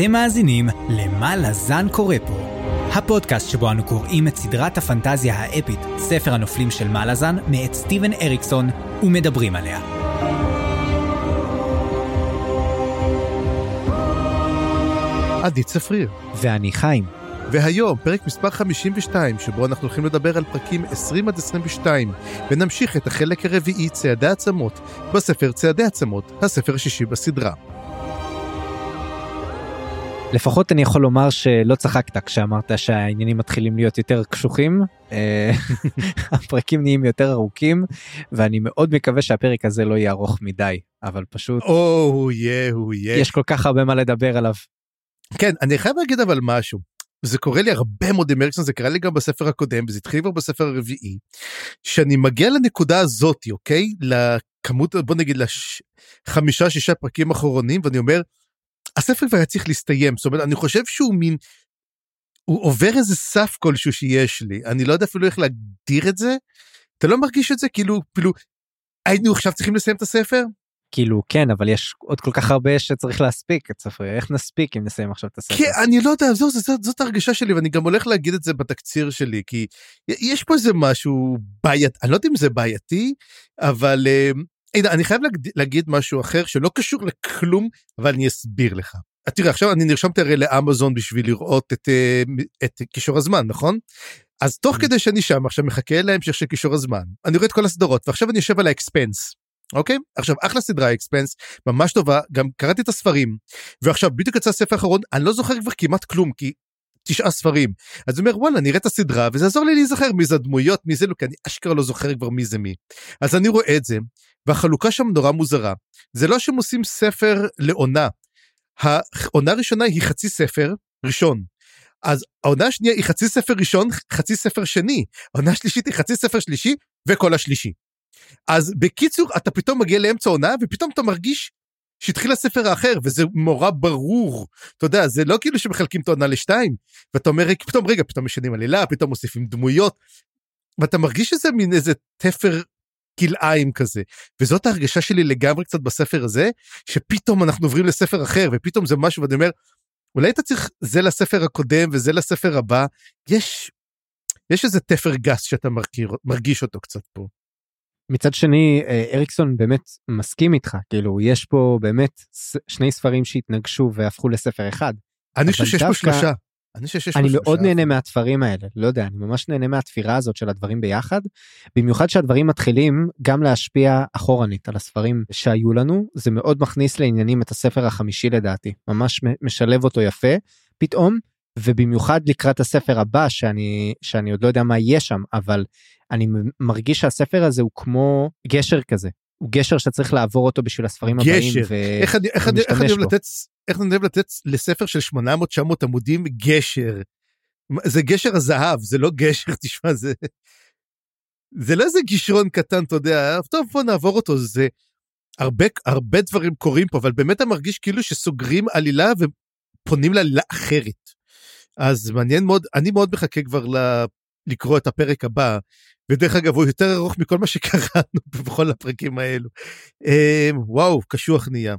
אתם מאזינים ל"מה לזן קורא פה", הפודקאסט שבו אנו קוראים את סדרת הפנטזיה האפית, ספר הנופלים של מלאזן, מאת סטיבן אריקסון, ומדברים עליה. עדי צפריר. ואני חיים. והיום, פרק מספר 52, שבו אנחנו הולכים לדבר על פרקים 20 עד 22, ונמשיך את החלק הרביעי, צעדי עצמות, בספר צעדי עצמות, הספר השישי בסדרה. לפחות אני יכול לומר שלא צחקת כשאמרת שהעניינים מתחילים להיות יותר קשוחים, אה, הפרקים נהיים יותר ארוכים, ואני מאוד מקווה שהפרק הזה לא יהיה ארוך מדי, אבל פשוט... או, יהיה, הוא יהיה. יש כל כך הרבה מה לדבר עליו. כן, אני חייב להגיד אבל משהו. זה קורה לי הרבה מאוד עם אריקסון, זה קרה לי גם בספר הקודם, וזה התחיל כבר בספר הרביעי, שאני מגיע לנקודה הזאת, אוקיי? לכמות, בוא נגיד, לחמישה, שישה פרקים אחרונים, ואני אומר, הספר כבר היה צריך להסתיים, זאת אומרת, אני חושב שהוא מין, הוא עובר איזה סף כלשהו שיש לי, אני לא יודע אפילו איך להגדיר את זה. אתה לא מרגיש את זה? כאילו, כאילו, היינו עכשיו צריכים לסיים את הספר? כאילו כן אבל יש עוד כל כך הרבה שצריך להספיק את ספרי איך נספיק אם נסיים עכשיו את הספר. כן אני לא יודע זאת, זאת, זאת הרגשה שלי ואני גם הולך להגיד את זה בתקציר שלי כי יש פה איזה משהו בעייתי אני לא יודע אם זה בעייתי אבל אה, אני חייב להגיד, משהו אחר שלא קשור לכלום אבל אני אסביר לך. תראה עכשיו אני נרשמתי הרי לאמזון בשביל לראות את, אה, את קישור הזמן נכון? אז תוך mm. כדי שאני שם עכשיו מחכה להמשך של קישור הזמן אני רואה את כל הסדרות ועכשיו אני יושב על האקספנס אוקיי עכשיו אחלה סדרה אקספנס ממש טובה גם קראתי את הספרים ועכשיו בדיוק יצא הספר האחרון אני לא זוכר כבר כמעט כלום כי תשעה ספרים. אז הוא אומר וואלה נראה את הסדרה וזה יעזור לי להיזכר מי זה הדמויות מי זה לא כי אני אשכרה לא זוכר כבר מי זה מי. אז אני רואה את זה והחלוקה שם נורא מוזרה. זה לא שהם עושים ספר לעונה. העונה הראשונה היא חצי ספר ראשון. אז העונה השנייה היא חצי ספר ראשון חצי ספר שני. העונה השלישית היא חצי ספר שלישי וכל השלישי. אז בקיצור אתה פתאום מגיע לאמצע עונה ופתאום אתה מרגיש שהתחיל הספר האחר וזה מורה ברור. אתה יודע זה לא כאילו שמחלקים את העונה לשתיים ואתה אומר פתאום רגע פתאום משנים עלילה פתאום מוסיפים דמויות. ואתה מרגיש איזה מין איזה תפר כלאיים כזה. וזאת ההרגשה שלי לגמרי קצת בספר הזה שפתאום אנחנו עוברים לספר אחר ופתאום זה משהו ואני אומר אולי אתה צריך זה לספר הקודם וזה לספר הבא. יש יש איזה תפר גס שאתה מרגיש, מרגיש אותו קצת פה. מצד שני אה, אריקסון באמת מסכים איתך כאילו יש פה באמת שני ספרים שהתנגשו והפכו לספר אחד. אני חושב שיש פה שלושה. אני, אני מאוד נהנה מהתפרים האלה לא יודע אני ממש נהנה מהתפירה הזאת של הדברים ביחד. במיוחד שהדברים מתחילים גם להשפיע אחורנית על הספרים שהיו לנו. זה מאוד מכניס לעניינים את הספר החמישי לדעתי. ממש משלב אותו יפה. פתאום ובמיוחד לקראת הספר הבא שאני שאני עוד לא יודע מה יהיה שם אבל אני מרגיש שהספר הזה הוא כמו גשר כזה הוא גשר שצריך לעבור אותו בשביל הספרים גשר. הבאים. גשר. איך אני איך אני איך אני אוהב לתת איך אני אוהב לתת לספר של 800 900 עמודים גשר. זה גשר הזהב זה לא גשר תשמע זה. זה לא איזה גישרון קטן אתה יודע טוב בוא נעבור אותו זה הרבה הרבה דברים קורים פה אבל באמת אתה מרגיש כאילו שסוגרים עלילה ופונים לעלילה אחרת. אז מעניין מאוד אני מאוד מחכה כבר ל... לקרוא את הפרק הבא ודרך אגב הוא יותר ארוך מכל מה שקראנו בכל הפרקים האלו. אמ, וואו קשוח נהיה.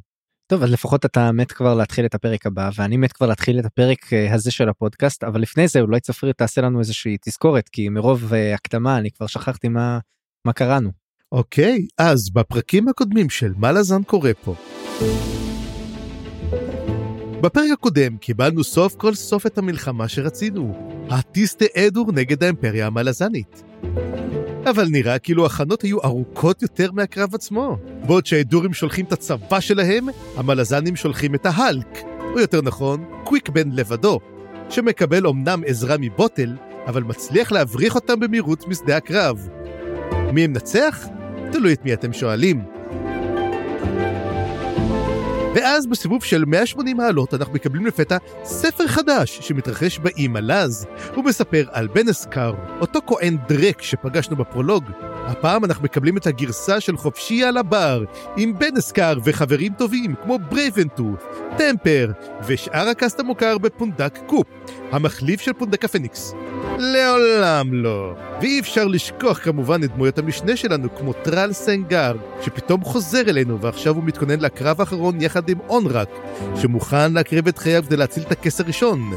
טוב אז לפחות אתה מת כבר להתחיל את הפרק הבא ואני מת כבר להתחיל את הפרק אה, הזה של הפודקאסט אבל לפני זה אולי צפריר תעשה לנו איזושהי תזכורת כי מרוב אה, הקדמה אני כבר שכחתי מה מה קראנו. אוקיי אז בפרקים הקודמים של מה לזן קורה פה. בפרק הקודם קיבלנו סוף כל סוף את המלחמה שרצינו, הטיסטה אדור נגד האימפריה המלזנית. אבל נראה כאילו הכנות היו ארוכות יותר מהקרב עצמו. בעוד שהאדורים שולחים את הצבא שלהם, המלזנים שולחים את ההלק, או יותר נכון, קוויק בן לבדו, שמקבל אמנם עזרה מבוטל, אבל מצליח להבריח אותם במהירות משדה הקרב. מי ינצח? תלוי את מי אתם שואלים. ואז בסיבוב של 180 מעלות אנחנו מקבלים לפתע ספר חדש שמתרחש באי מלז. הוא מספר על בנאסקר, אותו כהן דרק שפגשנו בפרולוג. הפעם אנחנו מקבלים את הגרסה של חופשי על הבר, עם בנאסקר וחברים טובים כמו ברייבן טות', טמפר, ושאר ה cast המוכר בפונדק קופ, המחליף של פונדק הפניקס. לעולם לא. ואי אפשר לשכוח כמובן את דמויות המשנה שלנו, כמו טרל סנגר, שפתאום חוזר אלינו, ועכשיו הוא מתכונן לקרב האחרון יחד עם אונרק, שמוכן להקריב את חייו כדי להציל את הכס הראשון.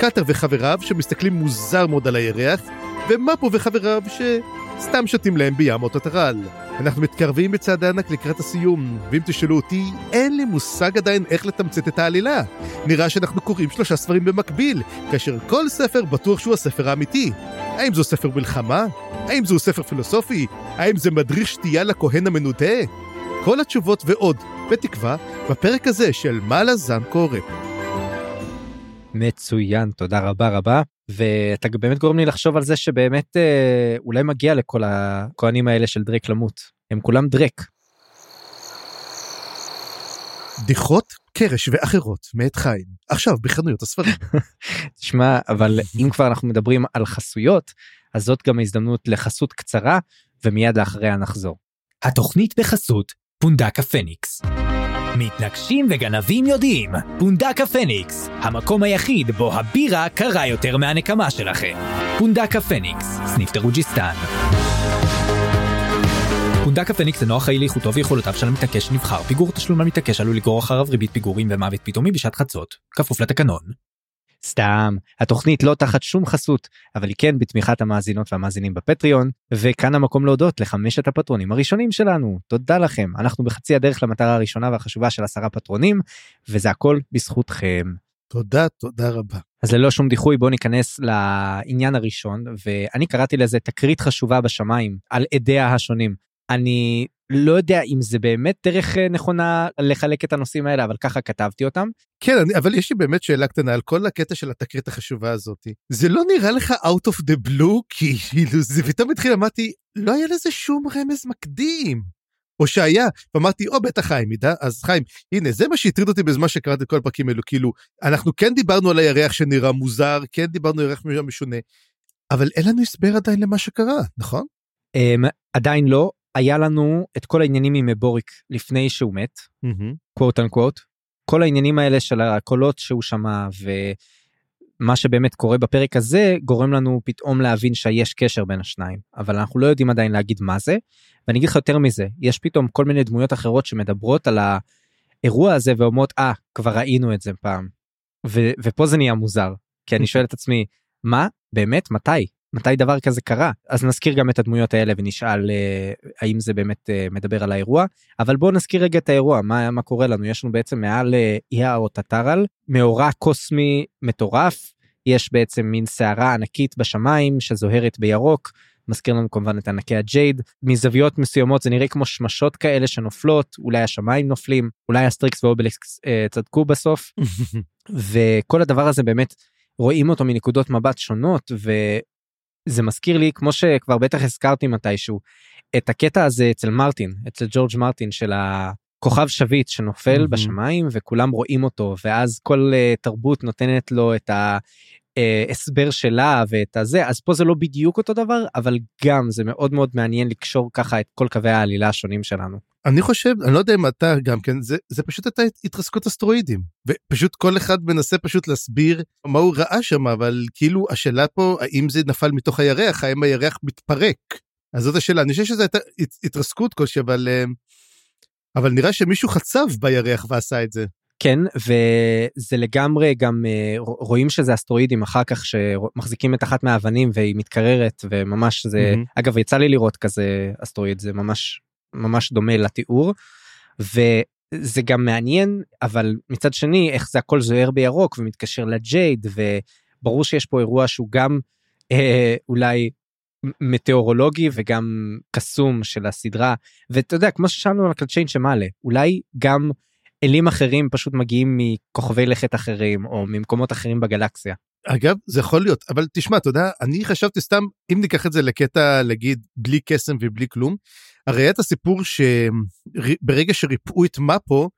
קאטר וחבריו שמסתכלים מוזר מאוד על הירח, ומפו וחבריו שסתם שותים להם בים הטרל. אנחנו מתקרבים בצעדי ענק לקראת הסיום, ואם תשאלו אותי, אין לי מושג עדיין איך לתמצת את העלילה. נראה שאנחנו קוראים שלושה ספרים במקביל, כאשר כל ספר בטוח שהוא הספר האמיתי. האם זהו ספר מלחמה? האם זהו ספר פילוסופי? האם זה מדריך שתייה לכהן המנודה? כל התשובות ועוד, בתקווה, בפרק הזה של מה לזן קורא. מצוין, תודה רבה רבה. ואתה באמת גורם לי לחשוב על זה שבאמת אה, אולי מגיע לכל הכהנים האלה של דרק למות. הם כולם דרק. בדיחות קרש ואחרות מאת חיים עכשיו בחנויות הספרים. תשמע אבל אם כבר אנחנו מדברים על חסויות אז זאת גם ההזדמנות לחסות קצרה ומיד לאחריה נחזור. התוכנית בחסות פונדק הפניקס. מתנגשים וגנבים יודעים, פונדק הפניקס, המקום היחיד בו הבירה קרה יותר מהנקמה שלכם. פונדק הפניקס, סניף תרוג'יסטן. פונדק הפניקס אינו אחראי לאיכותו ויכולותיו של המתעקש שנבחר. פיגור תשלום למתעקש עלול לגרור אחריו ריבית פיגורים ומוות פתאומי בשעת חצות, כפוף לתקנון. סתם, התוכנית לא תחת שום חסות, אבל היא כן בתמיכת המאזינות והמאזינים בפטריון, וכאן המקום להודות לחמשת הפטרונים הראשונים שלנו. תודה לכם, אנחנו בחצי הדרך למטרה הראשונה והחשובה של עשרה פטרונים, וזה הכל בזכותכם. תודה, תודה רבה. אז ללא שום דיחוי בוא ניכנס לעניין הראשון, ואני קראתי לזה תקרית חשובה בשמיים על עדיה השונים. אני לא יודע אם זה באמת דרך אה, נכונה לחלק את הנושאים האלה, אבל ככה כתבתי אותם. כן, אני, אבל יש לי באמת שאלה קטנה על כל הקטע של התקרית החשובה הזאת. זה לא נראה לך out of the blue? כאילו, זה פתאום התחיל, אמרתי, לא היה לזה שום רמז מקדים. או שהיה, ואמרתי, או בטח חיים ידע, אז חיים, הנה, זה מה שהטריד אותי בזמן שקראתי את כל הפרקים האלו, כאילו, אנחנו כן דיברנו על הירח שנראה מוזר, כן דיברנו על ירח משונה, אבל אין לנו הסבר עדיין למה שקרה, נכון? Um, עדיין לא, היה לנו את כל העניינים עם בוריק לפני שהוא מת, קוואט אנקוואט, כל העניינים האלה של הקולות שהוא שמע ומה שבאמת קורה בפרק הזה גורם לנו פתאום להבין שיש קשר בין השניים, אבל אנחנו לא יודעים עדיין להגיד מה זה, ואני אגיד לך יותר מזה, יש פתאום כל מיני דמויות אחרות שמדברות על האירוע הזה ואומרות, אה, ah, כבר ראינו את זה פעם. ו- ופה זה נהיה מוזר, כי אני שואל את עצמי, מה? באמת? מתי? מתי דבר כזה קרה? אז נזכיר גם את הדמויות האלה ונשאל uh, האם זה באמת uh, מדבר על האירוע. אבל בואו נזכיר רגע את האירוע מה מה קורה לנו? יש לנו בעצם מעל אה, אי האוטטרל מאורע קוסמי מטורף. יש בעצם מין סערה ענקית בשמיים שזוהרת בירוק. מזכיר לנו כמובן את ענקי הג'ייד. מזוויות מסוימות זה נראה כמו שמשות כאלה שנופלות אולי השמיים נופלים אולי אסטריקס ואובליקס אה, צדקו בסוף. וכל הדבר הזה באמת רואים אותו מנקודות מבט שונות זה מזכיר לי כמו שכבר בטח הזכרתי מתישהו את הקטע הזה אצל מרטין אצל ג'ורג' מרטין של הכוכב שביט שנופל mm-hmm. בשמיים וכולם רואים אותו ואז כל uh, תרבות נותנת לו את אה, שלה ואת הזה אז פה זה לא בדיוק אותו דבר אבל גם זה מאוד מאוד מעניין לקשור ככה את כל קווי העלילה השונים שלנו. אני חושב אני לא יודע אם אתה גם כן זה זה פשוט הייתה התרסקות אסטרואידים ופשוט כל אחד מנסה פשוט להסביר מה הוא ראה שם אבל כאילו השאלה פה האם זה נפל מתוך הירח האם הירח מתפרק אז זאת השאלה אני חושב שזה הייתה התרסקות כלשהי אבל אה, אבל נראה שמישהו חצב בירח ועשה את זה. כן וזה לגמרי גם אה, רואים שזה אסטרואידים אחר כך שמחזיקים את אחת מהאבנים והיא מתקררת וממש זה mm-hmm. אגב יצא לי לראות כזה אסטרואיד זה ממש ממש דומה לתיאור. וזה גם מעניין אבל מצד שני איך זה הכל זוהר בירוק ומתקשר לג'ייד וברור שיש פה אירוע שהוא גם אה, אולי מטאורולוגי וגם קסום של הסדרה ואתה יודע כמו ששאלנו על הקלצ'יין שמעלה אולי גם אלים אחרים פשוט מגיעים מכוכבי לכת אחרים או ממקומות אחרים בגלקסיה. אגב זה יכול להיות אבל תשמע אתה יודע אני חשבתי סתם אם ניקח את זה לקטע להגיד בלי קסם ובלי כלום הרי היה את הסיפור שברגע שריפאו את מפו,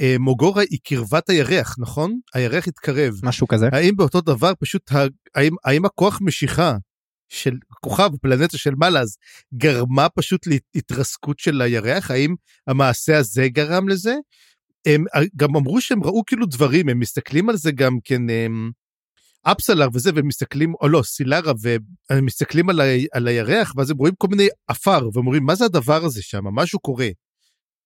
אה, מוגורה היא קרבת הירח, נכון? הירח התקרב. משהו כזה. האם באותו דבר פשוט, האם, האם הכוח משיכה של כוכב, פלנטה של מלאז, גרמה פשוט להתרסקות של הירח? האם המעשה הזה גרם לזה? הם גם אמרו שהם ראו כאילו דברים, הם מסתכלים על זה גם כן, הם, אפסלר וזה ומסתכלים או לא סילרה ומסתכלים על, ה, על הירח ואז הם רואים כל מיני עפר ואומרים מה זה הדבר הזה שם משהו קורה.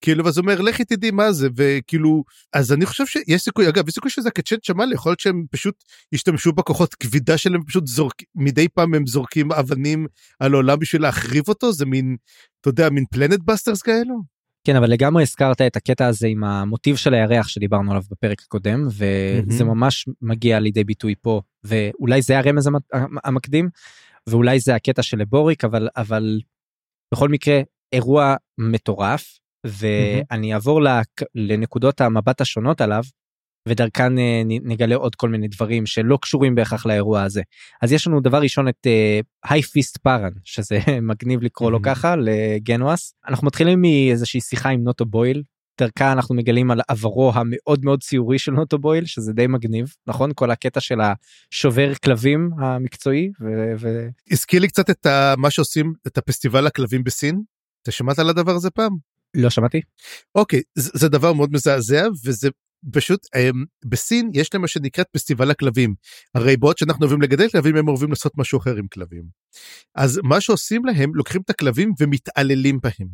כאילו ואז הוא אומר לכי תדעי מה זה וכאילו אז אני חושב שיש סיכוי אגב יש סיכוי שזה הקצ'ט שמע יכול להיות שהם פשוט השתמשו בכוחות כבידה שלהם פשוט זורק מדי פעם הם זורקים אבנים על העולם בשביל להחריב אותו זה מין אתה יודע מין פלנט בסטרס כאלו. כן אבל לגמרי הזכרת את הקטע הזה עם המוטיב של הירח שדיברנו עליו בפרק הקודם וזה ממש מגיע לידי ביטוי פה ואולי זה הרמז המקדים ואולי זה הקטע של לבוריק אבל אבל בכל מקרה אירוע מטורף ואני אעבור לנקודות המבט השונות עליו ודרכן אה, נגלה עוד כל מיני דברים שלא קשורים בהכרח לאירוע הזה. אז יש לנו דבר ראשון את היי פיסט פארן שזה מגניב לקרוא לו ככה לגנואס. אנחנו מתחילים מאיזושהי שיחה עם נוטו בויל. דרכה אנחנו מגלים על עברו המאוד מאוד ציורי של נוטו בויל שזה די מגניב נכון כל הקטע של השובר כלבים המקצועי. ו... הזכיר לי קצת את מה שעושים את הפסטיבל הכלבים בסין. אתה שמעת על הדבר הזה פעם? לא שמעתי. אוקיי זה, זה דבר מאוד מזעזע וזה פשוט הם, בסין יש להם מה שנקראת פסטיבל הכלבים. הרי בעוד שאנחנו אוהבים לגדל כלבים הם אוהבים לעשות משהו אחר עם כלבים. אז מה שעושים להם לוקחים את הכלבים ומתעללים בהם.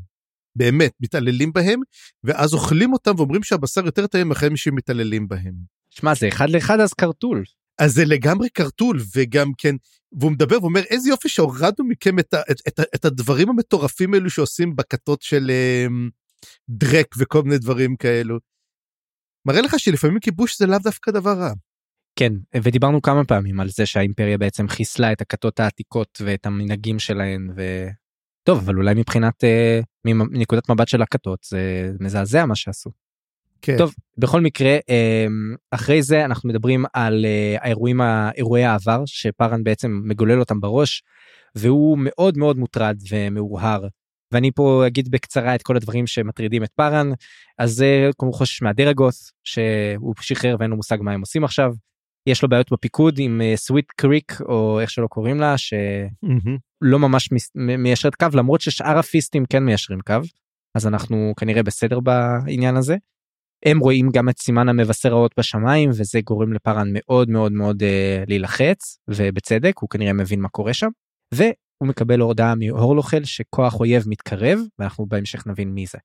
באמת מתעללים בהם ואז אוכלים אותם ואומרים שהבשר יותר טעים אחרי שהם מתעללים בהם. שמע זה אחד לאחד אז קרטול. אז זה לגמרי קרטול וגם כן והוא מדבר ואומר איזה יופי שהורדנו מכם את, ה, את, את, את הדברים המטורפים האלו שעושים בכתות של um, דרק וכל מיני דברים כאלו. מראה לך שלפעמים כיבוש זה לאו דווקא דבר רע. כן ודיברנו כמה פעמים על זה שהאימפריה בעצם חיסלה את הכתות העתיקות ואת המנהגים שלהן ו... טוב אבל אולי מבחינת uh, מנקודת מבט של הכתות זה מזעזע מה שעשו. כן. טוב בכל מקרה um, אחרי זה אנחנו מדברים על uh, האירועים האירועי העבר שפארן בעצם מגולל אותם בראש והוא מאוד מאוד מוטרד ומאוהר ואני פה אגיד בקצרה את כל הדברים שמטרידים את פארן אז זה כמו חושש מהדרגוס שהוא שחרר ואין לו מושג מה הם עושים עכשיו. יש לו בעיות בפיקוד עם סוויט uh, קריק או איך שלא קוראים לה שלא ממש מיישרת קו למרות ששאר הפיסטים כן מיישרים קו אז אנחנו כנראה בסדר בעניין הזה. הם רואים גם את סימן המבשר רעות בשמיים וזה גורם לפארן מאוד מאוד מאוד uh, להילחץ ובצדק הוא כנראה מבין מה קורה שם. הוא מקבל הודעה מהורלוכל שכוח אויב מתקרב ואנחנו בהמשך נבין מי זה.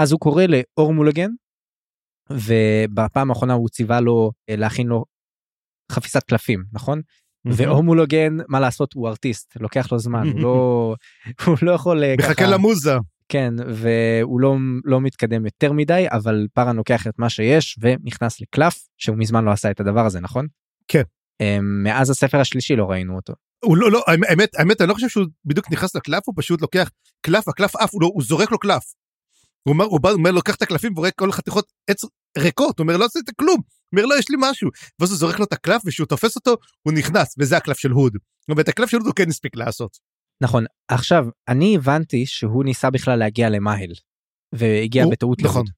אז הוא קורא לאורמולגן ובפעם האחרונה הוא ציווה לו אה, להכין לו חפיסת קלפים נכון? Mm-hmm. ואורמולוגן מה לעשות הוא ארטיסט לוקח לו זמן הוא לא הוא לא יכול אה, מחכה למוזה כן והוא לא לא מתקדם יותר מדי אבל פארן לוקח את מה שיש ונכנס לקלף שהוא מזמן לא עשה את הדבר הזה נכון? כן. אמ, מאז הספר השלישי לא ראינו אותו. הוא לא, לא, האמת, האמת, אני לא חושב שהוא בדיוק נכנס לקלף, הוא פשוט לוקח קלף, הקלף עף, הוא, לא, הוא זורק לו קלף. הוא אומר, הוא בא, הוא אומר, לוקח את הקלפים ורואה כל חתיכות עץ ריקות, הוא אומר, לא עשית כלום. הוא אומר, לא, יש לי משהו. ואז הוא זורק לו את הקלף, וכשהוא תופס אותו, הוא נכנס, וזה הקלף של הוד. ואת הקלף של הוד הוא כן הספיק לעשות. נכון, עכשיו, אני הבנתי שהוא ניסה בכלל להגיע למהל, והגיע הוא, בטעות נכון. להוד.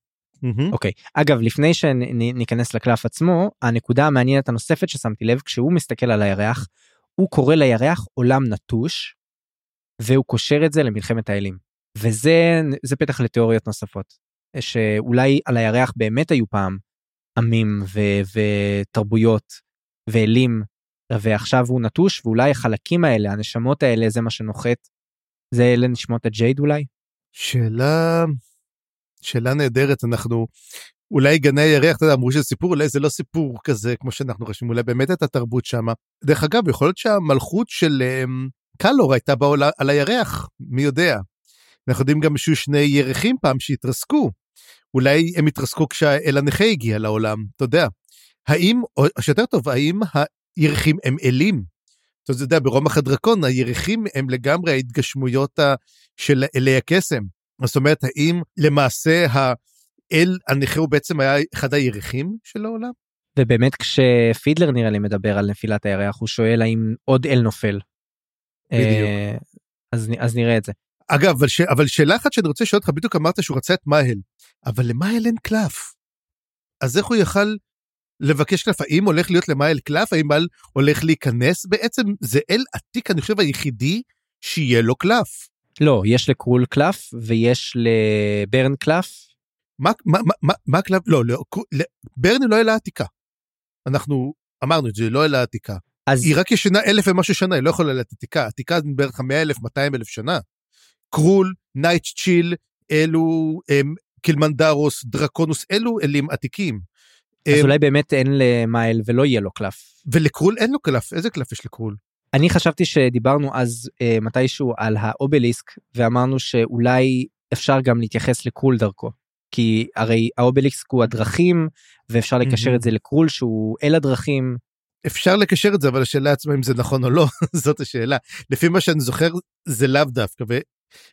אוקיי, okay. אגב, לפני שניכנס לקלף עצמו, הנקודה המעניינת הנוספת ששמתי לב, כשהוא מסתכל על הירח, הוא קורא לירח עולם נטוש, והוא קושר את זה למלחמת האלים. וזה פתח לתיאוריות נוספות. שאולי על הירח באמת היו פעם עמים ו- ותרבויות ואלים, ועכשיו הוא נטוש, ואולי החלקים האלה, הנשמות האלה, זה מה שנוחת. זה אלה נשמות הג'ייד אולי? שאלה, שאלה נהדרת, אנחנו אולי גני הירח, אתה יודע, אמרו שזה סיפור, אולי זה לא סיפור כזה כמו שאנחנו חושבים, אולי באמת את התרבות שם. דרך אגב, יכול להיות שהמלכות של um, קלור הייתה בעולה על הירח, מי יודע. אנחנו יודעים גם שהיו שני ירחים פעם שהתרסקו. אולי הם התרסקו כשהאל הנכה הגיע לעולם, אתה יודע. האם, או שיותר טוב, האם הירחים הם אלים? אתה יודע, ברומח הדרקון הירחים הם לגמרי ההתגשמויות של אלי הקסם. זאת אומרת, האם למעשה ה... אל הנכה הוא בעצם היה אחד הירחים של העולם? ובאמת כשפידלר נראה לי מדבר על נפילת הירח הוא שואל האם עוד אל נופל. בדיוק. אה, אז, אז נראה את זה. אגב אבל, ש... אבל שאלה אחת שאני רוצה לשאול אותך בדיוק אמרת שהוא רצה את מאהל אבל למאהל אין קלף. אז איך הוא יכל לבקש קלף האם הולך להיות למאהל קלף האם מאהל הולך להיכנס בעצם זה אל עתיק אני חושב היחידי שיהיה לו קלף. לא יש לקרול קלף ויש לברן קלף מה, מה, מה, מה הקלף, לא, לא, ברני לא אלה עתיקה. אנחנו אמרנו את זה, לא אלה עתיקה. אז היא רק ישנה אלף ומשהו שנה, היא לא יכולה להיות עתיקה, עתיקה זה בערך 100 אלף, 200 אלף שנה. קרול, נייט צ'יל, אלו הם, קילמנדרוס, דרקונוס, אלו אלים עתיקים. אז אמ, אולי באמת אין למייל ולא יהיה לו קלף. ולקרול אין לו קלף, איזה קלף יש לקרול? אני חשבתי שדיברנו אז אה, מתישהו על האובליסק ואמרנו שאולי אפשר גם להתייחס לקרול דרכו. כי הרי האובליסק הוא הדרכים ואפשר לקשר מהמם. את זה לקרול שהוא אל הדרכים. אפשר לקשר את זה, אבל השאלה עצמה אם זה נכון או לא, זאת השאלה. לפי מה שאני זוכר, זה לאו דווקא. ו...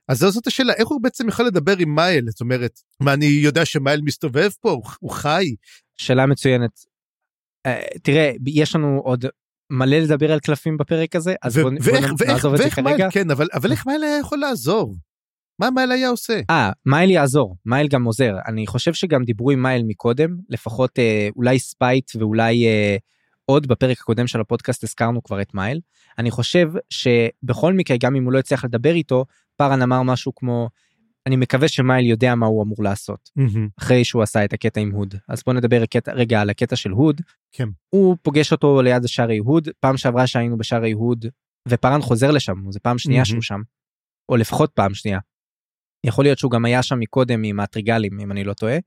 אז זאת השאלה, איך הוא בעצם יכול לדבר עם מייל? זאת אומרת, מה, אני יודע שמייל מסתובב פה, הוא, חי? שאלה מצוינת. אה, תראה יש לנו עוד מלא לדבר על קלפים בפרק הזה אז ו- בוא, בוא ואיך, נ- ואיך, נעזוב את זה ואיך כרגע. כן, אבל, אבל איך מייל היה יכול לעזור? מה מייל היה עושה? אה, מייל יעזור, מייל גם עוזר. אני חושב שגם דיברו עם מייל מקודם, לפחות אה, אולי ספייט ואולי אה, עוד בפרק הקודם של הפודקאסט הזכרנו כבר את מייל. אני חושב שבכל מקרה, גם אם הוא לא הצליח לדבר איתו, פארן אמר משהו כמו, אני מקווה שמייל יודע מה הוא אמור לעשות, מהמם. אחרי שהוא עשה את הקטע עם הוד. אז בוא נדבר הקטע, רגע על הקטע של הוד. כן. הוא פוגש אותו ליד שערי הוד, פעם שעברה שהיינו בשערי הוד, ופארן חוזר לשם, זה פעם שנייה מהמם. שהוא שם. או לפחות פעם שנייה. יכול להיות שהוא גם היה שם מקודם עם הטריגלים אם אני לא טועה.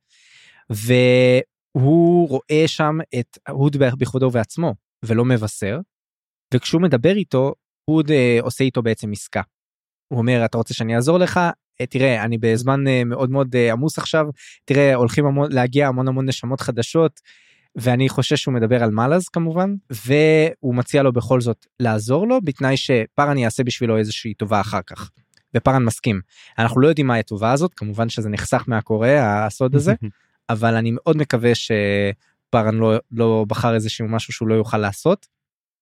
והוא רואה שם את הוד בכבודו ובעצמו ולא מבשר. וכשהוא מדבר איתו הוד אה, עושה איתו בעצם עסקה. הוא אומר אתה רוצה שאני אעזור לך אה, תראה אני בזמן אה, מאוד מאוד אה, עמוס עכשיו תראה הולכים המון, להגיע המון המון נשמות חדשות. ואני חושש שהוא מדבר על מלאז כמובן והוא מציע לו בכל זאת לעזור לו בתנאי שפארן יעשה בשבילו איזושהי טובה אחר כך. ופארן מסכים. אנחנו לא יודעים מה הטובה הזאת כמובן שזה נחסך מהקורא הסוד הזה אבל אני מאוד מקווה שפארן לא, לא בחר איזשהו משהו שהוא לא יוכל לעשות.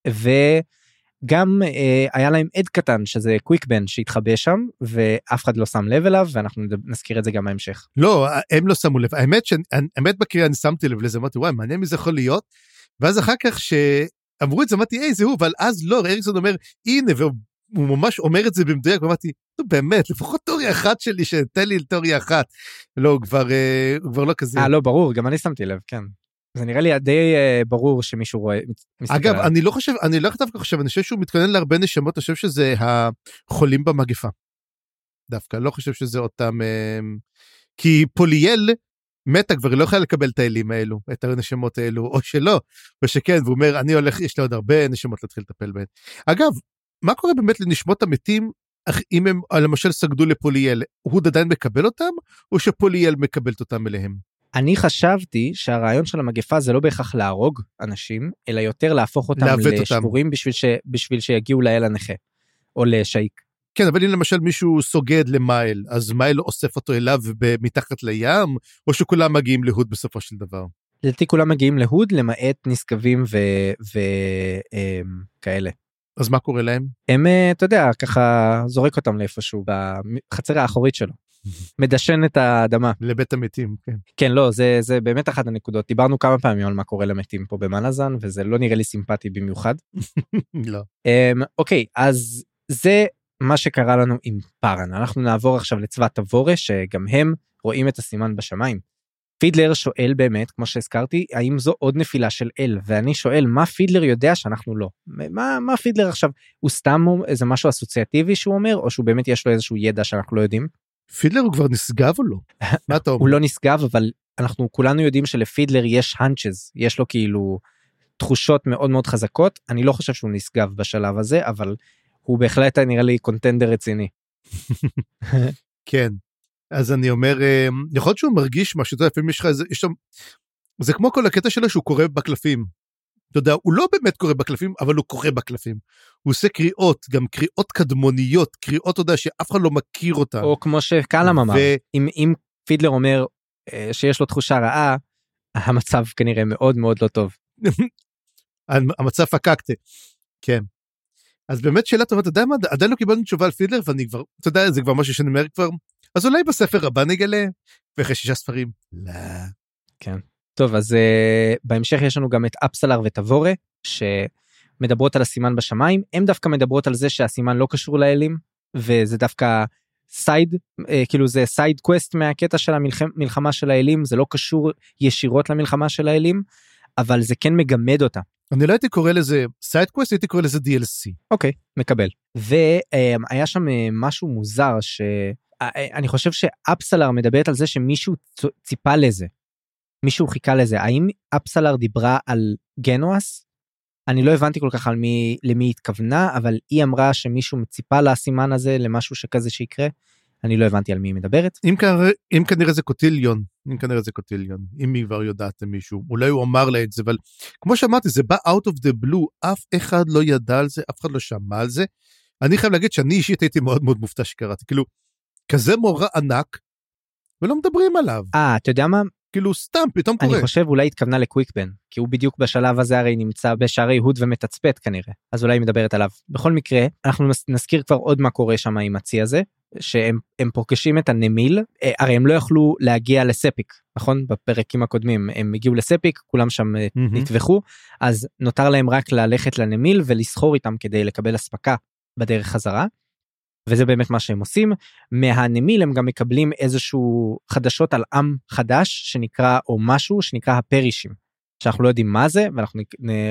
וגם אה, היה להם עד קטן שזה קוויקבן שהתחבא שם ואף אחד לא שם לב אליו ואנחנו נזכיר את זה גם בהמשך. לא, הם לא שמו לב. האמת, שאני- האמת בקריאה אני שמתי לב לזה, אמרתי, וואי, מעניין מי זה יכול להיות. ואז אחר כך שאמרו את זה, אמרתי, היי, זה הוא, אבל אז לא, אריקסון אומר, הנה, והוא הוא ממש אומר את זה במדויק, ואמרתי, נו באמת, לפחות תיאוריה אחת שלי, שתן לי תיאוריה אחת. לא, הוא כבר, אה, הוא כבר לא כזה. אה לא ברור גם אני שמתי לב כן. זה נראה לי די אה, ברור שמישהו רואה. מסתכל אגב, עליו. אני לא חושב, אני לא דווקא חושב, אני חושב שהוא מתכונן להרבה נשמות, אני חושב שזה החולים במגפה. דווקא, לא חושב שזה אותם... אה, כי פוליאל מתה כבר, היא לא יכולה לקבל את האלים האלו, את הנשמות האלו, או שלא, או שכן, והוא אומר, אני הולך, יש לי עוד הרבה נשמות להתחיל לטפל בהן. אגב, מה קורה באמת לנשמות המתים, אם הם אה, למשל סגדו לפוליאל, הוא עדיין מקבל אותם, או שפוליאל מקבלת אותם אליהם? אני חשבתי שהרעיון של המגפה זה לא בהכרח להרוג אנשים אלא יותר להפוך אותם לעוות אותם. לשבורים בשביל, ש... בשביל שיגיעו לאל הנכה. או לשייק. כן, אבל אם למשל מישהו סוגד למייל, אז מייל אוסף אותו אליו מתחת לים, או שכולם מגיעים להוד בסופו של דבר. לדעתי כולם מגיעים להוד למעט נשגבים וכאלה. אז מה קורה להם? הם אה, אתה יודע ככה זורק אותם לאיפשהו בחצר האחורית שלו. מדשן את האדמה. לבית המתים, כן. כן לא זה זה באמת אחת הנקודות דיברנו כמה פעמים על מה קורה למתים פה במלאזן וזה לא נראה לי סימפטי במיוחד. לא. אמ, אוקיי אז זה מה שקרה לנו עם פארן אנחנו נעבור עכשיו לצבא תבורה שגם הם רואים את הסימן בשמיים. פידלר שואל באמת כמו שהזכרתי האם זו עוד נפילה של אל ואני שואל מה פידלר יודע שאנחנו לא מה מה פידלר עכשיו הוא סתם איזה משהו אסוציאטיבי שהוא אומר או שהוא באמת יש לו איזשהו ידע שאנחנו לא יודעים פידלר הוא כבר נשגב או לא? מה אתה אומר? הוא לא נשגב אבל אנחנו כולנו יודעים שלפידלר יש האנצ'ז יש לו כאילו תחושות מאוד מאוד חזקות אני לא חושב שהוא נשגב בשלב הזה אבל הוא בהחלט נראה לי קונטנדר רציני. כן. אז אני אומר, אה, יכול להיות שהוא מרגיש משהו, אתה יודע, לפעמים יש לך איזה, יש שם, זה כמו כל הקטע שלו שהוא קורא בקלפים. אתה יודע, הוא לא באמת קורא בקלפים, אבל הוא קורא בקלפים. הוא עושה קריאות, גם קריאות קדמוניות, קריאות, אתה יודע, שאף אחד לא מכיר אותן. או כמו שקלאם אמר ו- אם אם פידלר אומר אה, שיש לו תחושה רעה המצב כנראה מאוד מאוד לא טוב. המצב פקקטה. כן. אז באמת שאלה טובה, אתה יודע מה, עדיין לא קיבלנו תשובה על פידלר, ואני כבר, אתה יודע, זה כבר משהו שאני אומר כבר, אז אולי בספר הבא נגלה, ואחרי שישה ספרים. לא. טוב אז אה, בהמשך יש לנו גם את אפסלר וטבורה שמדברות על הסימן בשמיים הם דווקא מדברות על זה שהסימן לא קשור לאלים וזה דווקא side אה, כאילו זה side quest מהקטע של המלחמה של האלים זה לא קשור ישירות למלחמה של האלים אבל זה כן מגמד אותה. אני לא הייתי קורא לזה side quest, הייתי קורא לזה DLC. אוקיי, מקבל. והיה שם אה, משהו מוזר שאני חושב שאפסלר מדברת על זה שמישהו ציפה לזה. מישהו חיכה לזה. האם אפסלר דיברה על גנואס? אני לא הבנתי כל כך על מי למי התכוונה אבל היא אמרה שמישהו מצפה לסימן הזה למשהו שכזה שיקרה. אני לא הבנתי על מי היא מדברת. אם, כנראה, אם כנראה זה קוטיליון, אם כנראה זה קוטיליון, אם היא כבר יודעת מישהו, אולי הוא אמר לה את זה, אבל כמו שאמרתי, זה בא out of the blue, אף אחד לא ידע על זה, אף אחד לא שמע על זה. אני חייב להגיד שאני אישית הייתי מאוד מאוד מופתע שקראתי, כאילו, כזה מורה ענק, ולא מדברים עליו. אה, אתה יודע מה? כאילו סתם פתאום קורה. אני חושב אולי התכוונה לקוויקבן כי הוא בדיוק בשלב הזה הרי נמצא בשערי הוד ומתצפת כנראה אז אולי היא מדברת עליו בכל מקרה אנחנו נזכיר כבר עוד מה קורה שם עם הצי הזה שהם פוגשים את הנמיל אה, הרי הם לא יכלו להגיע לספיק נכון בפרקים הקודמים הם הגיעו לספיק כולם שם mm-hmm. נטבחו אז נותר להם רק ללכת לנמיל ולסחור איתם כדי לקבל אספקה בדרך חזרה. וזה באמת מה שהם עושים מהנמיל הם גם מקבלים איזשהו חדשות על עם חדש שנקרא או משהו שנקרא הפרישים שאנחנו לא יודעים מה זה ואנחנו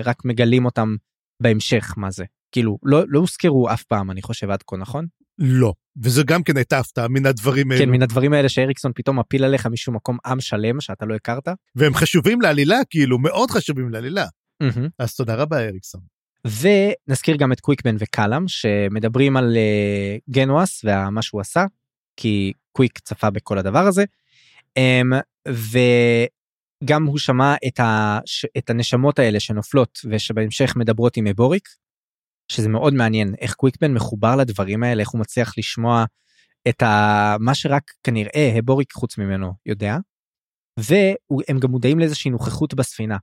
רק מגלים אותם בהמשך מה זה כאילו לא לא הוזכרו אף פעם אני חושב עד כה נכון. לא וזה גם כן הייתה הפתעה מן הדברים האלה. כן מן הדברים האלה שאריקסון פתאום מפיל עליך משום מקום עם שלם שאתה לא הכרת. והם חשובים לעלילה כאילו מאוד חשובים לעלילה. Mm-hmm. אז תודה רבה אריקסון. ונזכיר גם את קוויקבן וקלאם שמדברים על uh, גנואס ומה שהוא עשה כי קוויק צפה בכל הדבר הזה. Um, וגם הוא שמע את, ה, את הנשמות האלה שנופלות ושבהמשך מדברות עם אבוריק. שזה מאוד מעניין איך קוויקבן מחובר לדברים האלה איך הוא מצליח לשמוע את ה, מה שרק כנראה הבוריק חוץ ממנו יודע. והם גם מודעים לאיזושהי נוכחות בספינה.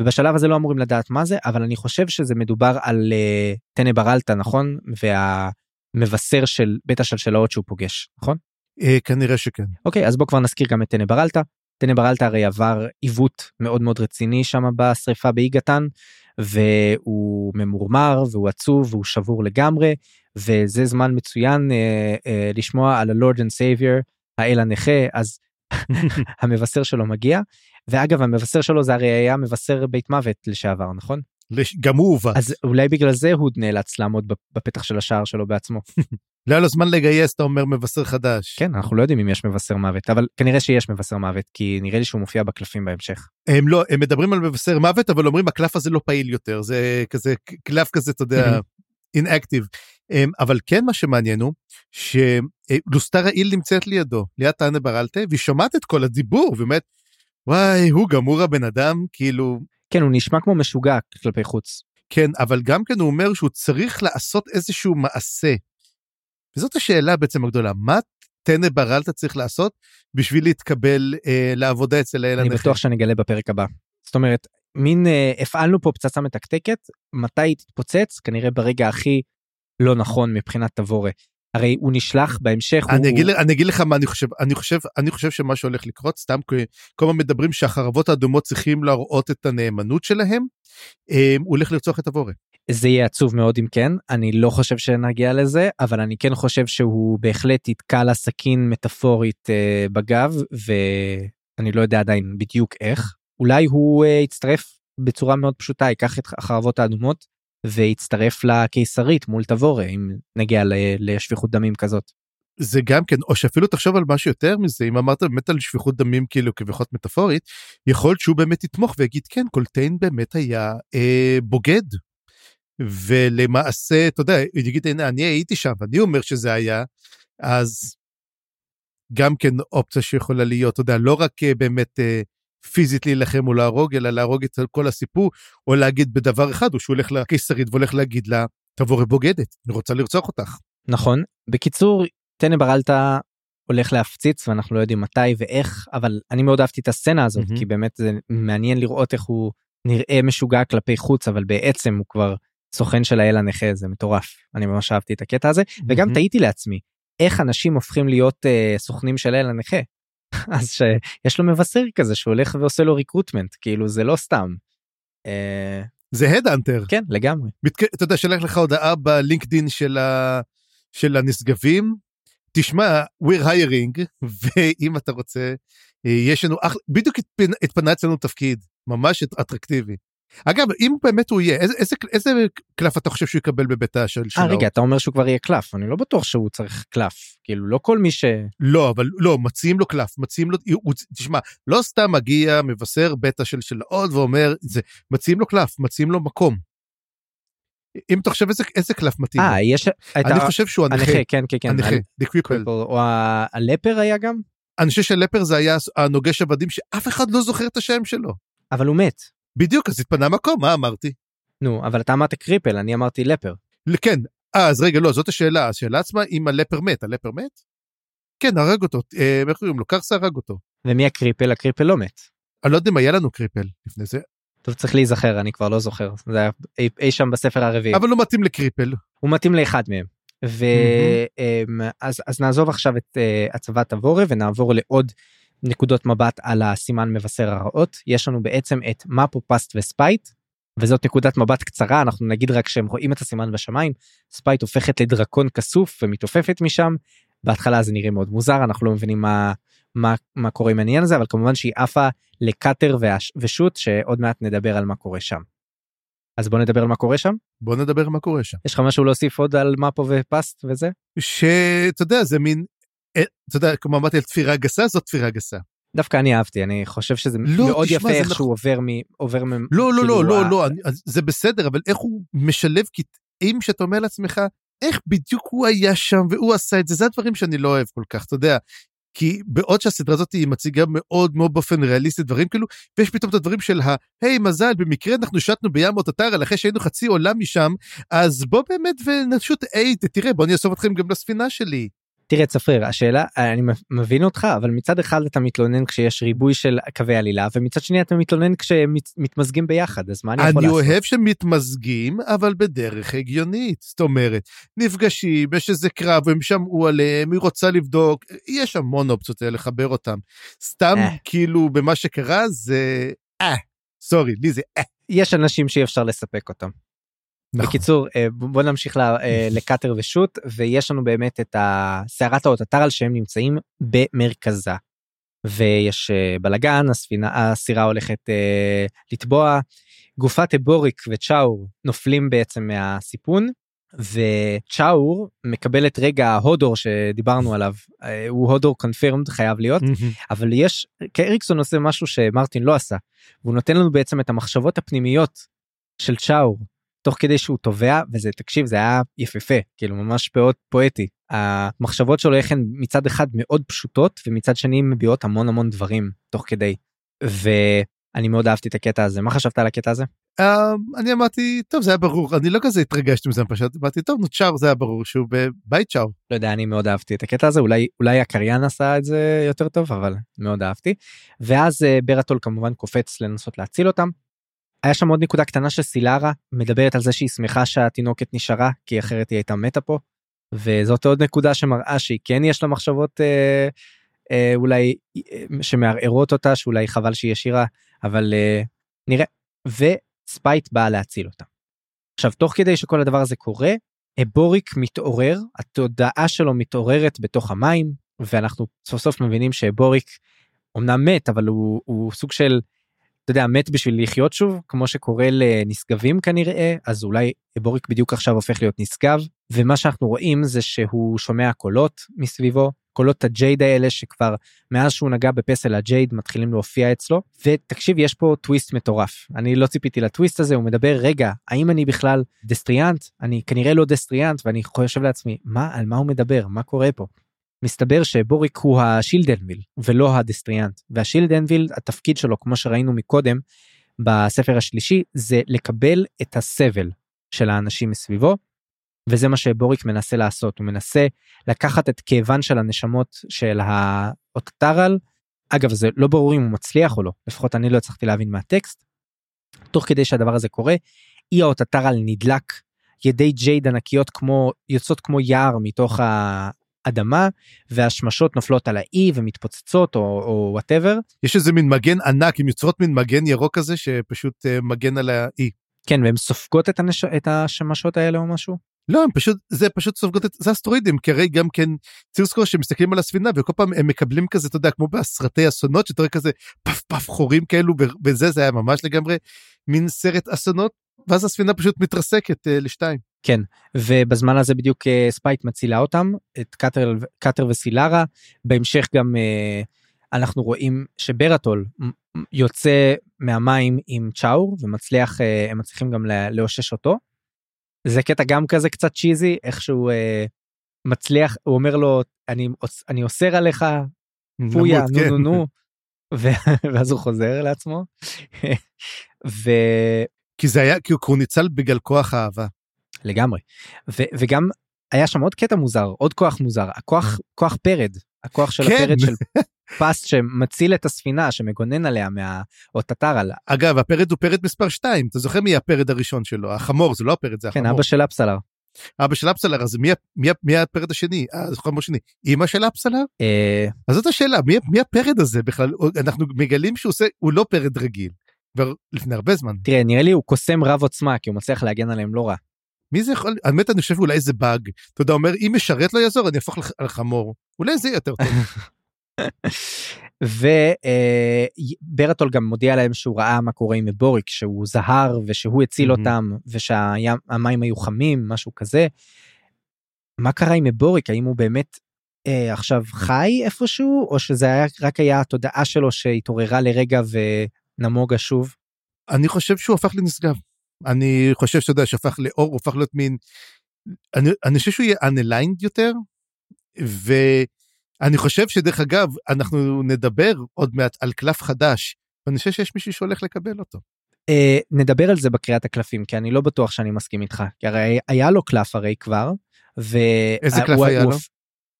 ובשלב הזה לא אמורים לדעת מה זה אבל אני חושב שזה מדובר על uh, טנא ברלטה נכון והמבשר של בית השלשלאות שהוא פוגש נכון? Uh, כנראה שכן. אוקיי אז בוא כבר נזכיר גם את טנא ברלטה. טנה ברלטה הרי עבר עיוות מאוד מאוד רציני שם בשריפה באי גתן והוא ממורמר והוא עצוב והוא שבור לגמרי וזה זמן מצוין אה, אה, לשמוע על ה Lord and Savior האל הנכה אז המבשר שלו מגיע ואגב המבשר שלו זה הרי היה מבשר בית מוות לשעבר נכון? גם הוא הובא. אז אולי בגלל זה הוא נאלץ לעמוד בפתח של השער שלו בעצמו. לא היה לו זמן לגייס אתה אומר מבשר חדש. כן אנחנו לא יודעים אם יש מבשר מוות אבל כנראה שיש מבשר מוות כי נראה לי שהוא מופיע בקלפים בהמשך. הם לא הם מדברים על מבשר מוות אבל אומרים הקלף הזה לא פעיל יותר זה כזה קלף כזה אתה יודע אינאקטיב. אבל כן מה שמעניין הוא שלוסטרה איל נמצאת לידו ליד טאנה ברלטה והיא שומעת את כל הדיבור ובאמת וואי, הוא גמור הבן אדם, כאילו... כן, הוא נשמע כמו משוגע כלפי חוץ. כן, אבל גם כן הוא אומר שהוא צריך לעשות איזשהו מעשה. וזאת השאלה בעצם הגדולה, מה טנא ברלטה צריך לעשות בשביל להתקבל אה, לעבודה אצל האל הנכה? אני בטוח שאני אגלה בפרק הבא. זאת אומרת, מין אה, הפעלנו פה פצצה מתקתקת, מתי היא תתפוצץ? כנראה ברגע הכי לא נכון מבחינת תבורה. הרי הוא נשלח בהמשך אני, הוא... אגיד, אני אגיד לך מה אני חושב אני חושב אני חושב שמה שהולך לקרות סתם כל הזמן מדברים שהחרבות האדומות צריכים להראות את הנאמנות שלהם אה, הוא הולך לרצוח את הבורא. זה יהיה עצוב מאוד אם כן אני לא חושב שנגיע לזה אבל אני כן חושב שהוא בהחלט יתקע לה סכין מטאפורית uh, בגב ואני לא יודע עדיין בדיוק איך אולי הוא uh, יצטרף בצורה מאוד פשוטה ייקח את החרבות האדומות והצטרף לקיסרית מול תבורה אם נגיע לשפיכות דמים כזאת. זה גם כן או שאפילו תחשוב על משהו יותר מזה אם אמרת באמת על שפיכות דמים כאילו כביכול מטאפורית יכול להיות שהוא באמת יתמוך ויגיד כן קולטיין באמת היה אה, בוגד. ולמעשה אתה יודע יגיד הנה אני הייתי שם אני אומר שזה היה אז גם כן אופציה שיכולה להיות אתה יודע לא רק אה, באמת אה, פיזית להילחם או להרוג, אלא להרוג את כל הסיפור, או להגיד בדבר אחד, או שהוא הולך לקיסרית והולך להגיד לה, תבורי בוגדת, אני רוצה לרצוח אותך. נכון. בקיצור, טנא ברלטה הולך להפציץ ואנחנו לא יודעים מתי ואיך, אבל אני מאוד אהבתי את הסצנה הזאת, mm-hmm. כי באמת זה מעניין לראות איך הוא נראה משוגע כלפי חוץ, אבל בעצם הוא כבר סוכן של האל הנכה, זה מטורף. אני ממש אהבתי את הקטע הזה, mm-hmm. וגם תהיתי לעצמי, איך אנשים הופכים להיות uh, סוכנים של האל הנכה. אז שיש לו מבשר כזה שהוא הולך ועושה לו ריקרוטמנט כאילו זה לא סתם. אה, זה הדאנטר כן לגמרי אתה יודע שלח לך הודעה בלינקדין של ה... של הנשגבים תשמע we're hiring ואם אתה רוצה אה, יש לנו אח... בדיוק התפנה אצלנו תפקיד ממש אטרקטיבי. אגב, אם באמת הוא יהיה, איזה, איזה, איזה קלף אתה חושב שהוא יקבל בבית של אה רגע, אתה אומר שהוא כבר יהיה קלף, אני לא בטוח שהוא צריך קלף, כאילו לא כל מי ש... לא, אבל לא, מציעים לו קלף, מציעים לו, הוא, תשמע, לא סתם מגיע, מבשר בטא של, של עוד ואומר, זה, מציעים לו קלף, מציעים לו מקום. אם אתה חושב איזה, איזה קלף מתאים אה, יש... אני ה... חושב שהוא הנכה. הנכה, כן, כן, כן. הנכה, The Cripple. או הלפר היה גם? אני חושב שלפר זה היה הנוגש עבדים שאף אחד לא זוכר את השם שלו. אבל הוא מת. בדיוק, אז התפנה מקום, מה אמרתי? נו, אבל אתה אמרת קריפל, אני אמרתי לפר. כן, אז רגע, לא, זאת השאלה. השאלה עצמה, אם הלפר מת, הלפר מת? כן, הרג אותו. אה, איך קוראים לו? קרסה הרג אותו. ומי הקריפל? הקריפל לא מת. אני לא יודע אם היה לנו קריפל לפני זה. טוב, צריך להיזכר, אני כבר לא זוכר. זה היה אי, אי שם בספר הרביעי. אבל הוא מתאים לקריפל. הוא מתאים לאחד מהם. ואז אז נעזוב עכשיו את uh, הצבת הוורה ונעבור לעוד נקודות מבט על הסימן מבשר הרעות יש לנו בעצם את מפו פסט וספייט וזאת נקודת מבט קצרה אנחנו נגיד רק שהם רואים את הסימן בשמיים ספייט הופכת לדרקון כסוף ומתעופפת משם בהתחלה זה נראה מאוד מוזר אנחנו לא מבינים מה מה מה קורה עם העניין הזה אבל כמובן שהיא עפה לקאטר ושות' שעוד מעט נדבר על מה קורה שם. אז בוא נדבר על מה קורה שם. בוא נדבר על מה קורה שם. יש לך משהו להוסיף עוד על מפו ופסט וזה? שאתה יודע זה מין אתה יודע כמו אמרתי על תפירה גסה זאת תפירה גסה. דווקא אני אהבתי אני חושב שזה לא, מאוד תשמע, יפה איך נכון. שהוא עובר מ... עובר מ... לא לא לא לא לא זה בסדר אבל איך הוא משלב קטעים שאתה אומר לעצמך איך בדיוק הוא היה שם והוא עשה את זה זה הדברים שאני לא אוהב כל כך אתה יודע כי בעוד שהסדרה הזאת היא מציגה מאוד מאוד באופן ריאליסטי דברים כאילו, ויש פתאום את הדברים של היי מזל, במקרה אנחנו שטנו בים אוטטרה אחרי שהיינו חצי עולם משם, אז בוא באמת ונשוט, היי, תראה, בוא אני אאסוף אתכם גם לספינה שלי. תראה צפריר השאלה אני מבין אותך אבל מצד אחד אתה מתלונן כשיש ריבוי של קווי עלילה ומצד שני אתה מתלונן כשמתמזגים ביחד אז מה אני יכול לעשות? אני אוהב שמתמזגים אבל בדרך הגיונית זאת אומרת נפגשים יש איזה קרב הם שמעו עליהם היא רוצה לבדוק יש המון אופציות לחבר אותם סתם אה. כאילו במה שקרה זה אה סורי לי זה אה. יש אנשים שאי אפשר לספק אותם. נכון. בקיצור אה, בוא נמשיך אה, לקאטר ושוט ויש לנו באמת את סערת האוטטרל שהם נמצאים במרכזה. ויש אה, בלאגן הספינה הסירה הולכת לטבוע גופת אבוריק וצ'אור נופלים בעצם מהסיפון וצ'אור מקבל את רגע ההודור שדיברנו עליו הוא הודור קונפירמד חייב להיות אבל יש קריקסון עושה משהו שמרטין לא עשה והוא נותן לנו בעצם את המחשבות הפנימיות של צ'אור תוך כדי שהוא תובע וזה תקשיב זה היה יפהפה כאילו ממש מאוד פואטי. המחשבות שלו איך הן מצד אחד מאוד פשוטות ומצד שני מביאות המון המון דברים תוך כדי. ואני מאוד אהבתי את הקטע הזה. מה חשבת על הקטע הזה. Uh, אני אמרתי טוב זה היה ברור. אני לא כזה התרגשתי מזה פשוט אמרתי טוב נו צ'אר זה היה ברור שהוא בבית צ'אר. לא יודע אני מאוד אהבתי את הקטע הזה אולי אולי הקריין עשה את זה יותר טוב אבל מאוד אהבתי. ואז uh, ברטול כמובן קופץ לנסות להציל אותם היה שם עוד נקודה קטנה שסילרה מדברת על זה שהיא שמחה שהתינוקת נשארה כי אחרת היא הייתה מתה פה. וזאת עוד נקודה שמראה שהיא כן יש לה מחשבות אה, אה, אולי אה, שמערערות אותה שאולי חבל שהיא ישירה אבל אה, נראה וספייט באה להציל אותה. עכשיו תוך כדי שכל הדבר הזה קורה בוריק מתעורר התודעה שלו מתעוררת בתוך המים ואנחנו סוף סוף מבינים שבוריק אמנם מת אבל הוא, הוא סוג של אתה יודע מת בשביל לחיות שוב כמו שקורה לנשגבים כנראה אז אולי בוריק בדיוק עכשיו הופך להיות נשגב. ומה שאנחנו רואים זה שהוא שומע קולות מסביבו קולות הג'ייד האלה שכבר מאז שהוא נגע בפסל הג'ייד מתחילים להופיע אצלו. ותקשיב יש פה טוויסט מטורף. אני לא ציפיתי לטוויסט הזה הוא מדבר רגע האם אני בכלל דסטריאנט? אני כנראה לא דסטריאנט ואני חושב לעצמי מה על מה הוא מדבר? מה קורה פה. מסתבר שבוריק הוא השילדנביל ולא הדסטריאנט. והשילדנביל התפקיד שלו כמו שראינו מקודם בספר השלישי זה לקבל את הסבל של האנשים מסביבו וזה מה שבוריק מנסה לעשות. הוא מנסה לקחת את כאבן של הנשמות של האוטטרל אגב זה לא ברור אם הוא מצליח או לא לפחות אני לא הצלחתי להבין מהטקסט. תוך כדי שהדבר הזה קורה אי האוטטרל נדלק ידי ג'ייד ענקיות כמו יוצאות כמו יער מתוך אדמה והשמשות נופלות על האי ומתפוצצות או whatever. יש איזה מין מגן ענק עם יוצרות מין מגן ירוק כזה שפשוט אה, מגן על האי. כן והן סופגות את, הנש... את השמשות האלה או משהו? לא, הם פשוט, זה פשוט סופגות את, זה אסטרואידים, כי הרי גם כן, צריך לזכור שהם מסתכלים על הספינה וכל פעם הם מקבלים כזה, אתה יודע, כמו בסרטי אסונות, שאתה רואה כזה פף פף חורים כאלו, וזה, זה היה ממש לגמרי מין סרט אסונות, ואז הספינה פשוט מתרסקת אה, לשתיים. כן, ובזמן הזה בדיוק אה, ספייט מצילה אותם, את קאטר, קאטר וסילרה, בהמשך גם אה, אנחנו רואים שברטול יוצא מהמים עם צ'אור ומצליח, אה, הם מצליחים גם לאושש אותו. זה קטע גם כזה קצת cheesy איך שהוא אה, מצליח הוא אומר לו אני אני אוסר עליך פויה נו כן. נו נו ואז הוא חוזר לעצמו. ו... כי זה היה כי הוא ניצל בגלל כוח האהבה. לגמרי ו, וגם היה שם עוד קטע מוזר עוד כוח מוזר הכוח כוח פרד הכוח של כן. הפרד של פוסט שמציל את הספינה שמגונן עליה מה... או תטר עליה. אגב הפרד הוא פרד מספר 2 אתה זוכר מי הפרד הראשון שלו החמור זה לא הפרד זה כן, החמור. כן אבא של אפסלר. אבא של אפסלר אז מי, מי, מי הפרד השני? אה, זה חמור שני. אמא של אפסלר? אה... אז זאת השאלה מי, מי הפרד הזה בכלל אנחנו מגלים שהוא עושה הוא לא פרד רגיל. כבר לפני הרבה זמן. תראה נראה לי הוא קוסם רב עוצמה כי הוא מצליח להגן עליהם לא רע. מי זה יכול, האמת אני חושב אולי זה באג, אתה יודע, אומר אם משרת לא יעזור אני אהפוך לחמור, אולי זה יותר טוב. וברטול גם מודיע להם שהוא ראה מה קורה עם בוריק שהוא זהר ושהוא הציל אותם ושהמים היו חמים משהו כזה. מה קרה עם הבוריק האם הוא באמת אה, עכשיו חי איפשהו או שזה היה רק היה התודעה שלו שהתעוררה לרגע ונמוגה שוב. אני חושב שהוא הפך לנשגב. אני חושב שאתה יודע שהפך לאור הוא הפך להיות מין אני, אני חושב שהוא יהיה unaligned יותר. ו... אני חושב שדרך אגב, אנחנו נדבר עוד מעט על קלף חדש, ואני חושב שיש מישהו שהולך לקבל אותו. אה, נדבר על זה בקריאת הקלפים, כי אני לא בטוח שאני מסכים איתך, כי הרי היה לו קלף הרי כבר, ו... איזה קלף הוא, היה הוא, לו?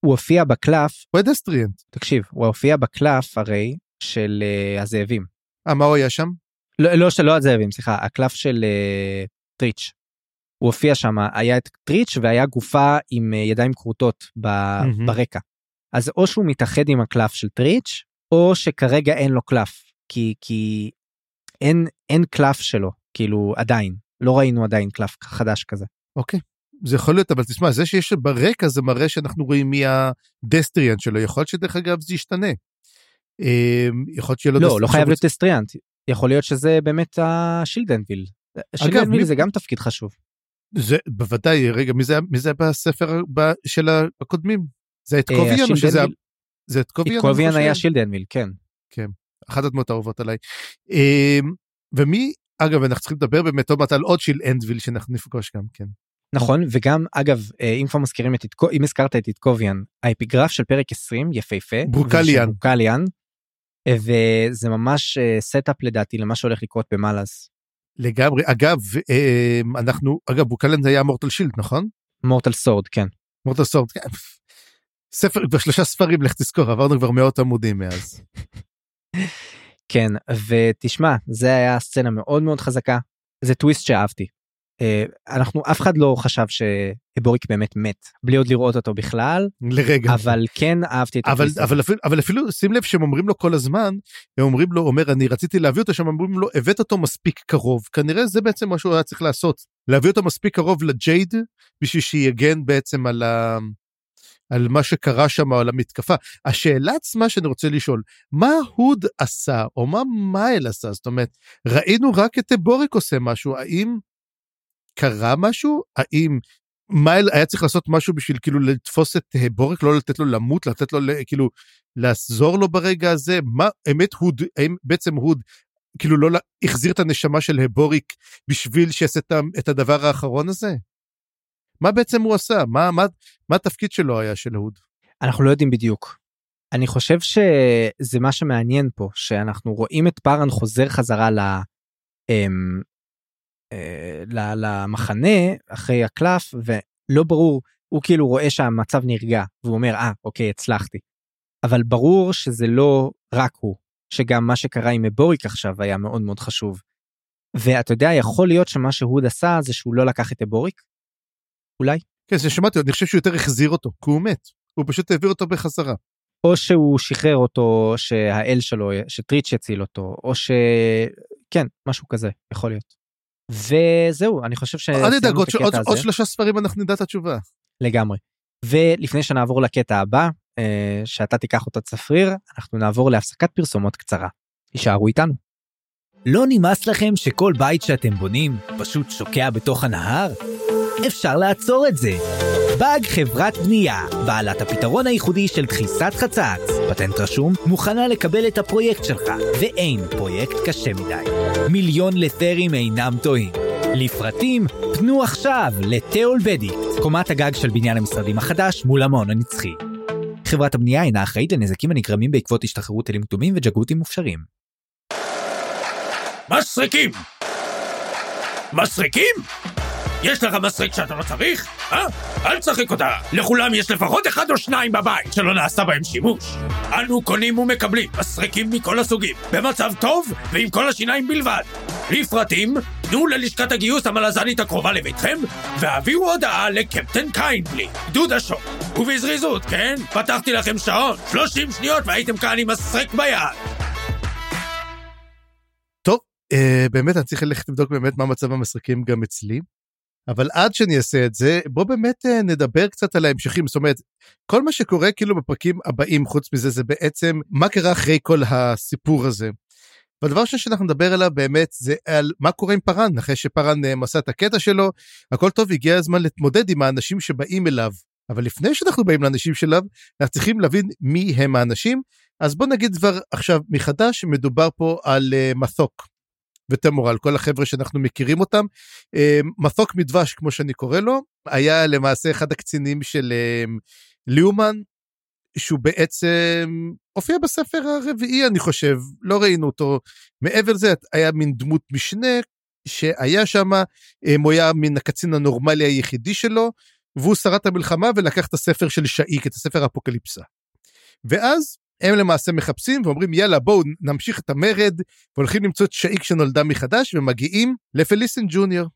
הוא הופיע בקלף, הוא הדסטריאנט. תקשיב, הוא הופיע בקלף הרי של uh, הזאבים. אה, מה הוא היה שם? לא, לא, לא הזאבים, סליחה, הקלף של uh, טריץ'. הוא הופיע שם, היה את טריץ' והיה גופה עם uh, ידיים כרותות ב, mm-hmm. ברקע. אז או שהוא מתאחד עם הקלף של טריץ', או שכרגע אין לו קלף, כי, כי אין, אין קלף שלו, כאילו עדיין, לא ראינו עדיין קלף חדש כזה. אוקיי, זה יכול להיות, אבל תשמע, זה שיש ברקע זה מראה שאנחנו רואים מי ה Destriant שלו, יכול להיות שדרך אגב זה ישתנה. אמ, יכול להיות שיהיה לו... לא, לא חייב להיות Destriant, יכול להיות שזה באמת ה Shield Anvil. Shield Anvil זה גם תפקיד חשוב. זה בוודאי, רגע, מי זה, מי זה בספר של הקודמים? זה את אה, קוביאן או שזה... זה איתקוביאן? קוביאן היה Shield Anvil, כן. כן, אחת הדמות האהובות עליי. אמ, ומי, אגב, אנחנו צריכים לדבר באמת עוד מעט על עוד Shield Anvil שאנחנו נפגוש גם כן. נכון וגם אגב אה, אם כבר מזכירים את אם הזכרת את איתקוביאן האפיגרף של פרק 20 יפהפה ברוקליאן ברוקליאן וזה ממש setup לדעתי למה שהולך לקרות במאלאס. לגמרי אגב אנחנו אגב זה היה Mortal Shield נכון? Mortal Sword כן. Mortal Sword כן. ספר כבר שלושה ספרים לך תזכור עברנו כבר מאות עמודים מאז. כן ותשמע זה היה סצנה מאוד מאוד חזקה זה טוויסט שאהבתי. אה, אנחנו אף אחד לא חשב שהבוריק באמת מת בלי עוד לראות אותו בכלל לרגע אבל כן אהבתי את אבל אבל אפילו אבל אפילו שים לב שהם אומרים לו כל הזמן הם אומרים לו אומר אני רציתי להביא אותו שם אומרים לו הבאת אותו מספיק קרוב כנראה זה בעצם מה שהוא היה צריך לעשות להביא אותו מספיק קרוב לג'ייד בשביל שיגן בעצם על ה... על מה שקרה שם, על המתקפה. השאלה עצמה שאני רוצה לשאול, מה הוד עשה, או מה מייל עשה? זאת אומרת, ראינו רק את בוריק עושה משהו, האם קרה משהו? האם מייל היה צריך לעשות משהו בשביל כאילו לתפוס את בוריק, לא לתת לו למות, לתת לו כאילו לעזור לו ברגע הזה? מה, אמת הוד, האם בעצם הוד כאילו לא החזיר את הנשמה של הבוריק בשביל שיעשה את הדבר האחרון הזה? מה בעצם הוא עשה? מה, מה, מה התפקיד שלו היה של אהוד? אנחנו לא יודעים בדיוק. אני חושב שזה מה שמעניין פה, שאנחנו רואים את פארן חוזר חזרה ל... אמ, אה, למחנה אחרי הקלף ולא ברור הוא כאילו רואה שהמצב נרגע והוא אומר אה אוקיי הצלחתי. אבל ברור שזה לא רק הוא שגם מה שקרה עם אבוריק עכשיו היה מאוד מאוד חשוב. ואתה יודע יכול להיות שמה שהוד עשה זה שהוא לא לקח את אבוריק אולי? כן, זה שמעתי, אני חושב שהוא יותר החזיר אותו, כי הוא מת. הוא פשוט העביר אותו בחזרה. או שהוא שחרר אותו, שהאל שלו, שטריץ' יציל אותו, או ש... כן, משהו כזה, יכול להיות. וזהו, אני חושב ש... אל תדאג, עוד, עוד, עוד שלושה ספרים אנחנו נדע את התשובה. לגמרי. ולפני שנעבור לקטע הבא, אה, שאתה תיקח אותו צפריר, אנחנו נעבור להפסקת פרסומות קצרה. יישארו איתנו. לא נמאס לכם שכל בית שאתם בונים פשוט שוקע בתוך הנהר? אפשר לעצור את זה. באג חברת בנייה, בעלת הפתרון הייחודי של דחיסת חצץ. פטנט רשום, מוכנה לקבל את הפרויקט שלך, ואין פרויקט קשה מדי. מיליון לת'רים אינם טועים. לפרטים, פנו עכשיו לתיאול בדיקט, קומת הגג של בניין המשרדים החדש מול המעון הנצחי. חברת הבנייה אינה אחראית לנזקים הנגרמים בעקבות השתחררות אלים כתומים וג'גותים מופשרים. מסריקים! מסריקים? יש לך מסריק שאתה לא צריך? אה? אל תשחק אותה. לכולם יש לפחות אחד או שניים בבית שלא נעשה בהם שימוש. אנו קונים ומקבלים מסריקים מכל הסוגים, במצב טוב ועם כל השיניים בלבד. לפרטים, תנו ללשכת הגיוס המלזנית הקרובה לביתכם, והעבירו הודעה לקפטן קיינדלי, גדוד השוק. ובזריזות, כן? פתחתי לכם שעון, 30 שניות והייתם כאן עם מסריק ביד. טוב, אה, באמת אני צריך ללכת לבדוק באמת מה מצב המסריקים גם אצלי. אבל עד שאני אעשה את זה, בוא באמת אה, נדבר קצת על ההמשכים. זאת אומרת, כל מה שקורה כאילו בפרקים הבאים, חוץ מזה, זה בעצם מה קרה אחרי כל הסיפור הזה. והדבר שאנחנו נדבר עליו באמת זה על מה קורה עם פארן, אחרי שפארן אה, מסע את הקטע שלו, הכל טוב, הגיע הזמן להתמודד עם האנשים שבאים אליו. אבל לפני שאנחנו באים לאנשים שלו, אנחנו צריכים להבין מי הם האנשים. אז בוא נגיד כבר עכשיו מחדש, מדובר פה על uh, מתוק. וטמורל, כל החבר'ה שאנחנו מכירים אותם. אה, מתוק מדבש, כמו שאני קורא לו, היה למעשה אחד הקצינים של אה, ליאומן, שהוא בעצם הופיע בספר הרביעי, אני חושב, לא ראינו אותו. מעבר לזה, היה מין דמות משנה שהיה שם, אה, הוא היה מן הקצין הנורמלי היחידי שלו, והוא שרת המלחמה ולקח את הספר של שאיק, את הספר האפוקליפסה. ואז הם למעשה מחפשים ואומרים יאללה בואו נמשיך את המרד והולכים למצוא את שאיק שנולדה מחדש ומגיעים לפליסין ג'וניור.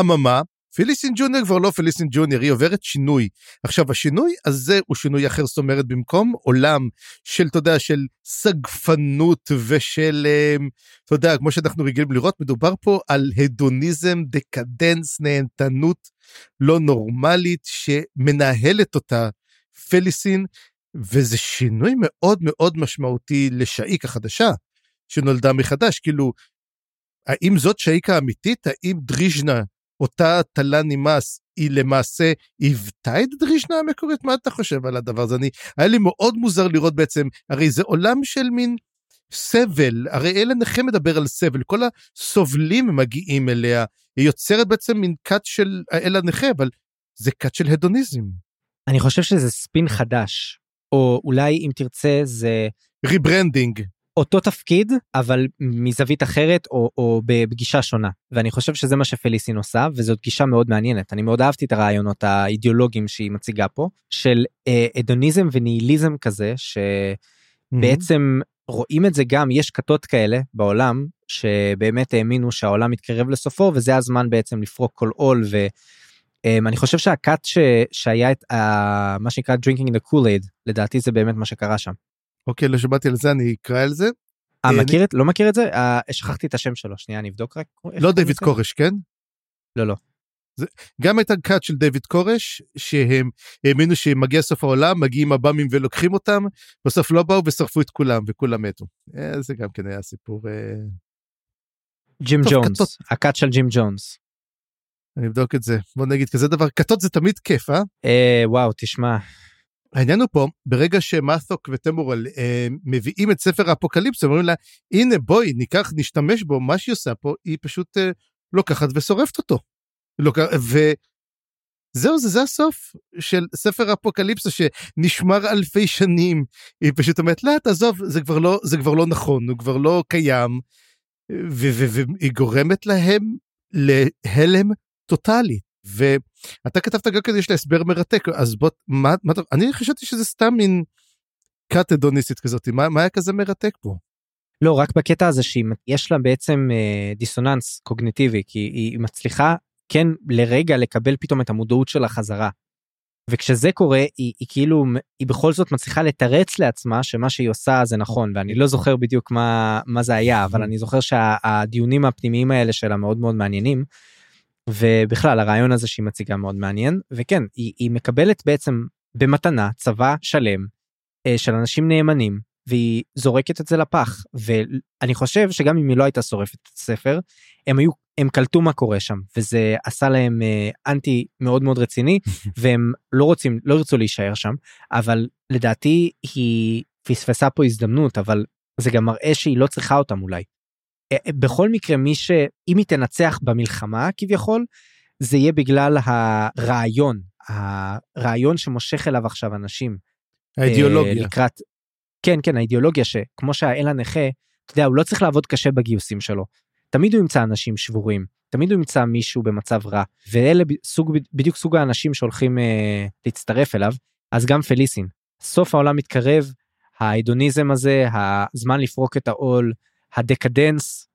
אממה, פליסין ג'וניור כבר לא פליסין ג'וניור, היא עוברת שינוי. עכשיו השינוי הזה הוא שינוי אחר, זאת אומרת במקום עולם של, אתה יודע, של סגפנות ושל, אמ, אתה יודע, כמו שאנחנו רגילים לראות, מדובר פה על הדוניזם, דקדנס, נהנתנות לא נורמלית שמנהלת אותה פליסין וזה שינוי מאוד מאוד משמעותי לשאיק החדשה שנולדה מחדש. כאילו האם זאת שאיק האמיתית? האם דריז'נה אותה טלה נמאס היא למעשה היוותה את דריז'נה המקורית? מה אתה חושב על הדבר הזה? אני היה לי מאוד מוזר לראות בעצם הרי זה עולם של מין סבל. הרי האל הנכה מדבר על סבל. כל הסובלים מגיעים אליה. היא יוצרת בעצם מין כת של אל הנכה אבל זה כת של הדוניזם. אני חושב שזה spin חדש או אולי אם תרצה זה rebranding אותו תפקיד אבל מזווית אחרת או, או בגישה שונה. ואני חושב שזה מה שפליסין עושה וזאת גישה מאוד מעניינת. אני מאוד אהבתי את הרעיונות האידיאולוגיים שהיא מציגה פה של אה, הדוניזם וניהיליזם כזה שבעצם mm-hmm. רואים את זה גם יש כתות כאלה בעולם שבאמת האמינו שהעולם מתקרב לסופו וזה הזמן בעצם לפרוק כל עול ו... Um, אני חושב שהקאט ש... שהיה את uh, מה שנקרא drinking in the cool aid לדעתי זה באמת מה שקרה שם. אוקיי לא שמעתי על זה אני אקרא על זה. 아, אה, מכיר את לא מכיר את זה uh, שכחתי את השם שלו שנייה אני אבדוק רק. לא דיוויד קורש כן? לא לא. זה, גם את הקאט של דיוויד קורש שהם האמינו שמגיע סוף העולם מגיעים הבאמים ולוקחים אותם בסוף לא באו ושרפו את כולם וכולם מתו. זה גם כן היה סיפור. ג'ים ג'ונס ה cult של ג'ים ג'ונס. אני אבדוק את זה בוא נגיד כזה דבר כתות זה תמיד כיף אה? אה וואו תשמע. העניין הוא פה ברגע שמאתוק וטמורל אה, מביאים את ספר האפוקליפס אומרים לה הנה בואי ניקח נשתמש בו מה שהיא עושה פה היא פשוט אה, לוקחת ושורפת אותו. לוק... וזהו זה זה הסוף של ספר אפוקליפסה שנשמר אלפי שנים היא פשוט אומרת לה תעזוב זה כבר לא זה כבר לא נכון הוא כבר לא קיים והיא גורמת להם להלם טוטאלי. ואתה כתבת גם כזה יש לה הסבר מרתק אז בוא מה, מה אני חשבתי שזה סתם מין קאט אדוניסטית כזאת מה, מה היה כזה מרתק פה. לא רק בקטע הזה שיש לה בעצם אה, דיסוננס קוגניטיבי כי היא מצליחה כן לרגע לקבל פתאום את המודעות שלה חזרה. וכשזה קורה היא, היא כאילו היא בכל זאת מצליחה לתרץ לעצמה שמה שהיא עושה זה נכון ואני לא זוכר בדיוק מה מה זה היה אבל אני זוכר שהדיונים הפנימיים האלה שלה מאוד מאוד מעניינים. ובכלל הרעיון הזה שהיא מציגה מאוד מעניין וכן היא, היא מקבלת בעצם במתנה צבא שלם אה, של אנשים נאמנים והיא זורקת את זה לפח ואני חושב שגם אם היא לא הייתה שורפת את הספר הם היו הם קלטו מה קורה שם וזה עשה להם אה, אנטי מאוד מאוד רציני והם לא רוצים לא ירצו להישאר שם אבל לדעתי היא פספסה פה הזדמנות אבל זה גם מראה שהיא לא צריכה אותם אולי. אה, אה, בכל מקרה מי שאם היא תנצח במלחמה כביכול זה יהיה בגלל הרעיון הרעיון שמושך אליו עכשיו אנשים. האידיאולוגיה. לקראת כן כן האידיאולוגיה שכמו שהאל הנכה אתה יודע הוא לא צריך לעבוד קשה בגיוסים שלו תמיד הוא ימצא אנשים שבורים תמיד הוא ימצא מישהו במצב רע ואלה סוג בדיוק סוג האנשים שהולכים אה, להצטרף אליו אז גם פליסין סוף העולם מתקרב ההדוניזם הזה הזמן לפרוק את העול הדקדנס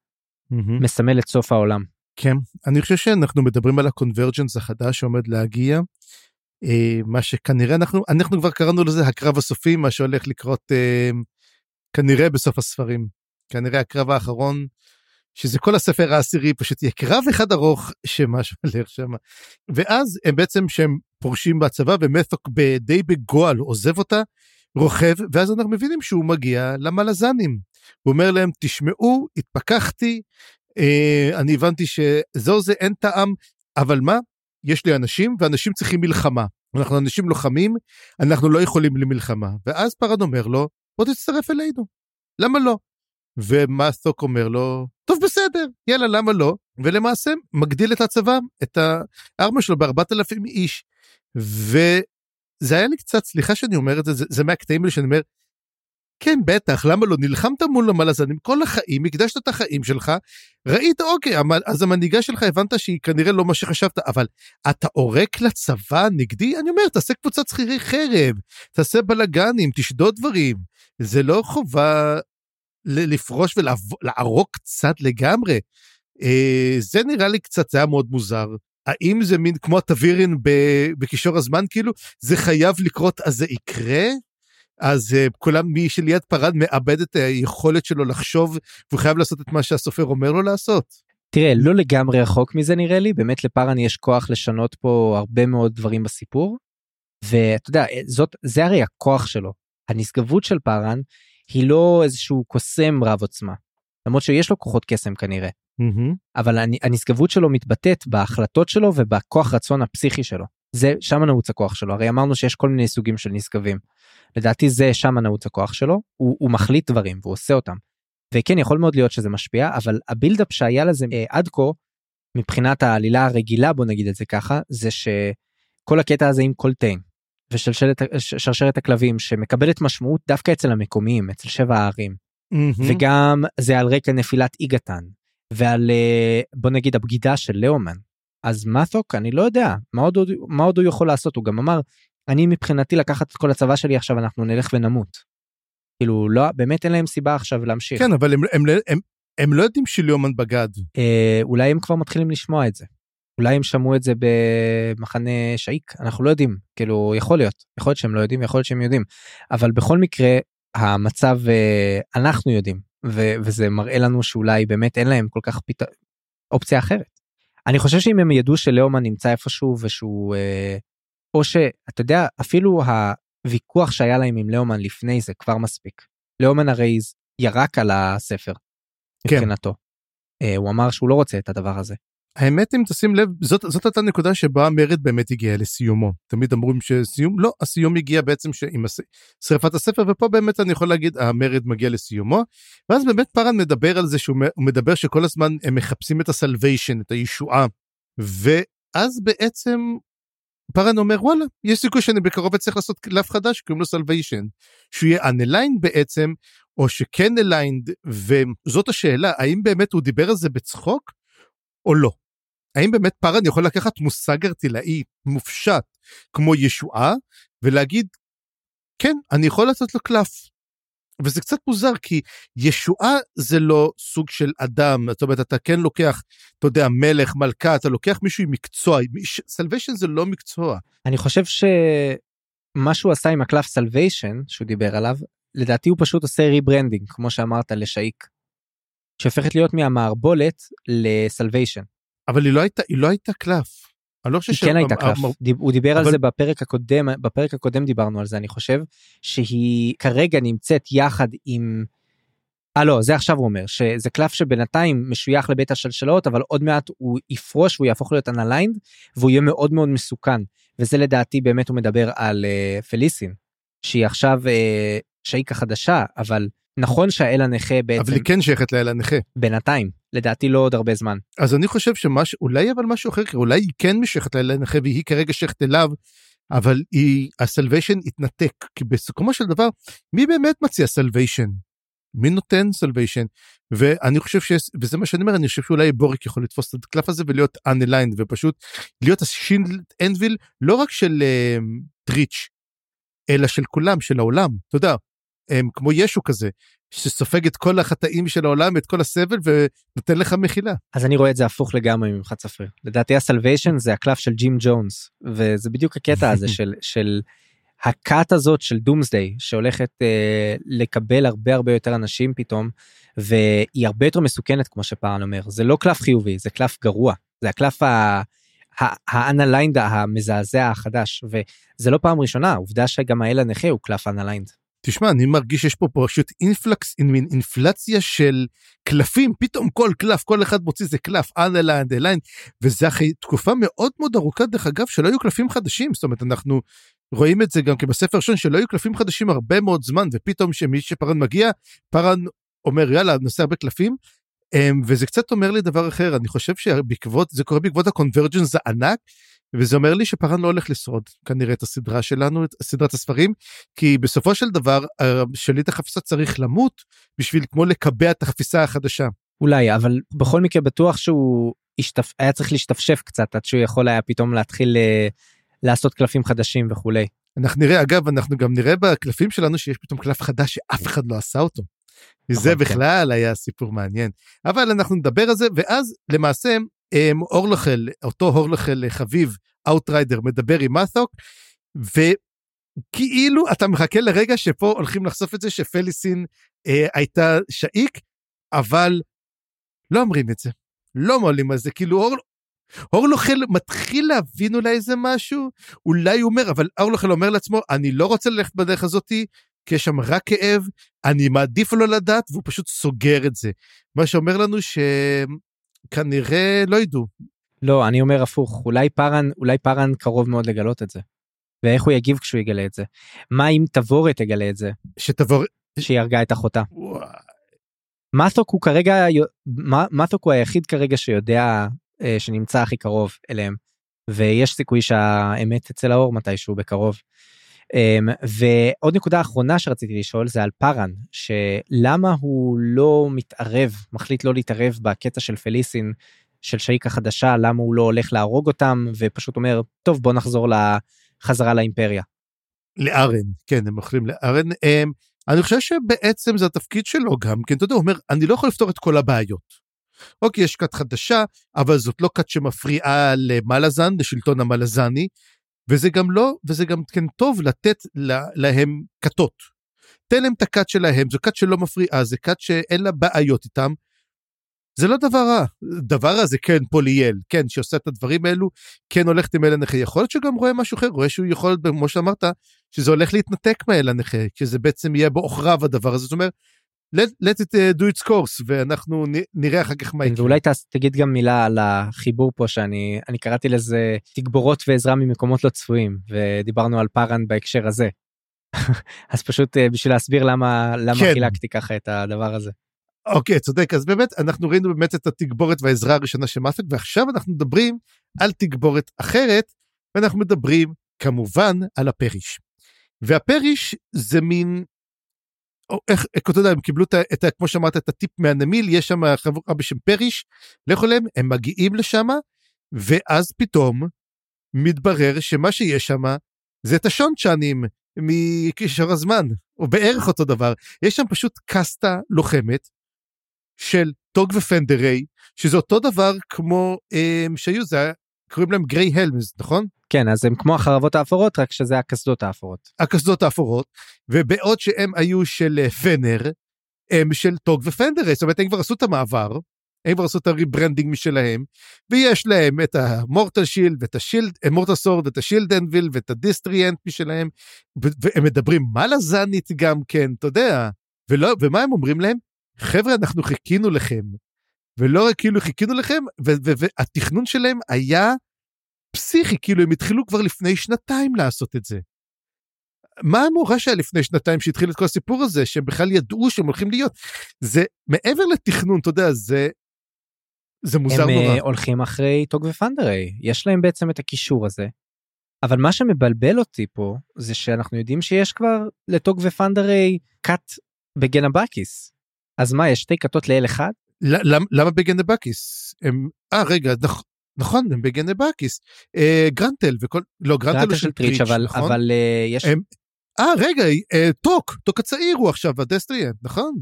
mm-hmm. מסמל את סוף העולם. כן אני חושב שאנחנו מדברים על הקונברג'נס החדש שעומד להגיע. אה, מה שכנראה אנחנו אנחנו כבר קראנו לזה הקרב הסופי מה שהולך לקרות אה, כנראה בסוף הספרים כנראה הקרב האחרון שזה כל הספר העשירי פשוט יהיה קרב אחד ארוך שמשהו הולך שם ואז הם בעצם שהם פורשים בצבא ומתוק די בגועל עוזב אותה רוכב ואז אנחנו מבינים שהוא מגיע למלזנים. הוא אומר להם תשמעו התפכחתי אה, אני הבנתי שזהו זה אין טעם אבל מה? יש לי אנשים ואנשים צריכים מלחמה. אנחנו אנשים לוחמים אנחנו לא יכולים למלחמה. ואז פרד אומר לו בוא תצטרף אלינו. למה לא? ומאסוק אומר לו? טוב בסדר יאללה למה לא? ולמעשה מגדיל את הצבא את הארמה שלו בארבעת אלפים איש. וזה היה לי קצת סליחה שאני אומר את זה זה, זה מהקטעים האלה שאני אומר. כן בטח למה לא נלחמת מול המלזנים כל החיים הקדשת את החיים שלך ראית אוקיי אז המנהיגה שלך הבנת שהיא כנראה לא מה שחשבת אבל אתה עורק לצבא נגדי אני אומר תעשה קבוצת שכירי חרב תעשה בלאגנים תשדוד דברים זה לא חובה לפרוש ולערוק קצת לגמרי. אה, זה נראה לי קצת, זה היה מאוד מוזר. האם זה מין כמו התווירין בקישור הזמן כאילו זה חייב לקרות אז זה יקרה? אז uh, כולם מי שליד פרד מאבד את היכולת שלו לחשוב והוא חייב לעשות את מה שהסופר אומר לו לעשות. תראה לא לגמרי רחוק מזה נראה לי באמת לפארן יש כוח לשנות פה הרבה מאוד דברים בסיפור. ואתה יודע זאת זה הרי הכוח שלו הנשגבות של פארן היא לא איזשהו קוסם רב עוצמה. למרות שיש לו כוחות קסם כנראה. Mm-hmm. אבל הנשגבות שלו מתבטאת בהחלטות שלו ובכוח רצון הפסיכי שלו. זה שם נעוץ הכוח שלו הרי אמרנו שיש כל מיני סוגים של נשגבים. לדעתי זה שם נעוץ הכוח שלו הוא, הוא מחליט דברים והוא עושה אותם. וכן יכול מאוד להיות שזה משפיע אבל ה buildup שהיה לזה אה, עד כה מבחינת העלילה הרגילה בוא נגיד את זה ככה זה שכל הקטע הזה עם קולטיין ושרשרת הכלבים שמקבלת משמעות דווקא אצל המקומיים אצל שבע הערים mm-hmm. וגם זה על רקע נפילת איגתן ועל אה, בוא נגיד הבגידה של לאומן אז מאתוק אני לא יודע מה עוד, מה עוד הוא יכול לעשות הוא גם אמר אני מבחינתי לקחת את כל הצבא שלי עכשיו אנחנו נלך ונמות. כאילו לא באמת אין להם סיבה עכשיו להמשיך. כן אבל הם, הם, הם, הם, הם לא יודעים שליאומן בגד. אה, אולי הם כבר מתחילים לשמוע את זה. אולי הם שמעו את זה במחנה שאיק אנחנו לא יודעים כאילו יכול להיות יכול להיות שהם לא יודעים יכול להיות שהם יודעים אבל בכל מקרה המצב אה, אנחנו יודעים ו- וזה מראה לנו שאולי באמת אין להם כל כך פת... אופציה אחרת. אני חושב שאם הם ידעו שלאומן נמצא איפשהו ושהוא אה, או שאתה יודע אפילו הוויכוח שהיה להם עם לאומן לפני זה כבר מספיק. לאומן הרי ירק על הספר כן. מבחינתו. אה, הוא אמר שהוא לא רוצה את הדבר הזה. האמת אם תשים לב זאת זאת הייתה נקודה שבה המרד באמת הגיע לסיומו. תמיד אמרו שסיום לא הסיום הגיע בעצם עם שרפת הספר ופה באמת אני יכול להגיד המרד מגיע לסיומו. ואז באמת פארן מדבר על זה שהוא מדבר שכל הזמן הם מחפשים את הסלוויישן את הישועה. ואז בעצם פארן אומר וואלה יש סיכוי שאני בקרוב אצליח לעשות קלף חדש קוראים לו salvation שהוא יהיה unaligned בעצם או שכן aligned וזאת השאלה האם באמת הוא דיבר על זה בצחוק או לא. האם באמת פארן יכול לקחת מושג ערטילאי מופשט כמו ישועה ולהגיד כן אני יכול לעשות לו קלף. וזה קצת מוזר כי ישועה זה לא סוג של אדם זאת אומרת אתה כן לוקח אתה יודע מלך מלכה אתה לוקח מישהו עם מקצוע salvation זה לא מקצוע. אני חושב שמה שהוא עשה עם הקלף salvation שהוא דיבר עליו לדעתי הוא פשוט עושה rebranding כמו שאמרת לשאיק. שהופכת להיות מהמערבולת ל salvation. אבל היא לא הייתה היא לא הייתה קלף. אני לא חושב היא כן הייתה קלף, הוא דיבר. על זה בפרק הקודם, בפרק הקודם דיברנו על זה אני חושב, שהיא כרגע נמצאת יחד עם, אה לא זה עכשיו הוא אומר שזה קלף שבינתיים משוייך לבית השלשלות אבל עוד מעט הוא יפרוש והוא יהפוך להיות unaligned והוא יהיה מאוד מאוד מסוכן וזה לדעתי באמת הוא מדבר על אה, פליסין שהיא עכשיו אה, שאיק חדשה אבל נכון שהאל הנכה בעצם אבל היא כן שייכת לאל הנכה. בינתיים. לדעתי לא עוד הרבה זמן. אז אני חושב שמש אולי אבל משהו אחר אולי היא כן משייכת לאל הנכה והיא כרגע שייכת אליו אבל היא ה salvation התנתק כי בסיכומו של דבר מי באמת מציע salvation מי נותן salvation ואני חושב ש... וזה מה שאני אומר אני חושב שאולי בוריק יכול לתפוס את הקלף הזה ולהיות unaligned ופשוט להיות ה Shield Anvil לא רק של אה, טריץ' אלא של כולם של העולם. אתה יודע הם כמו ישו כזה, שסופג את כל החטאים של העולם, את כל הסבל, ונותן לך מחילה. אז אני רואה את זה הפוך לגמרי ממך צפריר. לדעתי ה salvation זה הקלף של ג'ים ג'ונס, וזה בדיוק הקטע הזה של, של הכת הזאת של doomsday, שהולכת אה, לקבל הרבה הרבה יותר אנשים פתאום, והיא הרבה יותר מסוכנת כמו שפארן אומר. זה לא קלף חיובי, זה קלף גרוע. זה הקלף ה... ה unaligned המזעזע החדש וזה לא פעם ראשונה עובדה שגם האל הנכה הוא קלף unaligned. תשמע, אני מרגיש שיש פה פשוט influx, מין אינפלציה של קלפים, פתאום כל קלף, כל אחד מוציא איזה קלף, unaligned, aligned, וזה אחרי תקופה מאוד מאוד ארוכה, דרך אגב, שלא היו קלפים חדשים, זאת אומרת, אנחנו רואים את זה גם כי בספר ראשון, שלא היו קלפים חדשים הרבה מאוד זמן, ופתאום שמי שפארן מגיע, פארן אומר, יאללה, נעשה הרבה קלפים, וזה קצת אומר לי דבר אחר, אני חושב שבעקבות, זה קורה בעקבות הקונברג'נס הענק, וזה אומר לי שפארן לא הולך לשרוד כנראה את הסדרה שלנו, את סדרת הספרים, כי בסופו של דבר שליט החפיסה צריך למות בשביל כמו לקבע את החפיסה החדשה. אולי, אבל בכל מקרה בטוח שהוא השתפ... היה צריך להשתפשף קצת עד שהוא יכול היה פתאום להתחיל uh, לעשות קלפים חדשים וכולי. אנחנו נראה, אגב, אנחנו גם נראה בקלפים שלנו שיש פתאום קלף חדש שאף אחד לא עשה אותו. זה נכון, כן. בכלל היה סיפור מעניין. אבל אנחנו נדבר על זה, ואז למעשה אמ, אורלחל, אותו אורלחל חביב, outrider, מדבר עם מת'וק, וכאילו אתה מחכה לרגע שפה הולכים לחשוף את זה שפליסין אה, הייתה שאיק, אבל לא אומרים את זה, לא מעלים על זה, כאילו אור... אורלוחל מתחיל להבין אולי איזה משהו, אולי הוא אומר, אבל אורלוחל אומר לעצמו, אני לא רוצה ללכת בדרך הזאתי, כי יש שם רק כאב, אני מעדיף לא לדעת, והוא פשוט סוגר את זה. מה שאומר לנו ש... כנראה לא ידעו. לא, אני אומר הפוך, אולי פארן, אולי פארן קרוב מאוד לגלות את זה. ואיך הוא יגיב כשהוא יגלה את זה? מה אם תבורת תגלה את זה? שתבורת... שהיא הרגה את אחותה. מתוק הוא כרגע, מתוק הוא היחיד כרגע שיודע אה, שנמצא הכי קרוב אליהם. ויש סיכוי שהאמת תצא לאור מתישהו בקרוב. Um, ועוד נקודה אחרונה שרציתי לשאול זה על פארן שלמה הוא לא מתערב מחליט לא להתערב בקטע של פליסין של שייקה חדשה למה הוא לא הולך להרוג אותם ופשוט אומר טוב בוא נחזור לחזרה לאימפריה. לארן כן הם אוכלים לארן הם, אני חושב שבעצם זה התפקיד שלו גם כן אתה יודע הוא אומר אני לא יכול לפתור את כל הבעיות. אוקיי יש כת חדשה אבל זאת לא כת שמפריעה למלאזן לשלטון המלאזני וזה גם לא, וזה גם כן טוב לתת לה, להם כתות. תן להם את הכת שלהם, זו כת שלא מפריעה, זה כת שאין לה בעיות איתם. זה לא דבר רע, דבר רע זה כן פוליאל, כן, שעושה את הדברים האלו, כן הולכת עם אל הנכה, יכול להיות שגם רואה משהו אחר, רואה שהוא יכול, כמו שאמרת, שזה הולך להתנתק מאל הנכה, שזה בעצם יהיה בעוכריו הדבר הזה, זאת אומרת, let, let it uh, do its course ואנחנו נראה אחר כך מה יקרה. ואולי תגיד גם מילה על החיבור פה שאני אני קראתי לזה תגבורות ועזרה ממקומות לא צפויים ודיברנו על פארן בהקשר הזה. אז פשוט uh, בשביל להסביר למה למה כן. חילקתי ככה את הדבר הזה. אוקיי צודק אז באמת אנחנו ראינו באמת את התגבורת והעזרה הראשונה של מאפק ועכשיו אנחנו מדברים על תגבורת אחרת ואנחנו מדברים כמובן על הפריש. והפריש זה מין איך, אתה יודע, הם קיבלו את, את, כמו שאמרת, את הטיפ מהנמיל, יש שם חברה בשם פריש, לכו להם, הם מגיעים לשם, ואז פתאום מתברר שמה שיש שם זה את השונצ'נים מקשר הזמן. או בערך אותו דבר, יש שם פשוט קסטה לוחמת של טוג ופנדריי, שזה אותו דבר כמו אה, שהיו, זה היה, קוראים להם Grey Helms, נכון? כן, אז הם כמו החרבות האפורות, רק שזה הקסדות האפורות. הקסדות האפורות, ובעוד שהם היו של אה, פנר, הם של טוג ופנדריי, זאת אומרת, הם כבר עשו את המעבר, הם כבר עשו את ה rebranding משלהם, ויש להם את ה mortal shield ואת ה shield, mortal sword ואת ה shield anvil ואת ה destriant משלהם, והם מדברים מלאזנית גם כן, אתה יודע, ולא, ומה הם אומרים להם? חבר'ה, אנחנו חיכינו לכם. ולא רק כאילו חיכינו לכם, והתכנון שלהם היה פסיכי, כאילו הם התחילו כבר לפני שנתיים לעשות את זה. מה המורה שהיה לפני שנתיים שהתחיל את כל הסיפור הזה, שהם בכלל ידעו שהם הולכים להיות? זה מעבר לתכנון, אתה יודע, זה... זה מוזר הם אה, נורא. הם הולכים אחרי טוג ופנדריי, יש להם בעצם את הקישור הזה. אבל מה שמבלבל אותי פה, זה שאנחנו יודעים שיש כבר לטוג ופנדריי כת בגנבאקיס. אז מה, יש שתי כתות לאל אחד? למה, למה בגנבאקיס? הם, אה רגע, נכ, נכון, הם בגנבאקיס. אה, גרנטל וכל, לא, גרנטל הוא של טריץ', אבל, נכון? אבל אה, יש... אה רגע, אה, טוק, טוק הצעיר הוא עכשיו, ה destriant, נכון?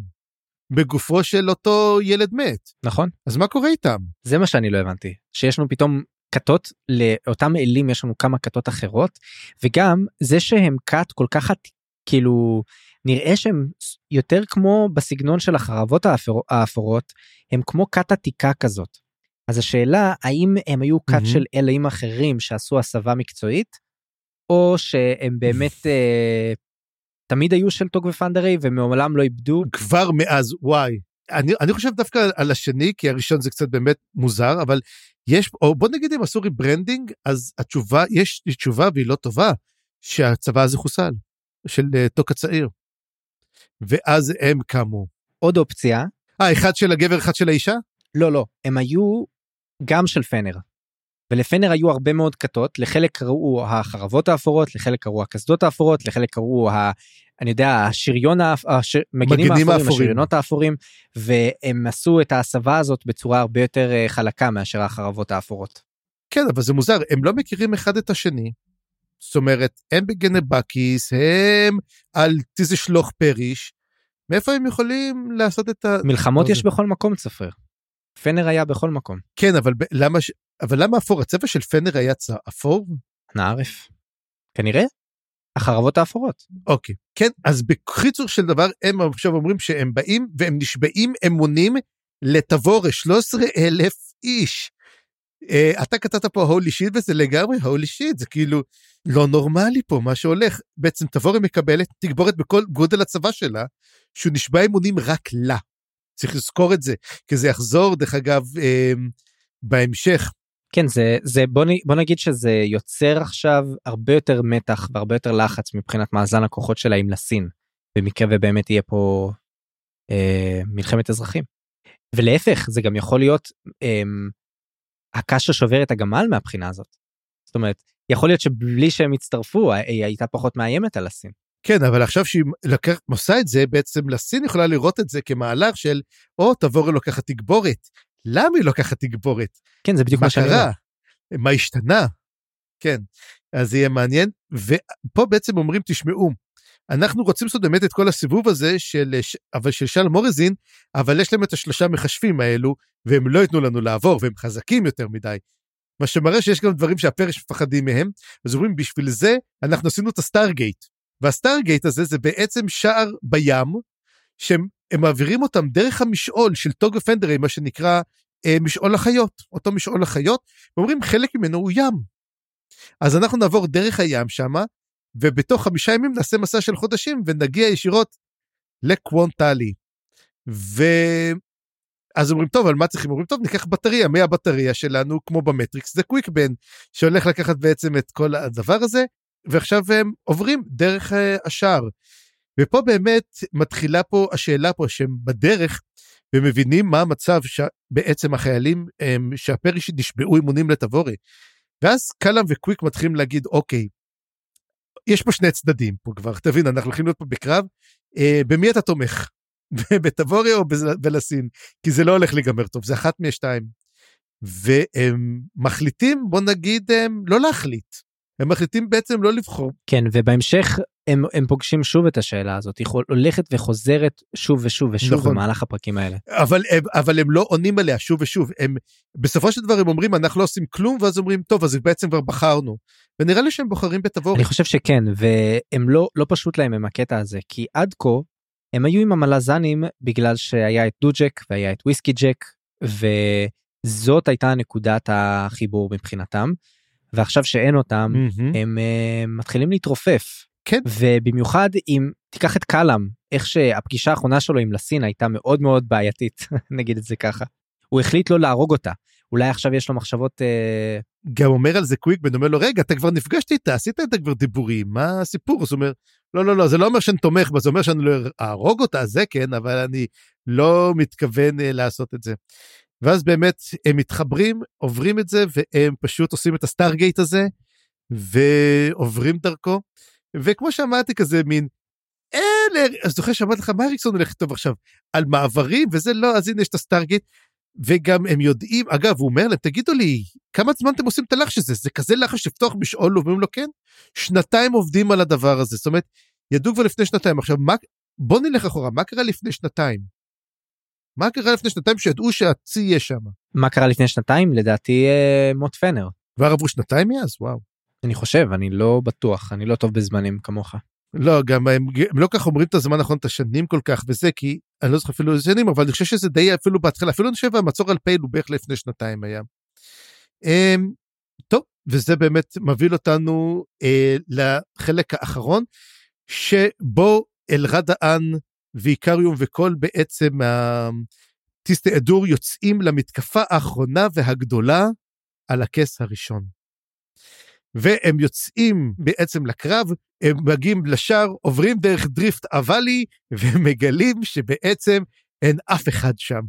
בגופו של אותו ילד מת. נכון. אז מה קורה איתם? זה מה שאני לא הבנתי, שיש לנו פתאום כתות לאותם אלים יש לנו כמה כתות אחרות וגם זה שהם כת כל כך כאילו נראה שהם יותר כמו בסגנון של החרבות האפור, האפורות, הם כמו כת עתיקה כזאת. אז השאלה האם הם היו כת mm-hmm. של אלים אחרים שעשו הסבה מקצועית, או שהם באמת אה, תמיד היו של טוג ופנדרי ומעולם לא איבדו. כבר מאז, וואי. אני, אני חושב דווקא על השני, כי הראשון זה קצת באמת מוזר, אבל יש, או בוא נגיד אם עשו rebranding, אז התשובה, יש תשובה והיא לא טובה, שהצבא הזה חוסל, של uh, טוק הצעיר. ואז הם קמו. עוד אופציה. אה, אחד של הגבר, אחד של האישה? לא, לא, הם היו גם של פנר. ולפנר היו הרבה מאוד כתות, לחלק קראו החרבות האפורות, לחלק קראו הקסדות האפורות, לחלק קראו, ה, אני יודע, השריון, המגינים האפורים, האפורים, השריונות האפורים, והם עשו את ההסבה הזאת בצורה הרבה יותר אה, חלקה מאשר החרבות האפורות. כן, אבל זה מוזר, הם לא מכירים אחד את השני. זאת אומרת, הם בגנבקיס, הם על טיזה שלוח פריש, מאיפה הם יכולים לעשות את ה... מלחמות יש בכל מקום, צפריר. פנר היה בכל מקום. כן, אבל למה, אבל למה אפור? הצבע של פנר היה צ... אפור? נערף. כנראה. החרבות האפורות. אוקיי. כן, אז בקיצור של דבר, הם עכשיו אומרים שהם באים והם נשבעים אמונים לתבורה 13 אלף איש. Uh, אתה כתבת פה הולי שיט וזה לגמרי הולי שיט, זה כאילו לא נורמלי פה מה שהולך. בעצם תבורה מקבלת תגבורת בכל גודל הצבא שלה, שהוא נשבע אמונים רק לה. צריך לזכור את זה, כי זה יחזור דרך אגב uh, בהמשך כן זה זה בוא, בוא נגיד שזה יוצר עכשיו הרבה יותר מתח והרבה יותר לחץ מבחינת מאזן הכוחות שלה עם לסין במקרה ובאמת יהיה פה אה, מלחמת אזרחים. ולהפך זה גם יכול להיות אה, הקש ששובר את הגמל מהבחינה הזאת. זאת אומרת יכול להיות שבלי שהם יצטרפו היא הייתה פחות מאיימת על הסין. כן אבל עכשיו שהיא לקח, עושה את זה בעצם לסין יכולה לראות את זה כמהלך של או תבורי לוקחת תגבורת למה היא לוקחת תגבורת? כן, זה בדיוק מה שאני אומר. מה השתנה? כן, אז זה יהיה מעניין. ופה בעצם אומרים, תשמעו, אנחנו רוצים לעשות באמת את כל הסיבוב הזה של, אבל של שאל מורזין, אבל יש להם את השלושה מכשפים האלו, והם לא ייתנו לנו לעבור, והם חזקים יותר מדי. מה שמראה שיש גם דברים שהפריש מפחדים מהם, אז אומרים, בשביל זה אנחנו עשינו את ה stargate. וה stargate הזה זה בעצם שער בים, שהם הם מעבירים אותם דרך המשעול של טוג ופנדרי, מה שנקרא אה, משעול החיות, אותו משעול החיות, ואומרים חלק ממנו הוא ים. אז אנחנו נעבור דרך הים שמה, ובתוך חמישה ימים נעשה מסע של חודשים ונגיע ישירות לקוונטלי. ואז אומרים טוב על מה צריכים אומרים טוב ניקח בטריה מהבטריה שלנו כמו במטריקס זה קוויק בן שהולך לקחת בעצם את כל הדבר הזה ועכשיו הם עוברים דרך אה, השער ופה באמת מתחילה פה השאלה פה שהם בדרך ומבינים מה המצב שבעצם החיילים הם, שהפריש נשבעו אימונים לטבורי. ואז קלאם וקוויק מתחילים להגיד אוקיי, יש פה שני צדדים פה כבר, תבין, אנחנו הולכים להיות פה בקרב, אה, במי אתה תומך? בטבורי או בלסין? כי זה לא הולך להיגמר טוב, זה אחת מהשתיים. והם מחליטים, בוא נגיד, הם, לא להחליט. הם מחליטים בעצם לא לבחור. כן, ובהמשך הם, הם פוגשים שוב את השאלה הזאת, היא הולכת וחוזרת שוב ושוב ושוב נכון. במהלך הפרקים האלה. אבל, אבל הם לא עונים עליה שוב ושוב, הם בסופו של דבר הם אומרים אנחנו לא עושים כלום, ואז אומרים טוב אז בעצם כבר בחרנו. ונראה לי שהם בוחרים בתבור. אני חושב שכן, והם לא, לא פשוט להם עם הקטע הזה, כי עד כה הם היו עם המלזנים בגלל שהיה את דוג'ק והיה את וויסקי ג'ק, וזאת הייתה נקודת החיבור מבחינתם. ועכשיו שאין אותם mm-hmm. הם uh, מתחילים להתרופף. כן. ובמיוחד אם תיקח את קלאם איך שהפגישה האחרונה שלו עם לסין הייתה מאוד מאוד בעייתית נגיד את זה ככה. הוא החליט לא להרוג אותה אולי עכשיו יש לו מחשבות. Uh... גם אומר על זה קוויק בן אומר לו רגע אתה כבר נפגשת איתה עשית את זה כבר דיבורים מה הסיפור אז הוא אומר לא לא לא זה לא אומר שאני תומך בה זה אומר שאני לא אהרוג אותה זה כן אבל אני לא מתכוון uh, לעשות את זה. ואז באמת הם מתחברים, עוברים את זה, והם פשוט עושים את הסטארגייט הזה, ועוברים דרכו. וכמו שאמרתי, כזה מין, אלה, אז זוכר שאמרתי לך, מה אריקסון הולך לכתוב עכשיו? על מעברים וזה לא, אז הנה יש את הסטארגייט. וגם הם יודעים, אגב, הוא אומר להם, תגידו לי, כמה זמן אתם עושים את הלחש הזה? זה כזה לחש לפתוח בשאול, ואומרים לו כן? שנתיים עובדים על הדבר הזה, זאת אומרת, ידעו כבר לפני שנתיים. עכשיו, מה, בוא נלך אחורה, מה קרה לפני שנתיים? מה קרה לפני שנתיים שידעו שהצי יהיה שם? מה קרה לפני שנתיים? לדעתי אה, מוט פנר. כבר עברו שנתיים מאז? וואו. אני חושב, אני לא בטוח, אני לא טוב בזמנים כמוך. לא, גם הם, הם לא כך אומרים את הזמן הנכון, את השנים כל כך וזה, כי אני לא זוכר אפילו איזה שנים, אבל אני חושב שזה די אפילו בהתחלה, אפילו אני חושב המצור על פייל הוא בערך לפני שנתיים היה. Um, טוב, וזה באמת מוביל אותנו uh, לחלק האחרון, שבו אלרד האן ואיקריום וכל בעצם הטיסטי אדור יוצאים למתקפה האחרונה והגדולה על הכס הראשון. והם יוצאים בעצם לקרב, הם מגיעים לשער, עוברים דרך דריפט אבלי, ומגלים שבעצם אין אף אחד שם.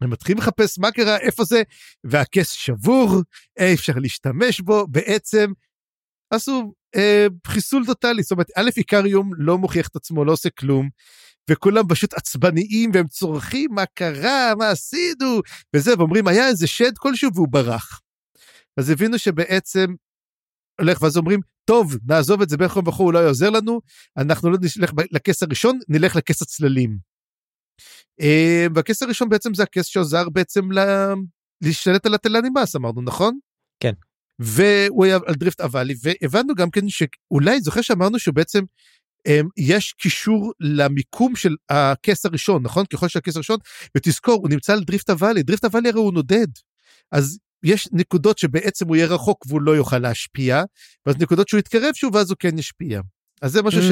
הם מתחילים לחפש מה קרה, איפה זה, והכס שבור, אי אפשר להשתמש בו, בעצם עשו אה, חיסול טוטאלי, זאת אומרת, א' איקריום לא מוכיח את עצמו, לא עושה כלום, וכולם פשוט עצבניים והם צורכים מה קרה, מה עשינו, וזה, ואומרים, היה איזה שד כלשהו והוא ברח. אז הבינו שבעצם הולך, ואז אומרים, טוב, נעזוב את זה בין כה וכה, הוא לא יעזר לנו, אנחנו לא נלך לכס הראשון, נלך לכס הצללים. אה, והכס הראשון בעצם זה הכס שעוזר בעצם לה... להשתלט על הטלנימאס, אמרנו, נכון? כן. והוא היה על דריפט אבלי, והבנו גם כן שאולי, זוכר שאמרנו שבעצם אמ, יש קישור למיקום של הכס הראשון, נכון? ככל שהכס הראשון, ותזכור, הוא נמצא על דריפט אוואלי, דריפט אוואלי הרי הוא נודד. אז יש נקודות שבעצם הוא יהיה רחוק והוא לא יוכל להשפיע, ואז נקודות שהוא יתקרב שוב ואז הוא כן ישפיע. אז זה משהו mm.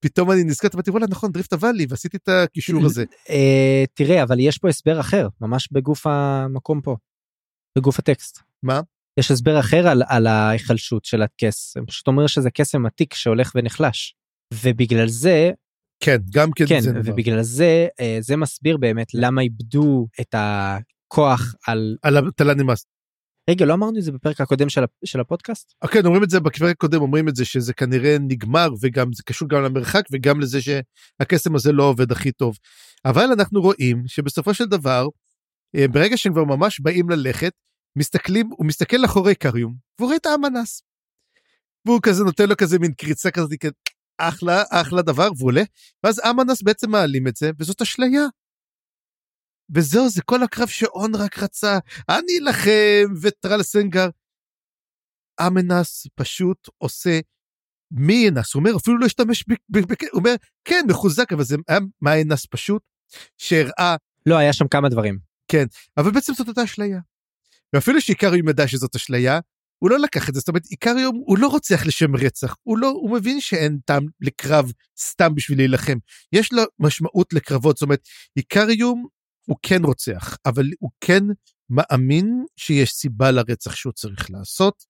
שפתאום אני נזכרתי ואמרתי וואלה נכון דריפט אוואלי ועשיתי את הקישור הזה. אה, תראה אבל יש פה הסבר אחר ממש בגוף המקום פה. בגוף הטקסט. מה? יש הסבר אחר על, על ההיחלשות של הכס, הם פשוט אומר שזה קסם עתיק שהולך ונחלש. ובגלל זה כן גם כן, כן זה ובגלל זה אה, זה מסביר באמת למה איבדו את הכוח על על התל"נימאס. רגע לא אמרנו את זה בפרק הקודם של, של הפודקאסט? כן אומרים את זה בפרק הקודם אומרים את זה שזה כנראה נגמר וגם זה קשור גם למרחק וגם לזה שהקסם הזה לא עובד הכי טוב. אבל אנחנו רואים שבסופו של דבר אה, ברגע שהם כבר ממש באים ללכת מסתכלים הוא מסתכל אחורי קריום והוא רואה את האמנס. והוא כזה נותן לו כזה מין קריצה כזאת אחלה, אחלה דבר, והוא עולה, ואז אמנס בעצם מעלים את זה, וזאת אשליה. וזהו, זה כל הקרב שאון רק רצה, אני אלחם, וטרל סנגר. אמנס פשוט עושה מי אנס, הוא אומר, אפילו לא השתמש, ב, ב, ב, הוא אומר, כן, מחוזק, אבל זה היה מה אנס פשוט, שהראה... לא, היה שם כמה דברים. כן, אבל בעצם זאת אותה אשליה. ואפילו שעיקר הוא ידע שזאת אשליה, הוא לא לקח את זה, זאת אומרת, איקריום הוא לא רוצח לשם רצח, הוא לא, הוא מבין שאין טעם לקרב סתם בשביל להילחם. יש לו משמעות לקרבות, זאת אומרת, איקריום הוא כן רוצח, אבל הוא כן מאמין שיש סיבה לרצח שהוא צריך לעשות,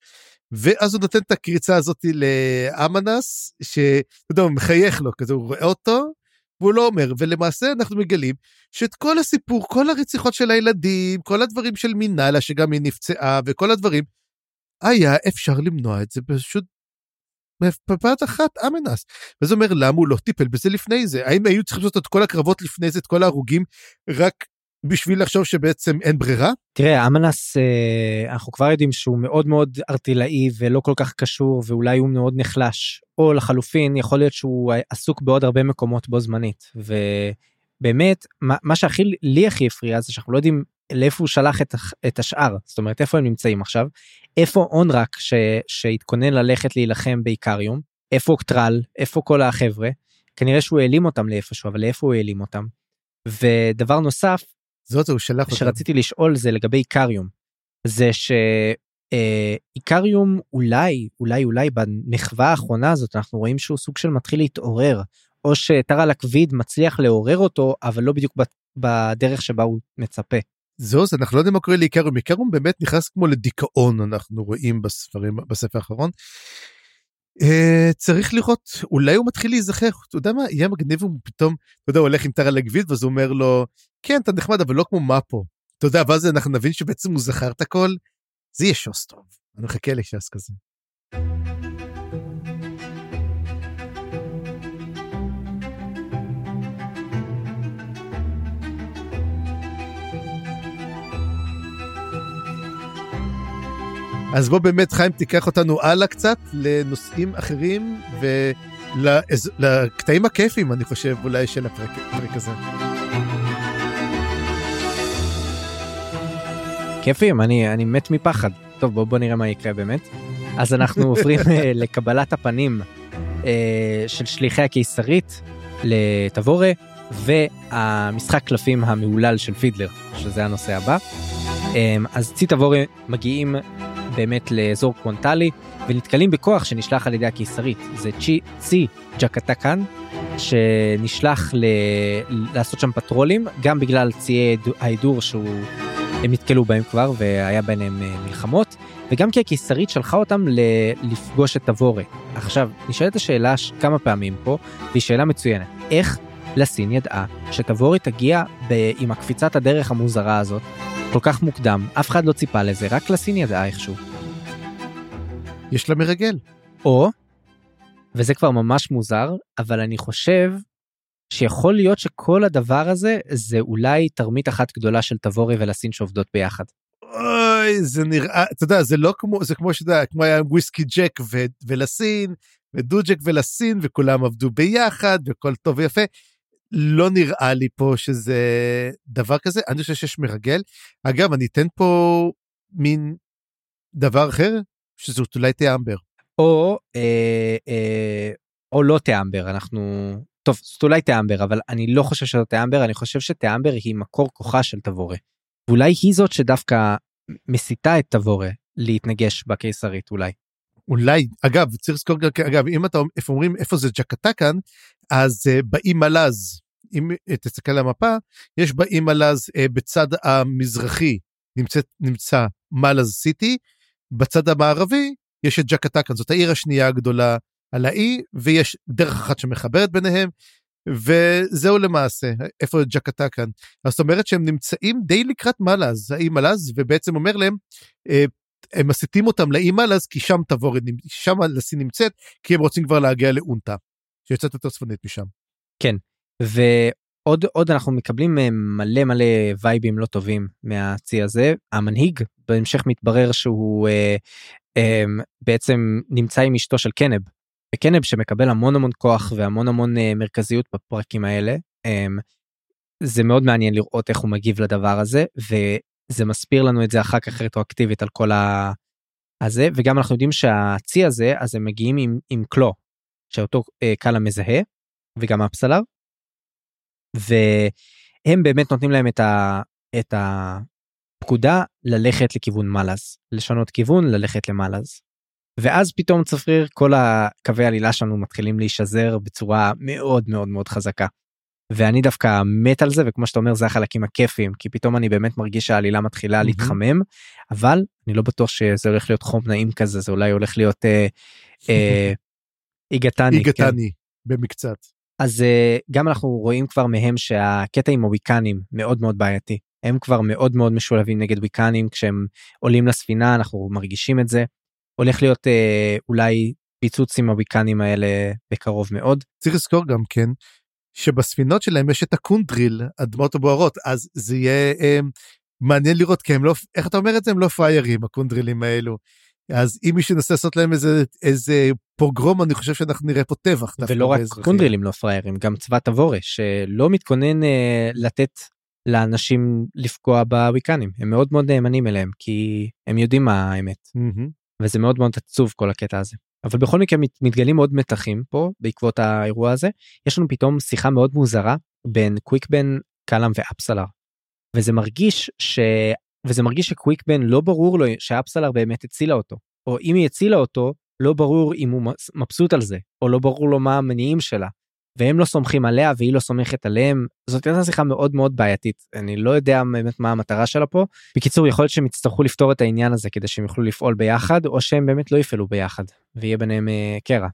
ואז הוא נותן את הקריצה הזאת לאמנס, שאתה יודע, הוא מחייך לו, כזה הוא רואה אותו, והוא לא אומר, ולמעשה אנחנו מגלים שאת כל הסיפור, כל הרציחות של הילדים, כל הדברים של מינאלה, שגם היא נפצעה, וכל הדברים, היה אפשר למנוע את זה פשוט בבת אחת אמנס. וזה אומר למה הוא לא טיפל בזה לפני זה האם היו צריכים לעשות את כל הקרבות לפני זה את כל ההרוגים רק בשביל לחשוב שבעצם אין ברירה? תראה, אמנס, אה, אנחנו כבר יודעים שהוא מאוד מאוד ארטילאי ולא כל כך קשור ואולי הוא מאוד נחלש. או לחלופין, יכול להיות שהוא עסוק בעוד הרבה מקומות בו זמנית. ובאמת, מה, מה שהכי, לי הכי הפריע זה שאנחנו לא יודעים לאיפה הוא שלח את, את השאר. זאת אומרת, איפה הם נמצאים עכשיו? איפה אונרק ש, שהתכונן ללכת להילחם באיקריום? איפה טרל? איפה כל החבר'ה? כנראה שהוא העלים אותם לאיפשהו, אבל לאיפה הוא העלים אותם? ודבר נוסף, זאת הוא שלח אותם. שרציתי לשאול זה לגבי איקריום. זה שאיקריום אה, אולי, אולי, אולי במחווה האחרונה הזאת אנחנו רואים שהוא סוג של מתחיל להתעורר. או שטרל הכביד מצליח לעורר אותו, אבל לא בדיוק בדרך שבה הוא מצפה. זוז אנחנו לא יודעים מה קורה לאיקריום, איקריום באמת נכנס כמו לדיכאון אנחנו רואים בספרים בספר האחרון. Uh, צריך לראות אולי הוא מתחיל להיזכר אתה יודע מה יהיה מגניב הוא פתאום אתה יודע הוא הולך עם טרה לגביד ואז הוא אומר לו כן אתה נחמד אבל לא כמו מה פה. אתה יודע ואז אנחנו נבין שבעצם הוא זכר את הכל זה יהיה שוס טוב אני מחכה לשס כזה. אז בוא באמת חיים תיקח אותנו הלאה קצת לנושאים אחרים ולקטעים הכיפים אני חושב אולי של הפרק, הפרק הזה. כיפים אני אני מת מפחד טוב בוא בוא נראה מה יקרה באמת אז אנחנו עוברים אה, לקבלת הפנים אה, של שליחי הקיסרית לטבורה והמשחק קלפים המהולל של פידלר שזה הנושא הבא. אה, אז צי טבורה מגיעים באמת לאזור קוונטלי ונתקלים בכוח שנשלח על ידי הקיסרית. זה צ'י צי ג'קטקן שנשלח ל... לעשות שם פטרולים גם בגלל ציי ההידור שהוא הם נתקלו בהם כבר והיה ביניהם אה, מלחמות. וגם כי הקיסרית שלחה אותם ל... לפגוש את תבורה. עכשיו נשאלת השאלה כמה פעמים פה והיא שאלה מצוינת. איך לסין ידעה שתבורי תגיע ב... עם הקפיצת הדרך המוזרה הזאת כל כך מוקדם, אף אחד לא ציפה לזה, רק לסין ידעה איכשהו. יש לה מרגל. או, וזה כבר ממש מוזר, אבל אני חושב שיכול להיות שכל הדבר הזה זה אולי תרמית אחת גדולה של תבורי ולסין שעובדות ביחד. אוי, זה נראה, אתה יודע, זה לא כמו, זה כמו שאתה יודע, כמו היה וויסקי ג'ק ו, ולסין, ודו ג'ק ולסין, וכולם עבדו ביחד, וכל טוב ויפה. לא נראה לי פה שזה דבר כזה, אני חושב שיש מרגל. אגב, אני אתן פה מין דבר אחר, שזאת אולי תיאמבר. או, אה, אה, או לא תיאמבר, אנחנו... טוב, זאת אולי תיאמבר, אבל אני לא חושב שזאת תיאמבר, אני חושב שתיאמבר היא מקור כוחה של תבורה. ואולי היא זאת שדווקא מסיתה את תבורה להתנגש בקיסרית אולי. אולי, אגב, צריך לזכור, אגב, אם אתה איפה אומרים איפה זה ג'קטקן, אז uh, באי מלז, אם תסתכל על המפה, יש באי מלז uh, בצד המזרחי נמצא, נמצא מלז סיטי, בצד המערבי יש את ג'קטקן, זאת העיר השנייה הגדולה על האי, ויש דרך אחת שמחברת ביניהם, וזהו למעשה, איפה ג'קטקן. זאת אומרת שהם נמצאים די לקראת מלז, האי מלז, ובעצם אומר להם, uh, הם מסיתים אותם לאי מלז כי שם תבורת, שם לסין נמצאת, כי הם רוצים כבר להגיע לאונטה, שיוצאת יותר צפונית משם. כן, ועוד עוד אנחנו מקבלים אה, מלא מלא וייבים לא טובים מהצי הזה. המנהיג בהמשך מתברר שהוא אה, אה, בעצם נמצא עם אשתו של קנב. וקנב שמקבל המון המון כוח והמון המון אה, מרכזיות בפרקים האלה. אה, זה מאוד מעניין לראות איך הוא מגיב לדבר הזה וזה מסביר לנו את זה אחר כך רטרואקטיבית על כל ה... הזה וגם אנחנו יודעים שהצי הזה אז הם מגיעים עם, עם קלו שאותו אה, קאלה מזהה וגם אפסלר והם באמת נותנים להם את, ה, את הפקודה ללכת לכיוון מלאז, לשנות כיוון, ללכת למלאז. ואז פתאום צפריר כל הקווי העלילה שלנו מתחילים להישזר בצורה מאוד מאוד מאוד חזקה. ואני דווקא מת על זה וכמו שאתה אומר זה החלקים הכיפים כי פתאום אני באמת מרגיש שהעלילה מתחילה mm-hmm. להתחמם אבל אני לא בטוח שזה הולך להיות חום נעים כזה זה אולי הולך להיות אה, אה, איגתני. איגתני כן. במקצת. אז אה, גם אנחנו רואים כבר מהם שהקטע עם הוויקנים מאוד מאוד בעייתי. הם כבר מאוד מאוד משולבים נגד וויקנים כשהם עולים לספינה אנחנו מרגישים את זה. הולך להיות אה, אולי פיצוץ עם הוויקנים האלה בקרוב מאוד. צריך לזכור גם כן שבספינות שלהם יש את הקונדריל, אדמות הבוערות, אז זה יהיה אה, מעניין לראות, כי הם לא, איך אתה אומר את זה? הם לא פריירים, הקונדרילים האלו. אז אם מישהו ינסה לעשות להם איזה, איזה פוגרום, אני חושב שאנחנו נראה פה טבח. ולא רק קונדרילים לא פריירים, גם צבא תבורה, שלא מתכונן אה, לתת לאנשים לפגוע בוויקנים, הם מאוד מאוד נאמנים אליהם, כי הם יודעים מה האמת. Mm-hmm. וזה מאוד מאוד עצוב כל הקטע הזה. אבל בכל מקרה מתגלים עוד מתחים פה בעקבות האירוע הזה. יש לנו פתאום שיחה מאוד מוזרה בין קוויקבן, קלאם ואפסלר. וזה מרגיש ש... וזה מרגיש שקוויקבן לא ברור לו שאפסלר באמת הצילה אותו. או אם היא הצילה אותו, לא ברור אם הוא מבסוט על זה, או לא ברור לו מה המניעים שלה. והם לא סומכים עליה והיא לא סומכת עליהם. זאת הייתה שיחה מאוד מאוד בעייתית. אני לא יודע באמת מה המטרה שלה פה. בקיצור יכול להיות שהם יצטרכו לפתור את העניין הזה כדי שהם יוכלו לפעול ביחד או שהם באמת לא יפעלו ביחד ויהיה ביניהם אה, קרע.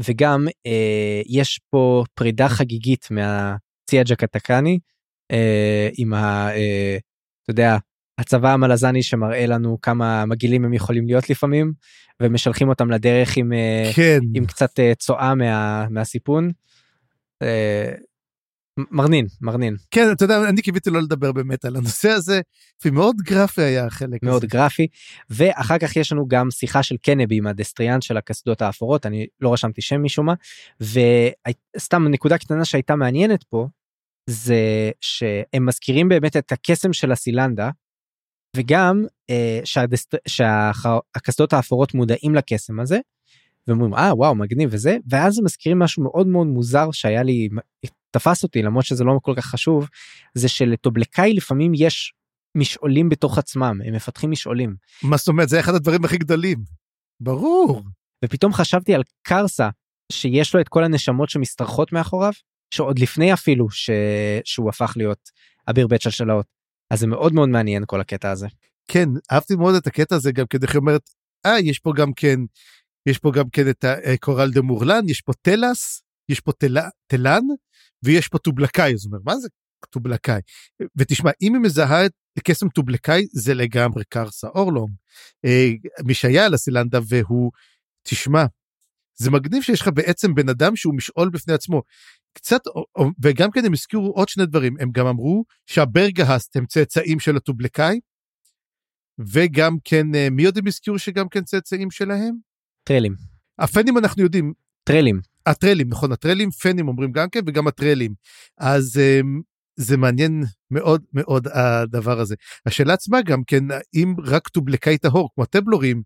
וגם אה, יש פה פרידה חגיגית מהצי הג'קטקני אה, עם ה... אה, אתה יודע הצבא המלזני שמראה לנו כמה מגעילים הם יכולים להיות לפעמים ומשלחים אותם לדרך עם, אה, כן. עם קצת אה, צואה מה, מהסיפון. אה, מרנין מרנין כן אתה יודע אני קיוויתי לא לדבר באמת על הנושא הזה ומאוד גרפי היה החלק מאוד הזה. גרפי ואחר כך יש לנו גם שיחה של קנבי עם ה destriant של הקסדות האפורות אני לא רשמתי שם משום מה וסתם נקודה קטנה שהייתה מעניינת פה זה שהם מזכירים באמת את הקסם של הסילנדה וגם אה, שהקסדות האפורות מודעים לקסם הזה. ואומרים אה וואו מגניב וזה ואז הם מזכירים משהו מאוד מאוד מוזר שהיה לי תפס אותי למרות שזה לא כל כך חשוב זה שלטובלקאי לפעמים יש משעולים בתוך עצמם הם מפתחים משעולים. מה זאת אומרת זה אחד הדברים הכי גדולים. ברור. ופתאום חשבתי על קרסה שיש לו את כל הנשמות שמשתרכות מאחוריו שעוד לפני אפילו ש... שהוא הפך להיות אביר בית שלשלאות אז זה מאוד מאוד מעניין כל הקטע הזה. כן, אהבתי מאוד את הקטע הזה גם כדי שאומרת, אה, יש פה גם כן, יש פה גם כן את הקורל דה מורלן, יש פה טלס, יש פה תל, תלן, ויש פה טובלקאי, אז הוא אומר, מה זה טובלקאי? ותשמע, אם היא מזהה את קסם טובלקאי, זה לגמרי קרסה אורלונג. אה, מי שהיה על הסילנדה והוא, תשמע, זה מגניב שיש לך בעצם בן אדם שהוא משעול בפני עצמו. קצת, וגם כן הם הזכירו עוד שני דברים, הם גם אמרו שהברגהסט הם צאצאים של הטובלקאי, וגם כן, אה, מי עוד הם הזכירו שגם כן צאצאים שלהם? טרלים. הפנים אנחנו יודעים. טרלים. הטרלים, נכון, הטרלים, פנים אומרים גם כן, וגם הטרלים. אז אה, זה מעניין מאוד מאוד הדבר הזה. השאלה עצמה גם כן, האם רק טובלקאי טהור, כמו הטבלורים,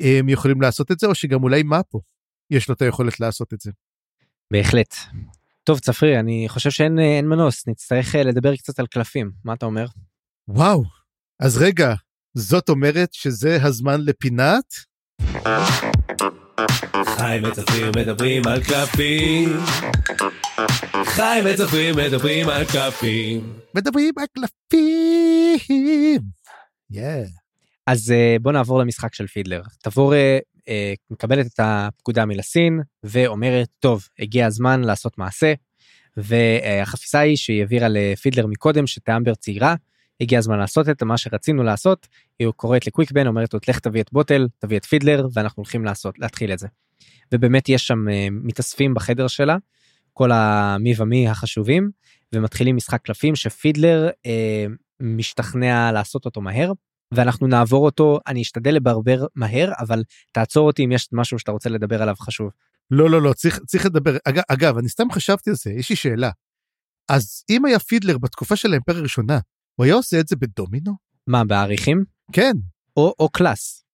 הם יכולים לעשות את זה, או שגם אולי מפו יש לו את היכולת לעשות את זה. בהחלט. טוב צפרי אני חושב שאין אין מנוס נצטרך אה, לדבר קצת על קלפים מה אתה אומר. וואו אז רגע זאת אומרת שזה הזמן לפינת. חיים וצפיר מדברים על קלפים. חיים וצפיר מדברים על קלפים. מדברים על קלפים. Yeah. אז אה, בוא נעבור למשחק של פידלר. תבור אה, אה, מקבלת את הפקודה מלסין ואומרת טוב הגיע הזמן לעשות מעשה. והחפיסה היא שהיא העבירה לפידלר מקודם שטאמבר צעירה הגיע הזמן לעשות את מה שרצינו לעשות היא קוראת לקוויקבן אומרת לו לך תביא את בוטל תביא את פידלר ואנחנו הולכים לעשות להתחיל את זה. ובאמת יש שם מתאספים בחדר שלה כל המי ומי החשובים ומתחילים משחק קלפים שפידלר uh, משתכנע לעשות אותו מהר ואנחנו נעבור אותו אני אשתדל לברבר מהר אבל תעצור אותי אם יש משהו שאתה רוצה לדבר עליו חשוב. לא לא לא צריך צריך לדבר אגב, אגב אני סתם חשבתי על זה יש לי שאלה. אז אם היה פידלר בתקופה של האימפריה הראשונה הוא היה עושה את זה בדומינו? מה באריחים? כן. או, או קלאס.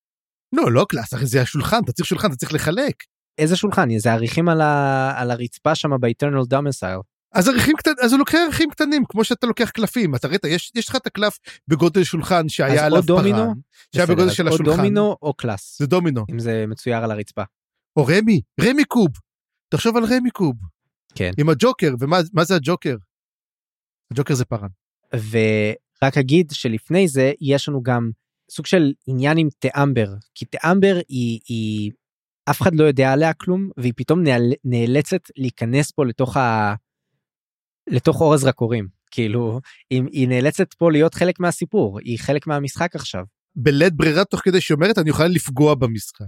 לא לא קלאס אחרי זה השולחן אתה צריך שולחן אתה צריך לחלק. איזה שולחן זה אריחים על, ה... על הרצפה שם ב-Eternal Domicile. אז אריחים קטנים אז הוא לוקח אריחים קטנים כמו שאתה לוקח קלפים אתה ראית יש יש לך את הקלף בגודל שולחן שהיה עליו פרן. שהיה בגודל של או השולחן. דומינו או קלאס. זה דומינו. אם זה מצויר על הרצפה. או רמי רמיקוב. תחשוב על רמי קוב. כן. עם הג'וקר ומה זה הג'וקר. הג'וקר זה פרן. ורק אגיד שלפני זה יש לנו גם סוג של עניין עם תאמבר כי תאמבר היא, היא אף אחד לא יודע עליה כלום והיא פתאום נאל, נאלצת להיכנס פה לתוך ה... לתוך אור הזרקורים כאילו אם היא נאלצת פה להיות חלק מהסיפור היא חלק מהמשחק עכשיו בלית ברירה תוך כדי שהיא אומרת אני יכולה לפגוע במשחק.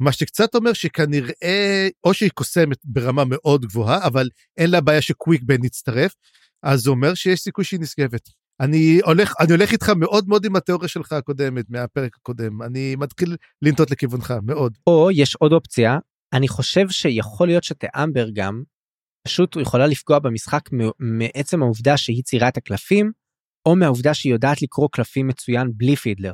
מה שקצת אומר שכנראה או שהיא קוסמת ברמה מאוד גבוהה אבל אין לה בעיה שקוויק בן יצטרף אז זה אומר שיש סיכוי שהיא נשגבת. אני הולך אני הולך איתך מאוד מאוד עם התיאוריה שלך הקודמת מהפרק הקודם אני מתחיל לנטות לכיוונך מאוד. או יש עוד אופציה אני חושב שיכול להיות שתאמבר גם פשוט יכולה לפגוע במשחק מעצם העובדה שהיא ציירה את הקלפים או מהעובדה שהיא יודעת לקרוא קלפים מצוין בלי פידלר.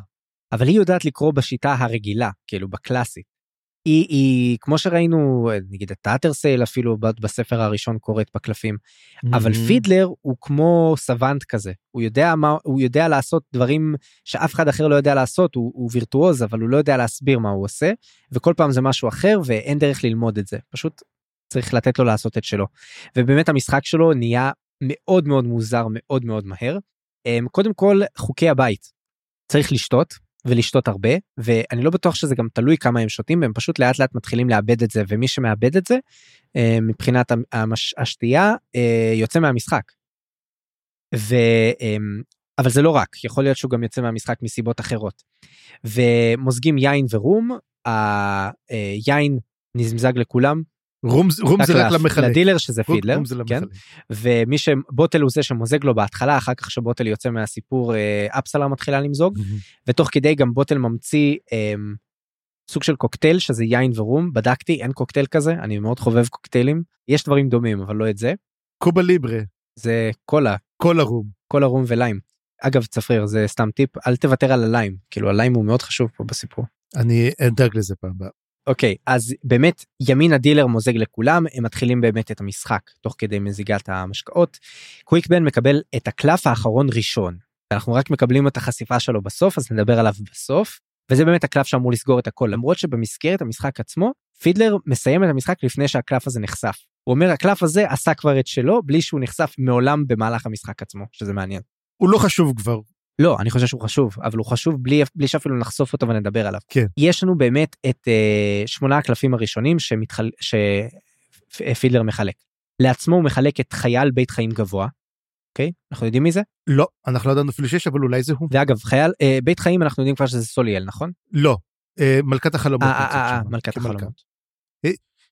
אבל היא יודעת לקרוא בשיטה הרגילה כאילו בקלאסית. היא, היא כמו שראינו נגיד את האטרסייל אפילו בספר הראשון קוראת בקלפים mm-hmm. אבל פידלר הוא כמו סוונט כזה הוא יודע מה הוא יודע לעשות דברים שאף אחד אחר לא יודע לעשות הוא, הוא וירטואוז אבל הוא לא יודע להסביר מה הוא עושה וכל פעם זה משהו אחר ואין דרך ללמוד את זה פשוט צריך לתת לו לעשות את שלו ובאמת המשחק שלו נהיה מאוד מאוד מוזר מאוד מאוד מהר. אמ, קודם כל חוקי הבית צריך לשתות ולשתות הרבה ואני לא בטוח שזה גם תלוי כמה הם שותים הם פשוט לאט לאט מתחילים לאבד את זה ומי שמאבד את זה אה, מבחינת המש... השתייה אה, יוצא מהמשחק. ו... אמ, אבל זה לא רק יכול להיות שהוא גם יוצא מהמשחק מסיבות אחרות. ומוזגים יין ורום היין נזמזג לכולם רום, רום זה רק למחלק. לדילר שזה רום, פידלר, רום זה כן? ומי שבוטל הוא זה שמוזג לו בהתחלה, אחר כך שבוטל יוצא מהסיפור אה, אפסלר מתחילה למזוג, mm-hmm. ותוך כדי גם בוטל ממציא אה, סוג של קוקטייל שזה יין ורום, בדקתי אין קוקטייל כזה, אני מאוד חובב קוקטיילים, יש דברים דומים אבל לא את זה. קובה ליברה. זה קולה. קולה רום. קולה רום וליים. אגב צפריר זה סתם טיפ אל תוותר על הליים כאילו הליים הוא מאוד חשוב פה בסיפור. אני אדאג לזה פעם הבאה. אוקיי okay, אז באמת ימין הדילר מוזג לכולם הם מתחילים באמת את המשחק תוך כדי מזיגת המשקאות. קוויק בן מקבל את הקלף האחרון ראשון אנחנו רק מקבלים את החשיפה שלו בסוף אז נדבר עליו בסוף וזה באמת הקלף שאמור לסגור את הכל למרות שבמסגרת המשחק עצמו פידלר מסיים את המשחק לפני שהקלף הזה נחשף. הוא אומר הקלף הזה עשה כבר את שלו בלי שהוא נחשף מעולם במהלך המשחק עצמו שזה מעניין. הוא לא חשוב כבר לא אני חושב שהוא חשוב אבל הוא חשוב בלי בלי שאפילו נחשוף אותו ונדבר עליו. כן. יש לנו באמת את uh, שמונה הקלפים הראשונים שמתחל... שפידלר מחלק. לעצמו הוא מחלק את חייל בית חיים גבוה. אוקיי אנחנו יודעים מי זה? לא אנחנו לא ידענו אפילו שיש אבל אולי זה הוא. ואגב חייל uh, בית חיים אנחנו יודעים כבר שזה סוליאל נכון? לא uh, מלכת החלומות. אה, מלכת החלומות.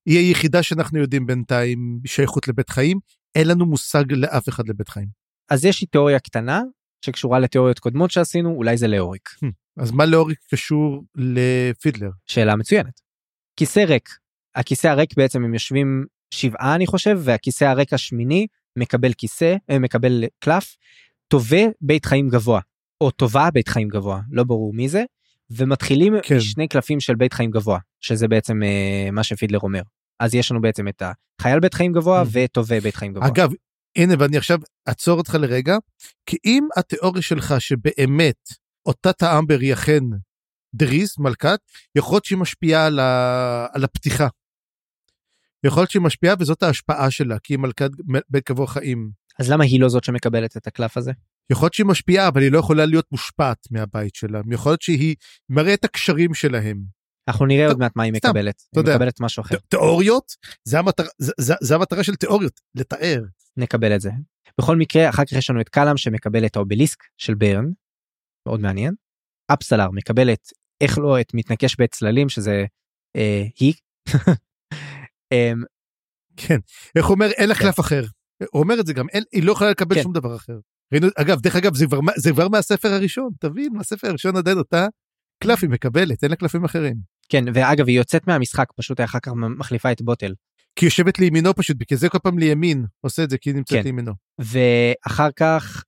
היא היחידה שאנחנו יודעים בינתיים שייכות לבית חיים אין לנו מושג לאף אחד לבית חיים. אז יש לי תיאוריה קטנה שקשורה לתיאוריות קודמות שעשינו אולי זה לאוריק. Hmm, אז מה לאוריק קשור לפידלר? שאלה מצוינת. כיסא ריק. הכיסא הריק בעצם הם יושבים שבעה אני חושב והכיסא הריק השמיני מקבל כיסא אה, מקבל קלף טובה בית חיים גבוה או טובה בית חיים גבוה לא ברור מי זה ומתחילים כן. שני קלפים של בית חיים גבוה שזה בעצם אה, מה שפידלר אומר אז יש לנו בעצם את החייל בית חיים גבוה mm. וטובה בית חיים גבוה. אגב הנה ואני עכשיו אעצור אותך לרגע כי אם התיאוריה שלך שבאמת אותה תאמבר היא אכן דריס מלכת יכול להיות שהיא משפיעה על, ה... על הפתיחה. יכול להיות שהיא משפיעה וזאת ההשפעה שלה כי היא מלכת בית קבוע חיים. אז למה היא לא זאת שמקבלת את הקלף הזה? יכול להיות שהיא משפיעה אבל היא לא יכולה להיות מושפעת מהבית שלה יכול להיות שהיא מראה את הקשרים שלהם. אנחנו נראה עוד מעט מה היא מקבלת, היא מקבלת משהו אחר. תיאוריות זה המטרה, של תיאוריות, לתאר. נקבל את זה. בכל מקרה אחר כך יש לנו את קלאם שמקבל את האובליסק של ברן, מאוד מעניין. אפסלר מקבלת איך לא את מתנקש בית צללים שזה אה, היא. אמ, כן, איך אומר אין כן. קלף אחר. הוא אומר את זה גם, אין, היא לא יכולה לקבל כן. שום דבר אחר. אגב, דרך אגב, זה כבר, זה כבר מהספר הראשון, תבין, מהספר הראשון עדיין אותה קלף היא מקבלת, אין לה קלפים אחרים. כן, ואגב, היא יוצאת מהמשחק, פשוט אחר כך מחליפה את בוטל. כי יושבת לימינו פשוט, בגלל זה כל פעם לימין עושה את זה, כי היא נמצאת כן. לימינו. ואחר כך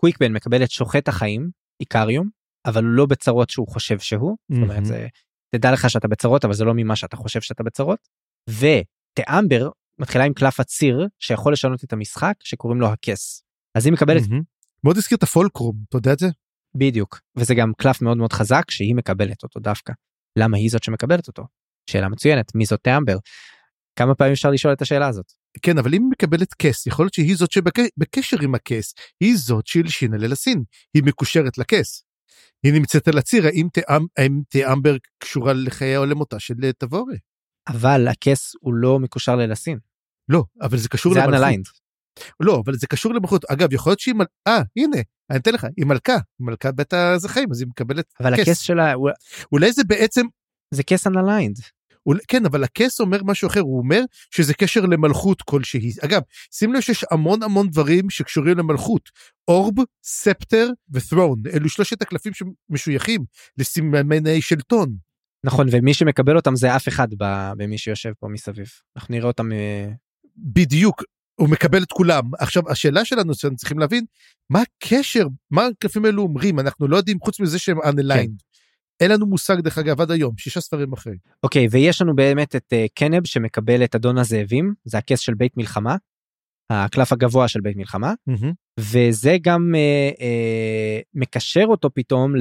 קוויקבן מקבל את שוחט החיים, איקריום, אבל הוא לא בצרות שהוא חושב שהוא. Mm-hmm. זאת אומרת, זה, תדע לך שאתה בצרות, אבל זה לא ממה שאתה חושב שאתה בצרות. ותאמבר מתחילה עם קלף הציר, שיכול לשנות את המשחק, שקוראים לו הכס. אז היא מקבלת... Mm-hmm. מאוד הזכיר את הפולקרום, אתה יודע את זה? בדיוק, וזה גם קלף מאוד מאוד חזק שהיא מקבלת אותו דווקא. למה היא זאת שמקבלת אותו? שאלה מצוינת, מי זאת טאמבר? כמה פעמים אפשר לשאול את השאלה הזאת? כן, אבל אם היא מקבלת כס, יכול להיות שהיא זאת שבקשר עם הכס, היא זאת שהלשינה ללסין, היא מקושרת לכס. היא נמצאת על הציר, האם, תאמ, האם קשורה לחיי או למותה של תבורי? אבל הכס הוא לא מקושר ללסין. לא, אבל זה קשור למלכות. זה unaligned. לא, אבל זה קשור למלכות. אגב, יכול להיות שהיא מל... אה, הנה, אני אתן לך, היא מלכה, מלכת בית הזכאים, אז היא מקבלת אבל כס. הכס שלה אולי זה בעצם, זה כס unaligned. כן, אבל הכס אומר משהו אחר, הוא אומר שזה קשר למלכות כלשהי. אגב, שים לב שיש המון המון דברים שקשורים למלכות. orb, scepter ו throne, אלו שלושת הקלפים שמשויכים לסימני שלטון. נכון ומי שמקבל אותם זה אף אחד במי שיושב פה מסביב. אנחנו נראה אותם אה, בדיוק, הוא מקבל את כולם. עכשיו, השאלה שלנו, שאנחנו צריכים להבין, מה הקשר, מה הקלפים האלו אומרים? אנחנו לא יודעים, חוץ מזה שהם unaligned. אין לנו מושג, דרך אגב, עד היום, שישה ספרים אחרי. אוקיי ויש לנו באמת את אה, קנב שמקבל את אדון הזאבים זה הכס של בית מלחמה. הקלף הגבוה של בית מלחמה וזה גם אה, אה, מקשר אותו פתאום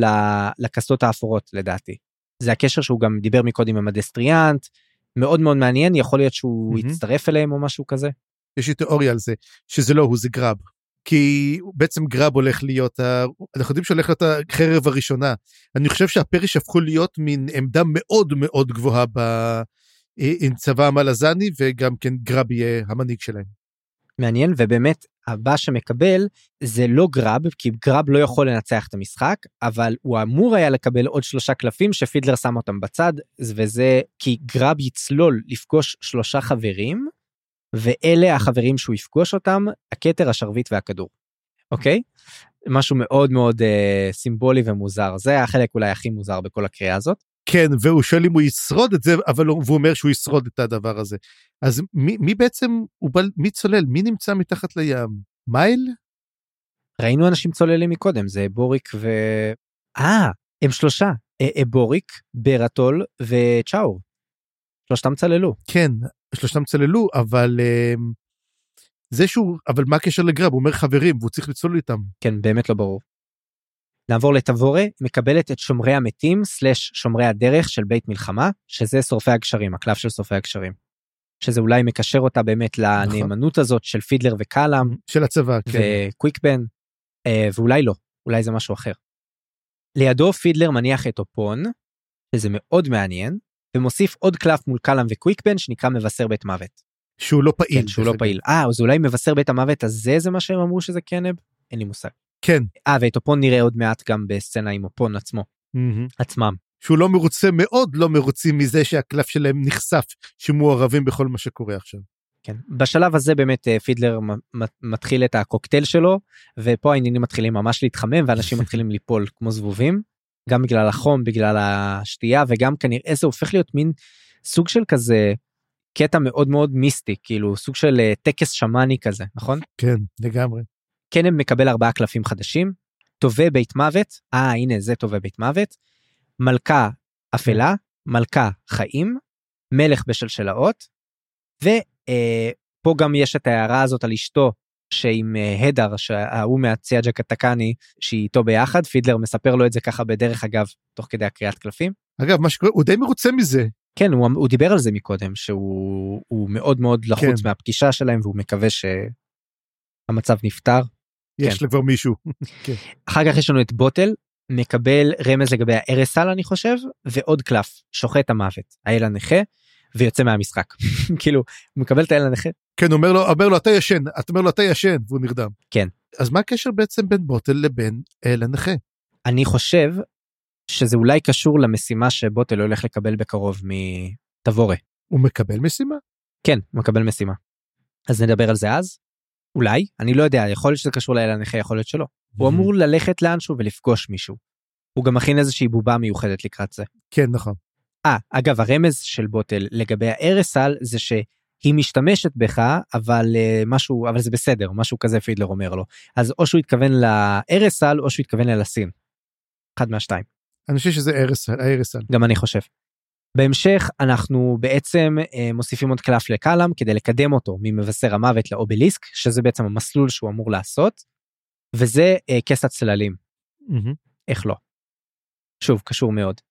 לכסות האפורות לדעתי. זה הקשר שהוא גם דיבר מקודם עם הדסטריאנט מאוד מאוד מעניין יכול להיות שהוא מהמם. יצטרף אליהם או משהו כזה. יש לי תיאוריה על זה, שזה לא הוא, זה גרב. כי בעצם גרב הולך להיות, ה... אנחנו יודעים שהולך להיות החרב הראשונה. אני חושב שהפריש הפכו להיות מין עמדה מאוד מאוד גבוהה ב... עם צבא המלזני, וגם כן גרב יהיה המנהיג שלהם. מעניין ובאמת הבא שמקבל זה לא גרב כי גרב לא יכול לנצח את המשחק אבל הוא אמור היה לקבל עוד שלושה קלפים שפידלר שם אותם בצד וזה כי גרב יצלול לפגוש שלושה חברים ואלה החברים שהוא יפגוש אותם הכתר השרביט והכדור. אוקיי? משהו מאוד מאוד אה, סימבולי ומוזר זה החלק אולי הכי מוזר בכל הקריאה הזאת. כן, והוא שואל אם הוא ישרוד את זה, אבל הוא והוא אומר שהוא ישרוד את הדבר הזה. אז מי, מי בעצם, בא, מי צולל? מי נמצא מתחת לים? מייל? ראינו אנשים צוללים מקודם זה בוריק ו... אה הם שלושה אה, אה, בוריק ברטול וצ'אור. שלושתם צללו. כן, שלושתם צללו, אבל אמ, זה שהוא, אבל מה הקשר לגרב? הוא אומר חברים, והוא צריך לצלול איתם. כן באמת לא ברור. נעבור לטבורה מקבלת את שומרי המתים סלש שומרי הדרך של בית מלחמה שזה שורפי הגשרים הקלף של שורפי הגשרים. שזה אולי מקשר אותה באמת לנאמנות הזאת של פידלר וקאלאם של הצבא, כן. וקוויקבן אה, ואולי לא אולי זה משהו אחר. לידו פידלר מניח את אופון שזה מאוד מעניין ומוסיף עוד קלף מול קאלאם וקוויקבן שנקרא מבשר בית מוות. שהוא לא פעיל. כן, שהוא לא. פעיל. אה אז אולי מבשר בית המוות הזה זה מה שהם אמרו שזה קנב? אין לי מושג. כן. אה ואת אופון נראה עוד מעט גם בסצנה עם אופון עצמו מהמם. עצמם. שהוא לא מרוצה, מאוד לא מרוצים מזה שהקלף שלהם נחשף, שמעורבים בכל מה שקורה עכשיו. כן. בשלב הזה באמת אה, פידלר מתחיל את הקוקטייל שלו ופה העניינים מתחילים ממש להתחמם ואנשים מתחילים ליפול כמו זבובים גם בגלל החום בגלל השתייה וגם כנראה זה הופך להיות מין סוג של כזה קטע מאוד מאוד מיסטי כאילו סוג של אה, טקס שמאני כזה נכון? כן, לגמרי. קנב מקבל ארבעה קלפים חדשים טובי בית מוות אה הנה זה טובי בית מוות מלכה אפלה מלכה חיים מלך בשלשלאות ופה גם יש את ההערה הזאת על אשתו שעם אה, הדר שההוא מהציאג'ה קטקני שהיא איתו ביחד פידלר מספר לו את זה ככה בדרך אגב תוך כדי הקריאת קלפים. אגב, מה שקורה, הוא די מרוצה מזה. כן הוא, הוא דיבר על זה מקודם שהוא הוא מאוד מאוד לחוץ כן. מהפגישה שלהם והוא מקווה שהמצב נפתר. יש כן. לו כבר מישהו. אחר כך יש לנו את בוטל מקבל רמז לגבי הארסל אני חושב ועוד קלף שוחט המוות האל הנכה ויוצא מהמשחק כאילו הוא מקבל את האל הנכה כן, אומר לו, אומר לו, אתה ישן, אתה אומר לו, אתה ישן, והוא נרדם. כן. אז מה הקשר בעצם בין בוטל לבין אל הנכה? אני חושב שזה אולי קשור למשימה שבוטל הולך לקבל בקרוב מתבורה הוא מקבל משימה? כן הוא מקבל משימה. אז נדבר על זה אז אולי אני לא יודע יכול להיות שזה קשור לאל הנכה יכול להיות שלא הוא אמור ללכת לאנשהו ולפגוש מישהו. הוא גם מכין איזושהי בובה מיוחדת לקראת זה. כן, נכון. אה, אגב, הרמז של בוטל לגבי הארסל זה שהיא משתמשת בך, אבל uh, משהו, אבל זה בסדר, משהו כזה פידלר אומר לו. אז או שהוא התכוון לארסל או שהוא התכוון ללסין. אחד מהשתיים, אני חושב שזה ארסל, הארסל. גם אני חושב. בהמשך אנחנו בעצם uh, מוסיפים עוד קלף לקלאם כדי לקדם אותו ממבשר המוות לאובליסק, שזה בעצם המסלול שהוא אמור לעשות, וזה uh, כס הצללים. מהמם. איך לא. שוב, קשור מאוד.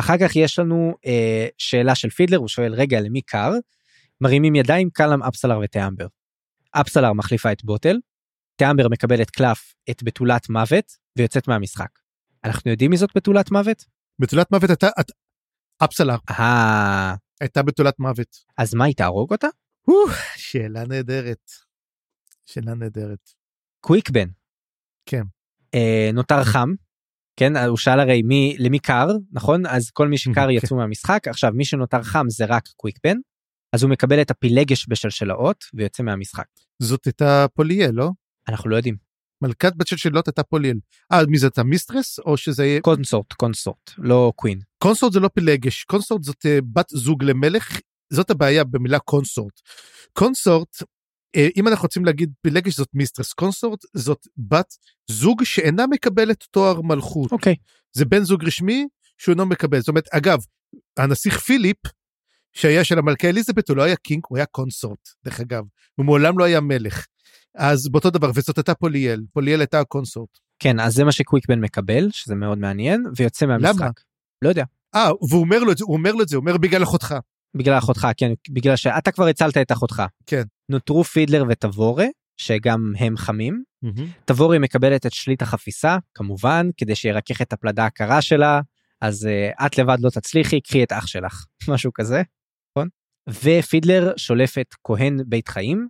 אחר כך יש לנו אה, שאלה של פידלר, הוא שואל, רגע, למי קר? מרימים ידיים, קלאם, אפסלר וטאמבר. אפסלר מחליפה את בוטל, טאמבר מקבלת קלף את בתולת מוות ויוצאת מהמשחק. אנחנו יודעים מי זאת בתולת מוות? בתולת מוות הייתה, את- אפסלר, אה, הייתה בתולת מוות. אז מה, היא תהרוג אותה? שאלה נהדרת. שאלה נהדרת. קוויקבן. כן. אה, נותר חם. כן הוא שאל הרי מי למי קר נכון אז כל מי שקר כן. יצאו מהמשחק עכשיו מי שנותר חם זה רק קוויקבן אז הוא מקבל את הפילגש בשלשלאות ויוצא מהמשחק. זאת הייתה פוליאל, לא? אנחנו לא יודעים מלכת בית שלשלאות הייתה פוליאל. אה, מי זה אתה mistress או שזה יהיה... consort consort לא queen. consort זה לא פילגש, consort זאת אה, בת זוג למלך, זאת הבעיה במילה consort. consort, אם אנחנו רוצים להגיד פילגש זאת mistress, consort זאת בת זוג שאינה מקבלת תואר מלכות. אוקיי זה בן זוג רשמי שהוא אינו מקבל. זאת אומרת, אגב, הנסיך פיליפ, שהיה של המלכה אליזבת, הוא לא היה king, הוא היה consort, דרך אגב. הוא מעולם לא היה מלך. אז באותו דבר, וזאת הייתה פוליאל, פוליאל הייתה ה consort. כן אז זה מה שקוויק בן מקבל שזה מאוד מעניין ויוצא מהמשחק. למה? לא יודע אה, והוא אומר לו את זה, הוא אומר לו את זה, הוא אומר בגלל אחותך. בגלל אחותך כן בגלל שאתה כבר הצלת את אחותך. כן. נותרו פידלר וטבורה שגם הם חמים תבורי מקבלת את שליט החפיסה כמובן כדי שירכך את הפלדה הקרה שלה אז uh, את לבד לא תצליחי קחי את אח שלך משהו כזה. נכון? ופידלר שולף את כהן בית חיים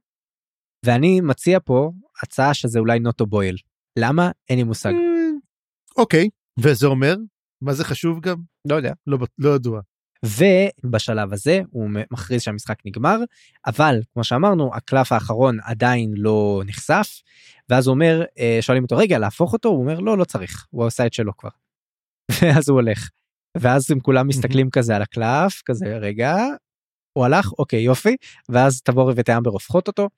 ואני מציע פה הצעה שזה אולי נוטו בויל. למה? אין לי מושג. אוקיי, וזה אומר? מה זה חשוב גם? לא יודע. לא, לא ידוע. ובשלב הזה הוא מכריז שהמשחק נגמר אבל כמו שאמרנו הקלף האחרון עדיין לא נחשף ואז הוא אומר אה, שואלים אותו רגע להפוך אותו? הוא אומר לא לא צריך הוא עשה את שלו כבר. ואז הוא הולך. ואז הם כולם מסתכלים כזה על הקלף כזה רגע הוא הלך? אוקיי יופי. ואז תבורי ותאמבר הופכות אותו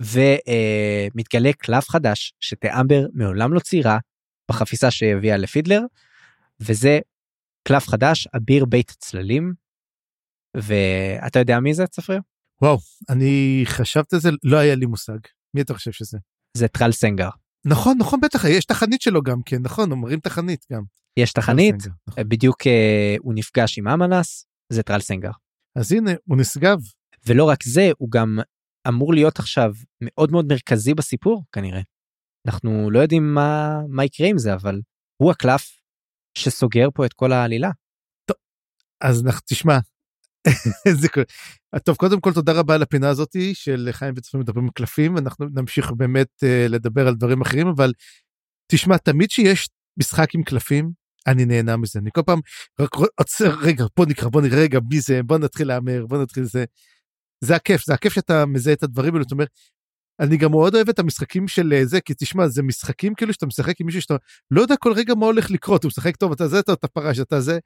ומתגלה קלף חדש שתאמבר מעולם לא ציירה בחפיסה שהביאה לפידלר וזה קלף חדש אביר בית צללים. ואתה יודע מי זה צפריר? וואו, אני חשבתי על זה, לא היה לי מושג. מי אתה חושב שזה? זה טרל סנגר. נכון, נכון, בטח, יש תחנית שלו גם כן, נכון, אומרים תחנית גם. יש תחנית סנגר, נכון. בדיוק אה, הוא נפגש עם אמנס זה טרל סנגר. אז הנה, הוא נשגב. ולא רק זה הוא גם אמור להיות עכשיו מאוד מאוד מרכזי בסיפור כנראה. אנחנו לא יודעים מה מה יקרה עם זה אבל הוא הקלף שסוגר פה את כל העלילה. אז נח- תשמע, זה כל- טוב, קודם כל תודה רבה על הפינה הזאתי של חיים וצפרים מדברים על קלפים, אנחנו נמשיך באמת אה, לדבר על דברים אחרים, אבל תשמע, תמיד שיש משחק עם קלפים, אני נהנה מזה. אני כל פעם רק עוצר, רגע, בוא נקרא, בוא נראה, רגע, מי זה, בוא נתחיל להמר, בוא נתחיל זה. זה הכיף, זה הכיף שאתה מזהה את הדברים האלו, זאת אומרת, אני גם מאוד אוהב את המשחקים של אה, זה, כי תשמע, זה משחקים כאילו שאתה משחק עם מישהו שאתה לא יודע כל רגע מה הולך לקרות, הוא משחק טוב, אתה זה, אתה, אתה פרש, אתה זה.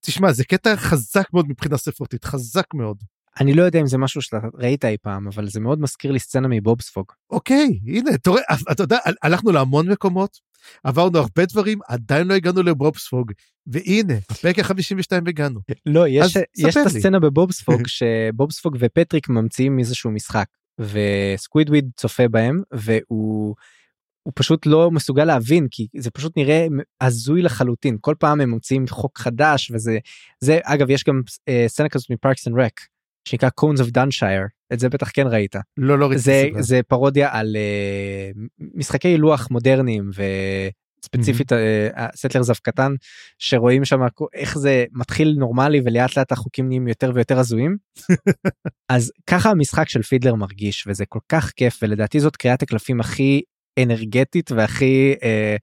תשמע, זה קטע חזק מאוד מבחינה ספרותית, חזק מאוד. אני לא יודע אם זה משהו שאתה ראית אי פעם אבל זה מאוד מזכיר לי סצנה מבובספוג. אוקיי, הנה, אתה רואה, אתה יודע, הל- הלכנו להמון מקומות, עברנו הרבה דברים, עדיין לא הגענו לבובספוג, והנה, בפרק ה-52 הגענו. לא יש יש את. הסצנה בבובספוג שבובספוג ופטריק ממציאים איזשהו משחק וסקווידוויד צופה בהם והוא. הוא פשוט לא מסוגל להבין כי זה פשוט נראה הזוי לחלוטין כל פעם הם מוצאים חוק חדש וזה זה אגב יש גם אה, סצנה כזאת מפארקס אנד Rec שנקרא Cones of Dunshire את זה בטח כן ראית לא, לא ראיתי זה. זה פרודיה על אה, משחקי לוח מודרניים וספציפית סטלר זב קטן שרואים שם איך זה מתחיל נורמלי ולאט לאט החוקים נהיים יותר ויותר הזויים. אז ככה המשחק של פידלר מרגיש וזה כל כך כיף ולדעתי זאת קריאת הקלפים הכי אנרגטית והכי אה,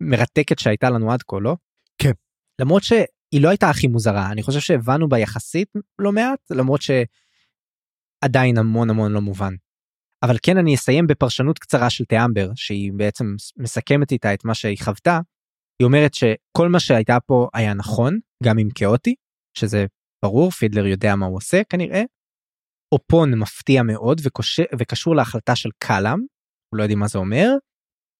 מרתקת שהייתה לנו עד כה לא? כן. למרות שהיא לא הייתה הכי מוזרה אני חושב שהבנו בה יחסית לא מעט למרות שעדיין המון המון לא מובן. אבל כן אני אסיים בפרשנות קצרה של תיאמבר שהיא בעצם מסכמת איתה את מה שהיא חוותה. היא אומרת שכל מה שהייתה פה היה נכון גם אם כאוטי שזה ברור פידלר יודע מה הוא עושה כנראה. אופון מפתיע מאוד וקושר, וקשור להחלטה של קלאם הוא לא יודעים מה זה אומר.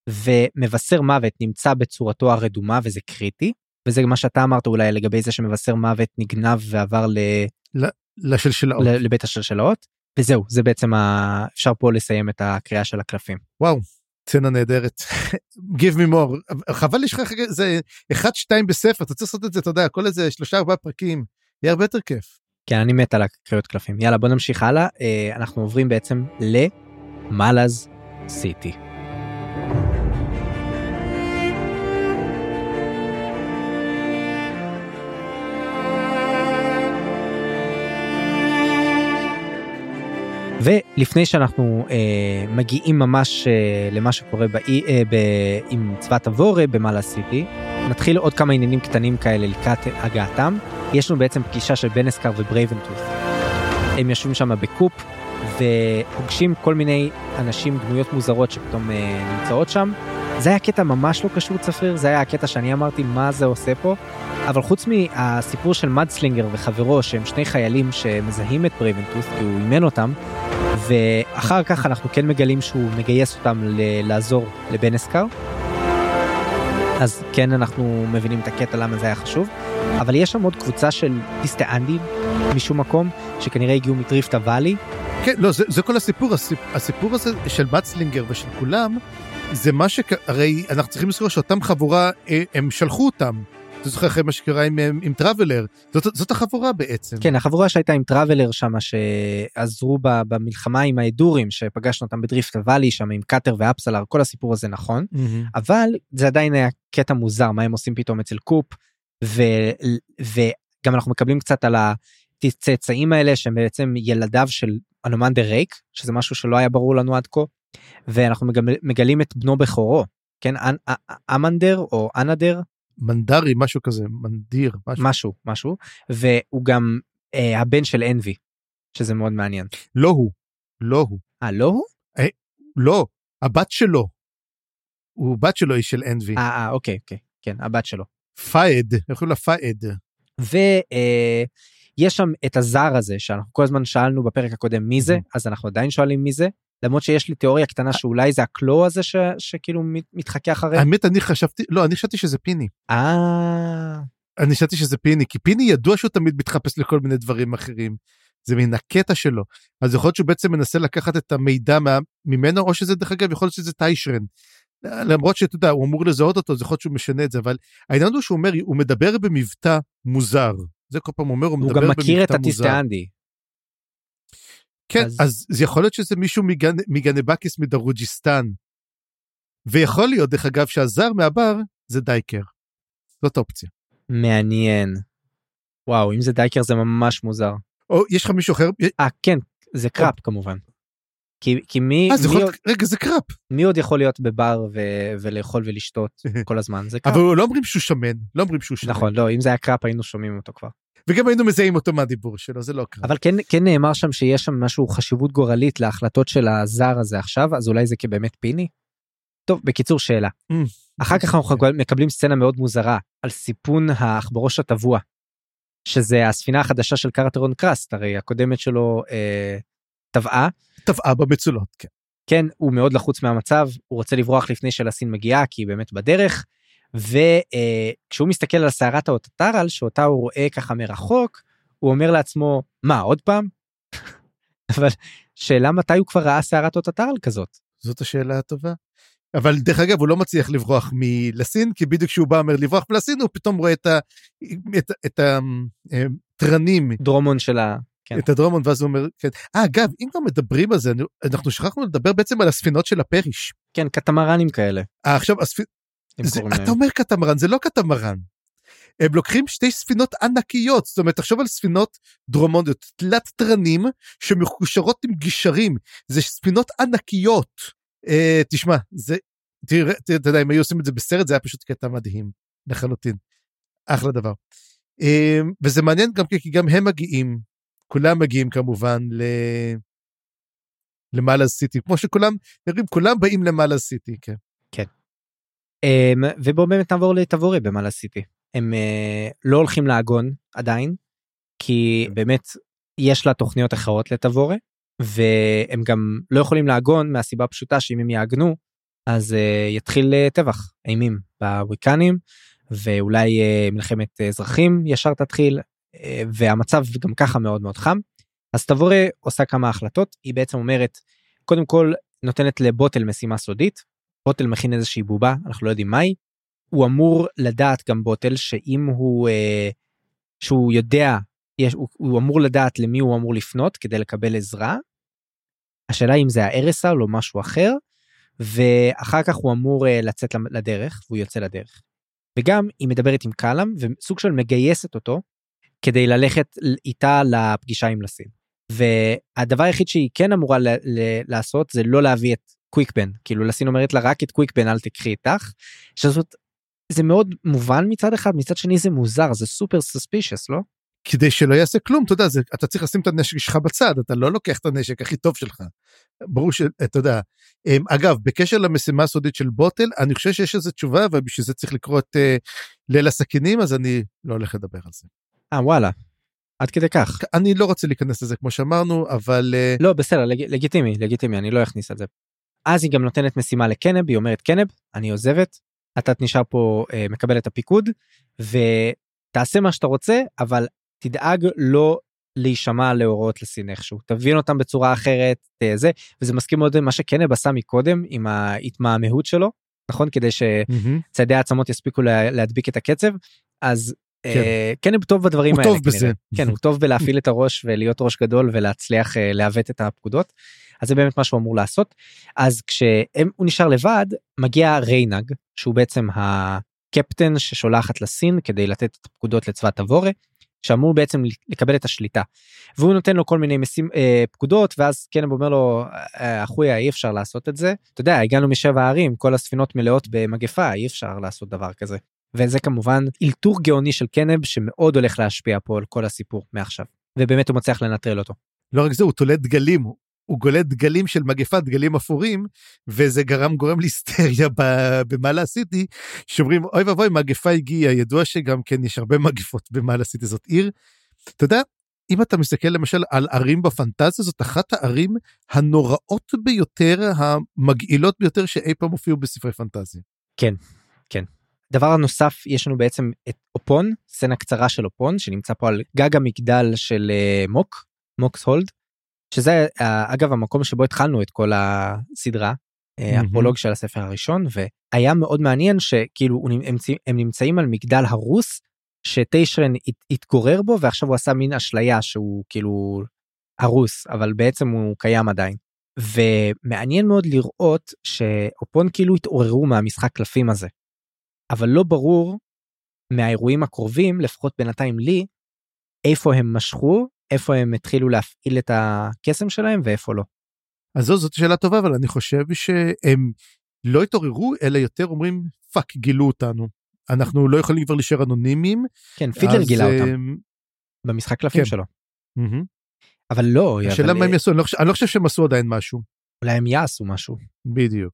ומבשר מוות נמצא בצורתו הרדומה וזה קריטי וזה מה שאתה אמרת אולי לגבי זה שמבשר מוות נגנב ועבר ל... לשלשלאות. ל- לבית השלשלאות וזהו זה בעצם ה... אפשר פה לסיים את הקריאה של הקלפים. וואו, סצנה נהדרת. Give me more. חבל שלך זה אחד שתיים בספר, אתה צריך לעשות את זה, אתה יודע, כל איזה שלושה ארבעה פרקים, יהיה הרבה יותר כיף. כן אני מת על הקריאות קלפים יאללה בוא נמשיך הלאה אה, אנחנו עוברים בעצם למלאז סיטי. ולפני שאנחנו אה, מגיעים ממש אה, למה שקורה באי, אה, ב, עם צבא טאבורה במאלאז סיטי, נתחיל עוד כמה עניינים קטנים כאלה לקראת הגעתם. יש לנו בעצם פגישה של בנסקר וברייבנטוס. הם יושבים שם בקופ ופוגשים כל מיני אנשים, דמויות מוזרות שפתאום אה, נמצאות שם. זה היה קטע ממש לא קשור צפריר, זה היה הקטע שאני אמרתי מה זה עושה פה. אבל חוץ מהסיפור של מדסלינגר וחברו שהם שני חיילים שמזהים את ברייבנטוס כי הוא אימן אותם ואחר כך אנחנו כן מגלים שהוא מגייס אותם ל- לעזור לבנסקר. אז כן אנחנו מבינים את הקטע למה זה היה חשוב אבל יש שם עוד קבוצה של טיסט אנדים משום מקום שכנראה הגיעו מדריפט אוואלי. כן, לא, זה, זה כל הסיפור, הסיפ, הסיפור הזה של מדסלינגר ושל כולם, זה מה שהרי אנחנו צריכים לזכור שאותם חבורה, אה, הם שלחו אותם. אתה זוכר אחרי מה שקרה עם, עם טראבלר, זאת, זאת החבורה בעצם. כן, החבורה שהייתה עם טראבלר שם, שעזרו ב, במלחמה עם האדורים, שפגשנו אותם בדריפט אוואלי שם עם קאטר ואפסלר, כל הסיפור הזה נכון, Mm-hmm. אבל זה עדיין היה קטע מוזר, מה הם עושים פתאום אצל קופ, ו, וגם אנחנו מקבלים קצת על הצאצאים האלה שהם בעצם ילדיו של אנומנדר רייק, שזה משהו שלא היה ברור לנו עד כה, ואנחנו מגל, מגלים את בנו בכורו, כן, אנ, אמנדר או אנדר, מנדרי, משהו כזה, מנדיר, משהו. משהו, משהו, והוא גם אה, הבן של אנבי, שזה מאוד מעניין. לא הוא, לא הוא. אה, לא הוא? לא, הבת שלו. הוא בת שלו היא של אנבי. אה, אה, אוקיי, אוקיי, כן, הבת שלו. פאד, קוראים לה פאד. ויש שם את הזר הזה שאנחנו כל הזמן שאלנו בפרק הקודם מי זה. אז אנחנו עדיין שואלים מי זה, למרות שיש לי תיאוריה קטנה שאולי זה הקלו הזה ש, שכאילו מת- מתחכה אחרי. האמת, אני חשבתי, לא, אני חשבתי שזה פיני. אה, אני חשבתי שזה פיני, כי פיני ידוע שהוא תמיד מתחפש לכל מיני דברים אחרים. זה מן הקטע שלו. אז יכול להיות שהוא בעצם מנסה לקחת את המידע מה, ממנו, או שזה דרך אגב, יכול להיות שזה טיישרן. למרות שאתה יודע, הוא אמור לזהות אותו, אז יכול להיות שהוא משנה את זה, אבל העניין הוא שהוא אומר, הוא מדבר במבטא מוזר. זה כל פעם הוא אומר, הוא הוא מדבר גם במבטא מכיר את מוזר. כן, אז- אז זה יכול להיות שזה מישהו מגנ... מגנבקיס מדרוג'יסטן. ויכול להיות, דרך אגב, שהזר מהבר זה דייקר. זאת אופציה. מעניין. וואו, אם זה דייקר זה ממש מוזר. או יש לך מישהו אחר, אה, כן, זה קראפ כמובן. כי, כי מי, אה, זה יכול עוד, להיות, רגע, זה קראפ. מי עוד יכול להיות בבר ו, ולאכול ולשתות כל הזמן? זה קראפ. אבל לא אומרים שהוא שמן, לא אומרים שהוא שמן. נכון, לא, אם זה היה קראפ היינו שומעים אותו כבר. וגם היינו מזהים אותו מהדיבור שלו, זה לא קראפ. אבל כן, כן נאמר שם שיש שם משהו חשיבות גורלית להחלטות של הזר הזה עכשיו, אז אולי זה כבאמת פיני? טוב, בקיצור שאלה. Mm. אחר כך אנחנו מקבלים סצנה מאוד מוזרה על סיפון העכברוש הטבוע, שזה הספינה החדשה של קרטרון קראסט, הרי הקודמת שלו אה, טבעה. טבעה במצולות, כן. כן, הוא מאוד לחוץ מהמצב, הוא רוצה לברוח לפני שלסין מגיעה, כי היא באמת בדרך, וכשהוא מסתכל על סערת האוטטרל, שאותה הוא רואה ככה מרחוק, הוא אומר לעצמו, מה, עוד פעם? אבל שאלה מתי הוא כבר ראה סערת אוטטרל כזאת? זאת השאלה הטובה. אבל דרך אגב, הוא לא מצליח לברוח מלסין, כי בדיוק כשהוא בא אומר לברוח מלסין, הוא פתאום רואה את, ה, את, את התרנים, דרומון של ה... כן. את הדרומון, ואז הוא אומר, כן. אה, אגב, אם כבר מדברים על זה, אנחנו שכחנו לדבר בעצם על הספינות של הפריש. כן, קטמרנים כאלה. אה, עכשיו, הספ... זה, אתה להם. אומר קטמרן, זה לא קטמרן. הם לוקחים שתי ספינות ענקיות, זאת אומרת, תחשוב על ספינות דרומונדיות, תלת תרנים שמקושרות עם גישרים, זה ספינות ענקיות. אה, תשמע, זה, תראה, אתה יודע, אם היו עושים את זה בסרט, זה היה פשוט קטע מדהים, לחלוטין. אחלה דבר. אה, וזה מעניין גם כי גם הם מגיעים, כולם מגיעים כמובן ל... למעלה סיטי, כמו שכולם, נראים, כולם באים למעלה סיטי, כן. אמ, ובואו באמת נעבור לתבורי במעלה סיטי. הם אה, לא הולכים לעגון עדיין, כי באמת יש לה תוכניות אחרות לתבורי, והם גם לא יכולים לעגון מהסיבה הפשוטה שאם הם יעגנו, אז אה, יתחיל אה, טבח אימים בוויקנים, ואולי מלחמת אזרחים ישר תתחיל, והמצב גם ככה מאוד מאוד חם. אז תבורי עושה כמה החלטות, היא בעצם אומרת, קודם כל נותנת לבוטל משימה סודית, בוטל מכין איזושהי בובה, אנחנו לא יודעים מהי. הוא אמור לדעת גם בוטל שאם הוא, אה, שהוא יודע, יש, הוא, הוא אמור לדעת למי הוא אמור לפנות כדי לקבל עזרה. השאלה אם זה הארסל או משהו אחר, ואחר כך הוא אמור אה, לצאת לדרך, והוא יוצא לדרך. וגם היא מדברת עם קלאם וסוג של מגייסת אותו כדי ללכת איתה לפגישה עם לסין. והדבר היחיד שהיא כן אמורה ל- ל- לעשות זה לא להביא את קוויקבן כאילו לסין אומרת לה רק את קוויקבן אל תקחי איתך. שזאת זה מאוד מובן מצד אחד מצד שני זה מוזר זה סופר סספישס לא? כדי שלא יעשה כלום אתה יודע זה, אתה צריך לשים את הנשק שלך בצד אתה לא לוקח את הנשק הכי טוב שלך. ברור שאתה יודע. אמ, אגב בקשר למשימה הסודית של בוטל אני חושב שיש איזה תשובה ובשביל זה צריך לקרוא את uh, ליל הסכינים אז אני לא הולך לדבר על זה. אה וואלה. עד כדי כך. אני לא רוצה להיכנס לזה כמו שאמרנו אבל uh, לא בסדר לג... לגיטימי לגיטימי אני לא אכניס את זה. אז היא גם נותנת משימה לקנב היא אומרת קנב אני עוזבת אתה נשאר פה אה, מקבל את הפיקוד ותעשה מה שאתה רוצה אבל תדאג לא להישמע להוראות לסין איכשהו תבין אותם בצורה אחרת אה, זה וזה מסכים מאוד עם מה שקנב עשה מקודם עם ההתמהמהות שלו נכון כדי שצעדי העצמות יספיקו לה, להדביק את הקצב אז כן. אה, קנב טוב בדברים הוא האלה. טוב בזה. כן הוא טוב בלהפעיל את הראש ולהיות ראש גדול ולהצליח אה, לעוות את הפקודות. אז זה באמת מה שהוא אמור לעשות. אז כשהוא נשאר לבד מגיע ריינג שהוא בעצם הקפטן ששולחת לסין כדי לתת את הפקודות לצבא תבורה שאמור בעצם לקבל את השליטה. והוא נותן לו כל מיני משים, אה, פקודות ואז קנב אומר לו אה, אחויה אי אפשר לעשות את זה. אתה יודע הגענו משבע ערים כל הספינות מלאות במגפה אי אפשר לעשות דבר כזה. וזה כמובן אלתור גאוני של קנב שמאוד הולך להשפיע פה על כל הסיפור מעכשיו ובאמת הוא מצליח לנטרל אותו. לא רק זה הוא תולה דגלים הוא גולה דגלים של מגפה דגלים אפורים וזה גרם גורם להיסטריה במעלה סיטי שאומרים אוי ואבוי מגפה הגיעה ידוע שגם כן יש הרבה מגפות במעלה סיטי זאת עיר. אתה יודע אם אתה מסתכל למשל על ערים בפנטזיה זאת אחת הערים הנוראות ביותר המגעילות ביותר שאי פעם הופיעו בספרי פנטזיה. כן כן. דבר נוסף יש לנו בעצם את אופון סצנה קצרה של אופון שנמצא פה על גג המגדל של uh, מוק מוקס הולד שזה אגב המקום שבו התחלנו את כל הסדרה mm-hmm. הפרולוג של הספר הראשון והיה מאוד מעניין שכאילו הם, הם נמצאים על מגדל הרוס שטיישרן התגורר בו ועכשיו הוא עשה מין אשליה שהוא כאילו הרוס אבל בעצם הוא קיים עדיין. ומעניין מאוד לראות שאופון כאילו התעוררו מהמשחק קלפים הזה. אבל לא ברור מהאירועים הקרובים לפחות בינתיים לי איפה הם משכו איפה הם התחילו להפעיל את הקסם שלהם ואיפה לא. אז זו, זאת שאלה טובה אבל אני חושב שהם לא התעוררו אלא יותר אומרים fuck גילו אותנו אנחנו לא יכולים כבר להישאר אנונימיים. כן פידלר גילה אותם אה, במשחק קלפים כן. שלו. Mm-hmm. אבל לא. השאלה אבל... מה הם אה, יעשו אני לא, חושב, אני לא חושב שהם עשו עדיין משהו. אולי הם יעשו משהו. בדיוק.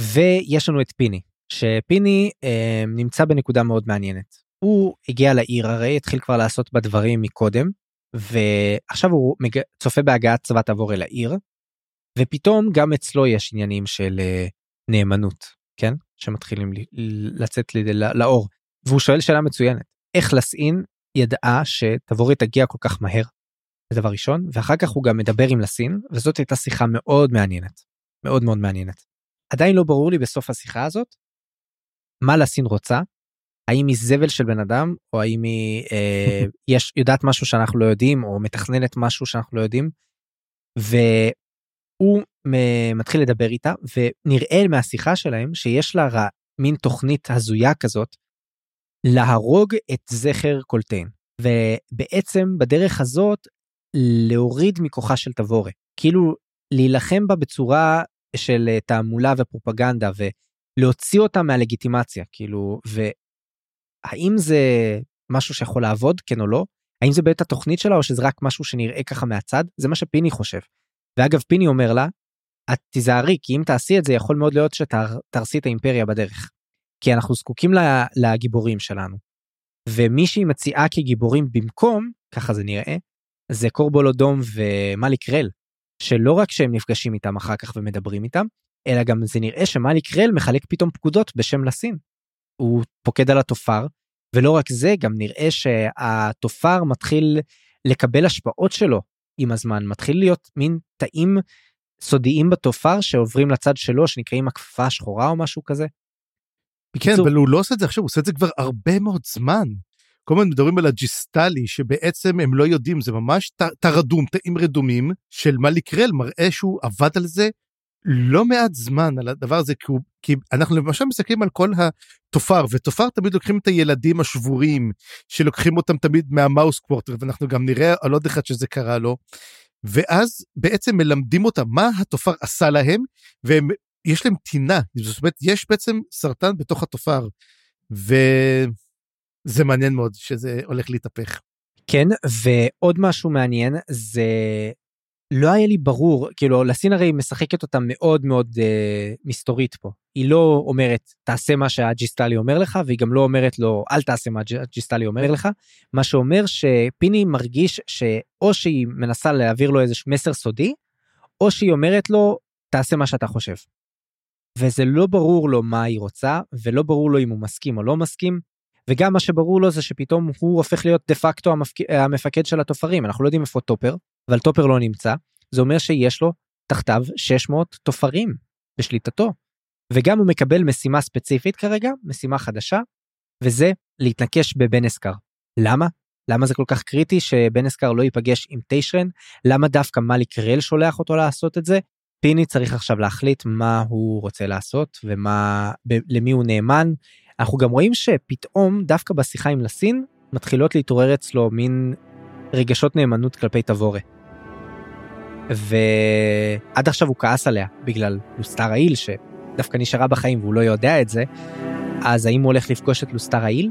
ויש לנו את פיני שפיני אה, נמצא בנקודה מאוד מעניינת. הוא הגיע לעיר הרי התחיל כבר לעשות בדברים מקודם ועכשיו הוא מג... צופה בהגעת צבא טאבור אל העיר ופתאום גם אצלו יש עניינים של uh, נאמנות כן שמתחילים לצאת לאור והוא שואל שאלה מצוינת איך לסין ידעה שתבורי תגיע כל כך מהר. זה דבר ראשון ואחר כך הוא גם מדבר עם לסין וזאת הייתה שיחה מאוד מעניינת מאוד מאוד מעניינת. עדיין לא ברור לי בסוף השיחה הזאת מה לסין רוצה האם היא זבל של בן אדם או האם היא אה, יש יודעת משהו שאנחנו לא יודעים או מתכננת משהו שאנחנו לא יודעים. והוא מתחיל לדבר איתה ונראה מהשיחה שלהם שיש לה רע, מין תוכנית הזויה כזאת להרוג את זכר קולטיין ובעצם בדרך הזאת להוריד מכוחה של תבורה כאילו להילחם בה בצורה של תעמולה ופרופגנדה ולהוציא אותה מהלגיטימציה כאילו האם זה משהו שיכול לעבוד כן או לא האם זה באמת התוכנית שלה או שזה רק משהו שנראה ככה מהצד זה מה שפיני חושב. ואגב פיני אומר לה את תיזהרי כי אם תעשי את זה יכול מאוד להיות שתרסי את האימפריה בדרך. כי אנחנו זקוקים לגיבורים שלנו. ומי שהיא מציעה כגיבורים במקום ככה זה נראה זה קורבולודום ומליק רל שלא רק שהם נפגשים איתם אחר כך ומדברים איתם אלא גם זה נראה שמליק רל מחלק פתאום פקודות בשם לסין. הוא פוקד על התופר ולא רק זה גם נראה שהתופר מתחיל לקבל השפעות שלו עם הזמן מתחיל להיות מין תאים סודיים בתופר שעוברים לצד שלו שנקראים הכפפה השחורה או משהו כזה. כן אבל הוא לא עושה את זה עכשיו הוא עושה את זה כבר הרבה מאוד זמן. כל הזמן מדברים על הג'יסטלי שבעצם הם לא יודעים זה ממש תרדום תאים רדומים של מליק רל מראה שהוא עבד על זה לא מעט זמן על הדבר הזה כי, הוא, כי אנחנו למשל מסתכלים על כל התופר ותופר תמיד לוקחים את הילדים השבורים שלוקחים אותם תמיד מהמאוס קוורטר ואנחנו גם נראה על עוד אחד שזה קרה לו. ואז בעצם מלמדים אותם מה התופר עשה להם, ויש להם טינה, זאת אומרת, יש בעצם סרטן בתוך התופר, וזה מעניין מאוד שזה הולך להתהפך. כן, ועוד משהו מעניין זה לא היה לי ברור, כאילו לסין הרי משחקת אותה מאוד מאוד אה, מסתורית פה. היא לא אומרת תעשה מה שהג'יסטלי אומר לך והיא גם לא אומרת לו אל תעשה מה שהג'יסטלי אומר לך. מה שאומר שפיני מרגיש שאו שהיא מנסה להעביר לו איזה מסר סודי או שהיא אומרת לו תעשה מה שאתה חושב. וזה לא ברור לו מה היא רוצה ולא ברור לו אם הוא מסכים או לא מסכים. וגם מה שברור לו זה שפתאום הוא הופך להיות דה פקטו המפק... המפקד של הטפרים אנחנו לא יודעים איפה טופר אבל טופר לא נמצא זה אומר שיש לו תחתיו 600 תופרים בשליטתו. וגם הוא מקבל משימה ספציפית כרגע משימה חדשה וזה להתנקש בבן אסקר. למה? למה זה כל כך קריטי שבן אסקר לא ייפגש עם טיישרן? למה דווקא מאליק רל שולח אותו לעשות את זה? פיני צריך עכשיו להחליט מה הוא רוצה לעשות ומה למי הוא נאמן. אנחנו גם רואים שפתאום דווקא בשיחה עם לסין מתחילות להתעורר אצלו מין רגשות נאמנות כלפי תבורה. ועד עכשיו הוא כעס עליה בגלל לוסטר העיל שדווקא נשארה בחיים והוא לא יודע את זה, אז האם הוא הולך לפגוש את לוסטר העיל?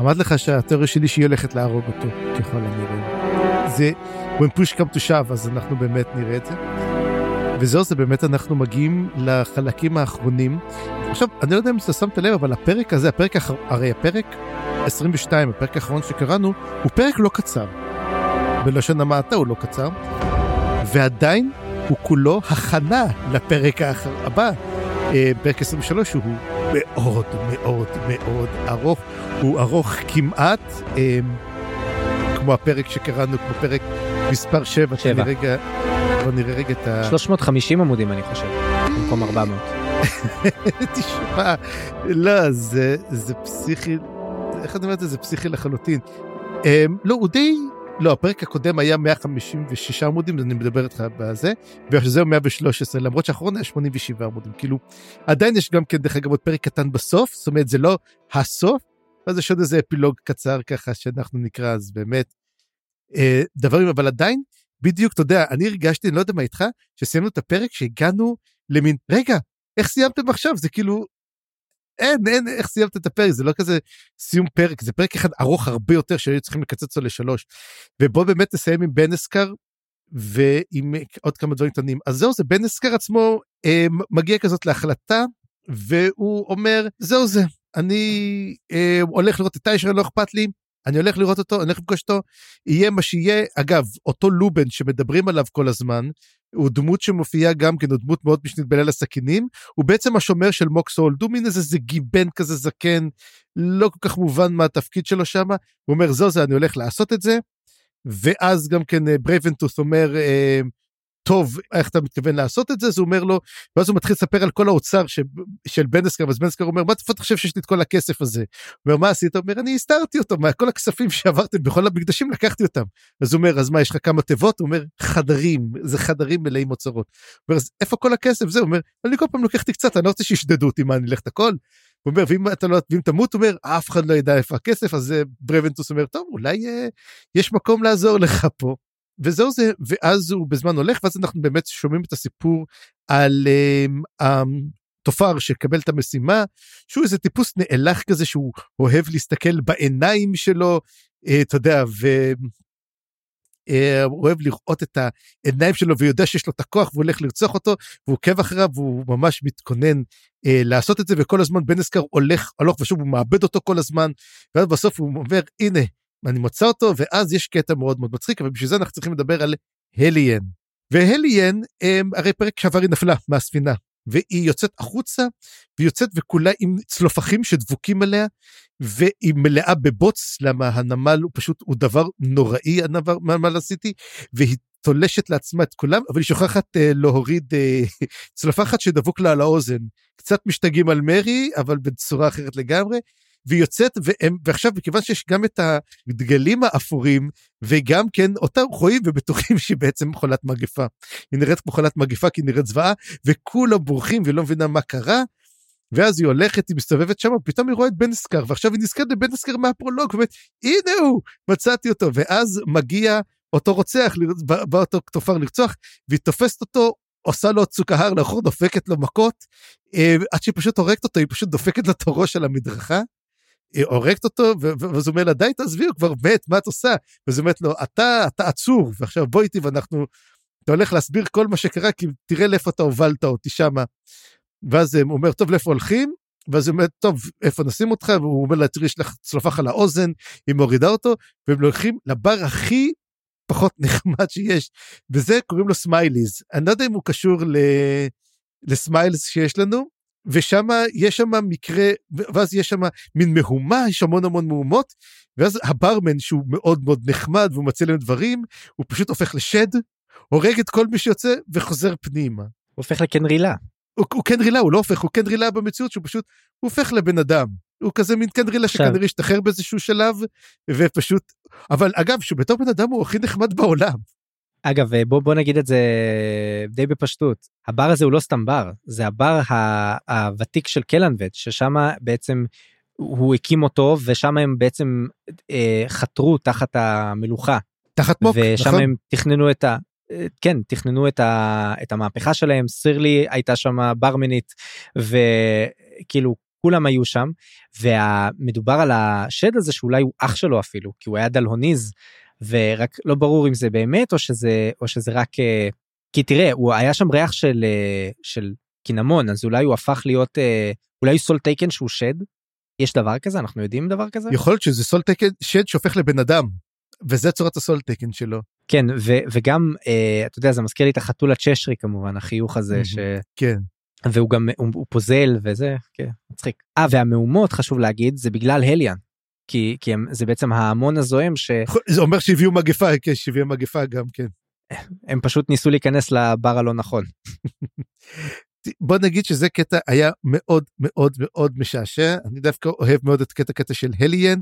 אמרתי לך שהתיאוריה שלי שהיא הולכת להרוג אותו ככל הנראה. זה when push come to shove אז אנחנו באמת נראה את זה. וזהו זה באמת אנחנו מגיעים לחלקים האחרונים. עכשיו אני לא יודע אם אתה שמת לב אבל הפרק הזה הפרק הרי הפרק 22 הפרק האחרון שקראנו הוא פרק לא קצר. בלשון המעטה הוא לא קצר, ועדיין הוא כולו הכנה לפרק הבא. אה, פרק 23 הוא מאוד מאוד מאוד ארוך, הוא ארוך כמעט אה, כמו הפרק שקראנו, כמו פרק מספר 7, 7. רגע, בוא נראה רגע את ה... 350 עמודים אני חושב, במקום 400. תשמע, לא, זה, זה פסיכי, איך אני אומר את זה? זה פסיכי לחלוטין. Um, לא, הוא די לא, הפרק הקודם היה 156 עמודים, אני מדבר איתך בזה, וזהו 113, למרות שהאחרון היה 87 עמודים, כאילו, עדיין יש גם כן, דרך אגב, עוד פרק קטן בסוף, זאת אומרת, זה לא הסוף, אז יש עוד איזה אפילוג קצר ככה שאנחנו נקרא, אז באמת, אה, דברים, אבל עדיין, בדיוק, אתה יודע, אני הרגשתי, אני לא יודע מה איתך, שסיימנו את הפרק שהגענו למין, רגע, איך סיימתם עכשיו? זה כאילו, אין, אין, איך סיימת את הפרק, זה לא כזה סיום פרק, זה פרק אחד ארוך הרבה יותר שהיו צריכים לקצץ אותו לשלוש. ובוא באמת נסיים עם בן אסקר ועם עוד כמה דברים קטנים. אז זהו, זה בן אסקר עצמו אה, מגיע כזאת להחלטה, והוא אומר, זהו זה, אני אה, הולך לראות את טיישר, לא אכפת לי, אני הולך לראות אותו, אני הולך לפגוש אותו, יהיה מה שיהיה. אגב, אותו לובן שמדברים עליו כל הזמן, הוא דמות שמופיעה גם כן, הוא דמות מאוד משנית בליל הסכינים, הוא בעצם השומר של מוקס הולד, הוא מין איזה זה גיבן כזה זקן, לא כל כך מובן מה התפקיד שלו שם, הוא אומר זו זה אני הולך לעשות את זה, ואז גם כן ברייבנטוס אה, אומר, אה, טוב, איך אתה מתכוון לעשות את זה? אז הוא אומר לו, ואז הוא מתחיל לספר על כל האוצר ש... של בנסקר, אז בנסקר אומר, מה אתה חושב שיש לי את כל הכסף הזה? הוא אומר, מה עשית? הוא אומר, אני הסתרתי אותו, מה הכספים שעברתם בכל המקדשים לקחתי אותם. אז הוא אומר, אז מה, יש לך כמה תיבות? הוא אומר, חדרים, זה חדרים מלאים אוצרות. הוא אומר, אז איפה כל הכסף? זה, הוא אומר, אני כל פעם לקחתי קצת, אני לא רוצה שישדדו אותי, מה, אני אלך את הכל? הוא אומר, ואם אתה לא, ואם תמות, הוא אומר, אף אחד לא ידע איפה הכסף, אז ברבנטוס אומר, טוב, אולי אה, יש מקום לעזור לך פה. וזהו זה, ואז הוא בזמן הולך, ואז אנחנו באמת שומעים את הסיפור על um, התופר שקבל את המשימה, שהוא איזה טיפוס נאלח כזה שהוא אוהב להסתכל בעיניים שלו, uh, אתה יודע, ו... הוא אוהב לראות את העיניים שלו ויודע שיש לו את הכוח והוא הולך לרצוח אותו והוא עוקב אחריו והוא ממש מתכונן uh, לעשות את זה וכל הזמן בן אסקר הולך הלוך ושוב הוא מאבד אותו כל הזמן ואז בסוף הוא אומר הנה אני מוצא אותו ואז יש קטע מאוד מאוד מצחיק אבל בשביל זה אנחנו צריכים לדבר על הליאן. והליאן הם, הרי פרק שעבר היא נפלה מהספינה והיא יוצאת החוצה והיא יוצאת וכולה עם צלופחים שדבוקים עליה והיא מלאה בבוץ למה הנמל הוא פשוט הוא דבר נוראי הנמל הסיטי והיא תולשת לעצמה את כולם אבל היא שוכחת uh, להוריד uh, צלפחת שדבוק לה על האוזן קצת משתגעים על מרי אבל בצורה אחרת לגמרי והיא יוצאת והם ועכשיו מכיוון שיש גם את הדגלים האפורים וגם כן אותם רואים ובטוחים שהיא בעצם חולת מגפה. היא נראית כמו חולת מגפה כי היא נראית זוועה וכולם בורחים ולא מבינה מה קרה. ואז היא הולכת, היא מסתובבת שם, ופתאום היא רואה את בן אסקר, ועכשיו היא נזכרת בבן אסקר מהפרולוג, ואומרת, הנה הוא, מצאתי אותו, ואז מגיע אותו רוצח, בא, בא אותו תופר לרצוח, והיא תופסת אותו, עושה לו צוקהר לאחור, דופקת לו מכות, אה, עד שהיא פשוט הורגת אותו, היא פשוט דופקת לו את הראש על המדרכה. היא הורגת אותו, ואז הוא אומר לה, די תעזבי, הוא כבר מת, מה את עושה? ואז היא אומרת לו, אתה, אתה עצור, ועכשיו בוא איתי ואנחנו, אתה הולך להסביר כל מה שקרה, כי תראה לאיפה אתה הובלת אותי שמה. ואז הוא אומר, טוב, לאיפה הולכים? ואז הוא אומר, טוב, איפה נשים אותך? והוא אומר לה, תראי, יש לך צלופח על האוזן, היא מורידה אותו, והם הולכים לבר הכי פחות נחמד שיש, וזה קוראים לו סמייליז. אני לא יודע אם הוא קשור ל... לסמיילס שיש לנו, ושם יש שם מקרה, ואז יש שם מין מהומה, יש המון המון מהומות, ואז הברמן שהוא מאוד מאוד נחמד והוא מציע להם דברים, הוא פשוט הופך לשד, הורג את כל מי שיוצא וחוזר פנימה. הוא הופך לקנרילה. הוא, הוא קנרילה, הוא לא הופך, הוא קנרילה במציאות שהוא פשוט, הוא הופך לבן אדם. הוא כזה מין קנרילה שכנראה השתחרר באיזשהו שלב, ופשוט, אבל אגב, שהוא בתור בן אדם הוא הכי נחמד בעולם. אגב בוא בוא נגיד את זה די בפשטות הבר הזה הוא לא סתם בר זה הבר הוותיק של קלנבט ששם בעצם הוא הקים אותו ושם הם בעצם אה, חתרו תחת המלוכה. תחת מוק, ושם נכון. הם תכננו את ה... כן תכננו את, ה, את המהפכה שלהם סירלי הייתה שם ברמנית וכאילו כולם היו שם ומדובר על השד הזה שאולי הוא אח שלו אפילו כי הוא היה דלהוניז ורק לא ברור אם זה באמת או שזה או שזה רק אה, כי תראה הוא היה שם ריח של אה, של קינמון אז אולי הוא הפך להיות אה, אולי Soletaken שהוא שד. יש דבר כזה אנחנו יודעים דבר כזה יכול להיות שזה Soletaken שד שהופך לבן אדם וזה צורת ה Soletaken שלו כן ו, וגם אה, אתה יודע זה מזכיר לי את החתול הצ'שירי כמובן החיוך הזה ש... כן. והוא גם הוא, הוא פוזל וזה כן מצחיק. אה והמהומות חשוב להגיד זה בגלל הליאן כי, כי הם, זה בעצם ההמון הזוהם ש... זה אומר שהביאו מגפה, כן, שהביאו מגפה גם, כן. הם פשוט ניסו להיכנס לבר הלא נכון. בוא נגיד שזה קטע היה מאוד מאוד מאוד משעשע אני דווקא אוהב מאוד את קטע קטע של הליאן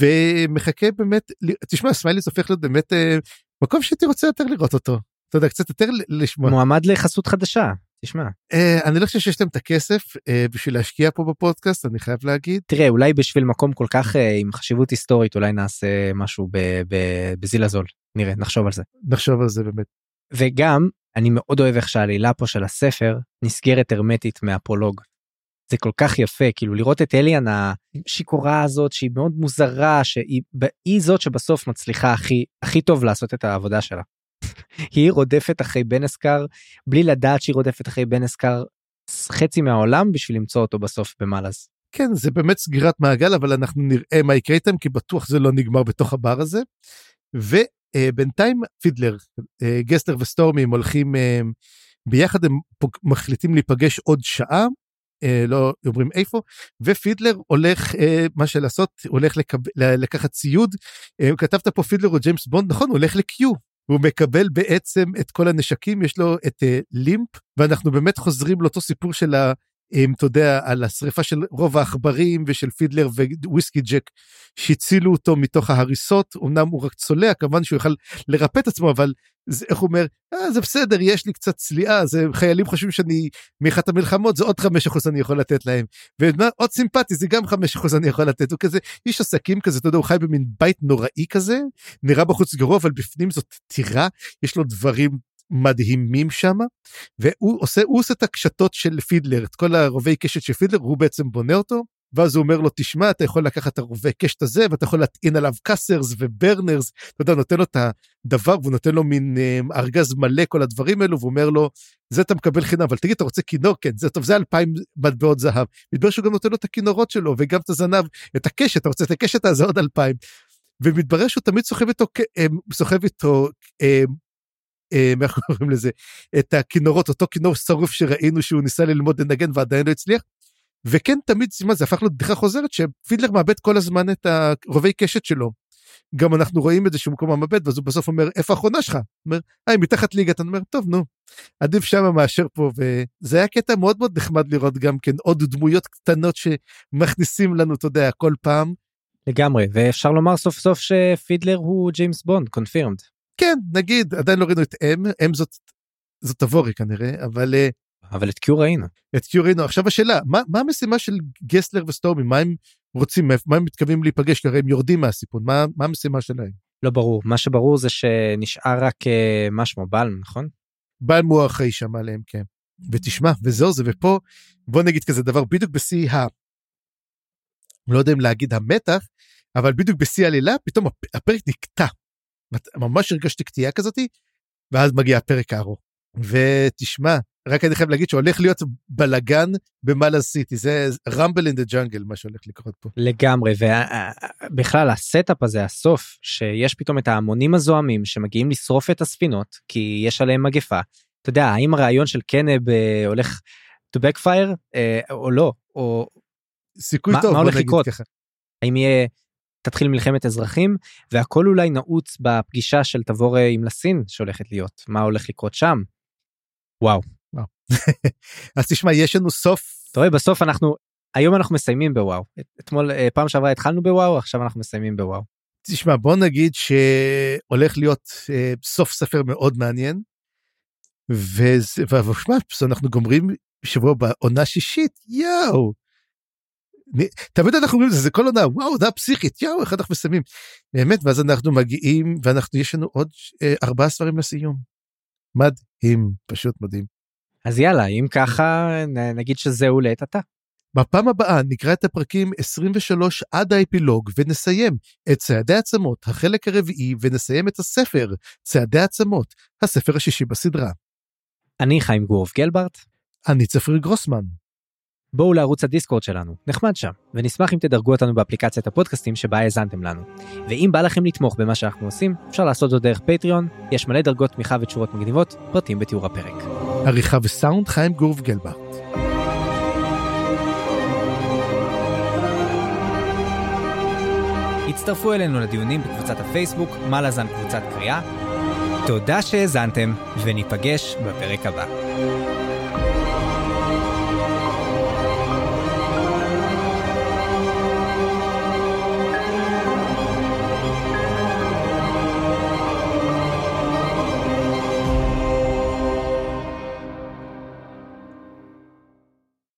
ומחכה באמת תשמע סמייליז הופך להיות באמת אה, מקום שהייתי רוצה יותר לראות אותו אתה יודע קצת יותר לשמוע מועמד לחסות חדשה תשמע. Uh, אני לא חושב שיש להם את הכסף uh, בשביל להשקיע פה בפודקאסט אני חייב להגיד. תראה אולי בשביל מקום כל כך uh, עם חשיבות היסטורית אולי נעשה משהו בזיל הזול נראה נחשוב על זה. נחשוב על זה באמת. וגם אני מאוד אוהב איך שהעלילה פה של הספר נסגרת הרמטית מהפרולוג. זה כל כך יפה כאילו לראות את אליאן השיכורה הזאת שהיא מאוד מוזרה שהיא זאת שבסוף מצליחה הכי הכי טוב לעשות את העבודה שלה. היא רודפת אחרי בן אסקר בלי לדעת שהיא רודפת אחרי בן אסקר חצי מהעולם בשביל למצוא אותו בסוף במאלאז. כן זה באמת סגירת מעגל אבל אנחנו נראה מה יקרה איתם כי בטוח זה לא נגמר בתוך הבר הזה. ובינתיים פידלר אה, גסלר וסטורמי הם הולכים אה, ביחד הם מחליטים להיפגש עוד שעה אה, לא אומרים איפה ופידלר הולך מה שלעשות הולך לקחת ציוד כתבת פה פידלר או ג'יימס בונד נכון הוא הולך לקיו הוא מקבל בעצם את כל הנשקים, יש לו את uh, לימפ, ואנחנו באמת חוזרים לאותו סיפור של ה... אתה יודע, על השריפה של רוב העכברים ושל פידלר וויסקי ג'ק שהצילו אותו מתוך ההריסות, אמנם הוא רק צולע, כמובן שהוא יוכל לרפא את עצמו, אבל זה, איך הוא אומר, אה, זה בסדר, יש לי קצת צליעה, זה חיילים חושבים שאני מאחת המלחמות, זה עוד חמש אחוז אני יכול לתת להם. ועוד סימפטי, זה גם חמש אחוז אני יכול לתת, הוא כזה איש עסקים כזה, אתה יודע, הוא חי במין בית נוראי כזה, נראה בחוץ גרוע, אבל בפנים זאת טירה, יש לו דברים מדהימים שם והוא עושה עושה את הקשתות של פידלר את כל הרובי קשת של פידלר הוא בעצם בונה אותו ואז הוא אומר לו תשמע אתה יכול לקחת את הרובי קשת הזה ואתה יכול להטעין עליו cussers ו burners אתה יודע נותן לו את הדבר והוא נותן לו מין אה, ארגז מלא כל הדברים האלו והוא אומר לו זה אתה מקבל חינם אבל תגיד אתה רוצה כינור כן זה טוב זה אלפיים מטבעות זהב. מתברר שהוא גם נותן לו את הכינורות שלו וגם את הזנב את הקשת אתה רוצה את הקשת אז עוד אלפיים. ומתברר שהוא תמיד סוחב איתו אה, סוחב איתו אה, איך קוראים לזה, את הכינורות, אותו כינור שרוף שראינו שהוא ניסה ללמוד לנגן ועדיין לא הצליח. וכן תמיד מה זה הפך להיות בדיחה חוזרת שפידלר מאבד כל הזמן את הרובי קשת שלו. גם אנחנו רואים את זה שהוא מקום המאבד ואז הוא בסוף אומר איפה האחרונה שלך? אומר היי מתחת ליגה אתה אומר טוב נו עדיף שמה מאשר פה וזה היה קטע מאוד מאוד נחמד לראות גם כן עוד דמויות קטנות שמכניסים לנו אתה יודע כל פעם. לגמרי ואפשר לומר סוף סוף שפידלר הוא ג'יימס בונד קונפירמד. כן נגיד עדיין לא ראינו את אם אם זאת זאת תבורי כנראה אבל אה, אבל את קיו ראינו את קיו ראינו עכשיו השאלה מה מה המשימה של גסלר וסטורמי מה הם רוצים מה הם מתכוונים להיפגש כי הרי הם יורדים מהסיפון מה מה המשימה שלהם. לא ברור מה שברור זה שנשאר רק אה, מה שמו בלם נכון? בלם הוא אחראי שם עליהם כן. ותשמע וזהו זה ופה בוא נגיד כזה דבר בדיוק בשיא ה... לא יודע אם להגיד המתח אבל בדיוק בשיא העלילה פתאום הפרק נקטע. ממש הרגשתי קטיעה כזאתי ואז מגיע הפרק הארוך. ותשמע רק אני חייב להגיד שהולך להיות בלאגן במאלז סיטי זה rumble in the jungle מה שהולך לקרות פה. לגמרי ובכלל ה setup הזה הסוף שיש פתאום את ההמונים הזועמים שמגיעים לשרוף את הספינות כי יש עליהם מגפה. אתה יודע האם הרעיון של קנב אה, הולך to backfire אה, או לא או סיכוי מה, טוב מה הולך לקרות ככה. האם יהיה תתחיל מלחמת אזרחים והכל אולי נעוץ בפגישה של תבור עם לסין שהולכת להיות מה הולך לקרות שם. וואו. וואו. אז תשמע יש לנו סוף. אתה רואה בסוף אנחנו היום אנחנו מסיימים בוואו אתמול אה, פעם שעברה התחלנו בוואו עכשיו אנחנו מסיימים בוואו. תשמע בוא נגיד שהולך להיות אה, סוף ספר מאוד מעניין. וזה אנחנו גומרים שבוע בעונה שישית יואו. תמיד אנחנו אומרים זה כל עונה וואו עונה פסיכית יואו איך אנחנו מסיימים. באמת ואז אנחנו מגיעים ואנחנו יש לנו עוד אה, ארבעה ספרים לסיום. מדהים פשוט מדהים. אז יאללה אם ככה נגיד שזהו לעת עתה. בפעם הבאה נקרא את הפרקים 23 עד האפילוג ונסיים את צעדי עצמות החלק הרביעי ונסיים את הספר צעדי עצמות הספר השישי בסדרה. אני חיים גורוב גלברט. אני צפריר גרוסמן. בואו לערוץ הדיסקורד שלנו, נחמד שם, ונשמח אם תדרגו אותנו באפליקציית הפודקאסטים שבה האזנתם לנו. ואם בא לכם לתמוך במה שאנחנו עושים, אפשר לעשות זאת דרך פטריון, יש מלא דרגות תמיכה ותשורות מגניבות, פרטים בתיאור הפרק. עריכה וסאונד חיים גורוב גלברט. הצטרפו אלינו לדיונים בקבוצת הפייסבוק, מה לזן קבוצת קריאה. תודה שהאזנתם, וניפגש בפרק הבא.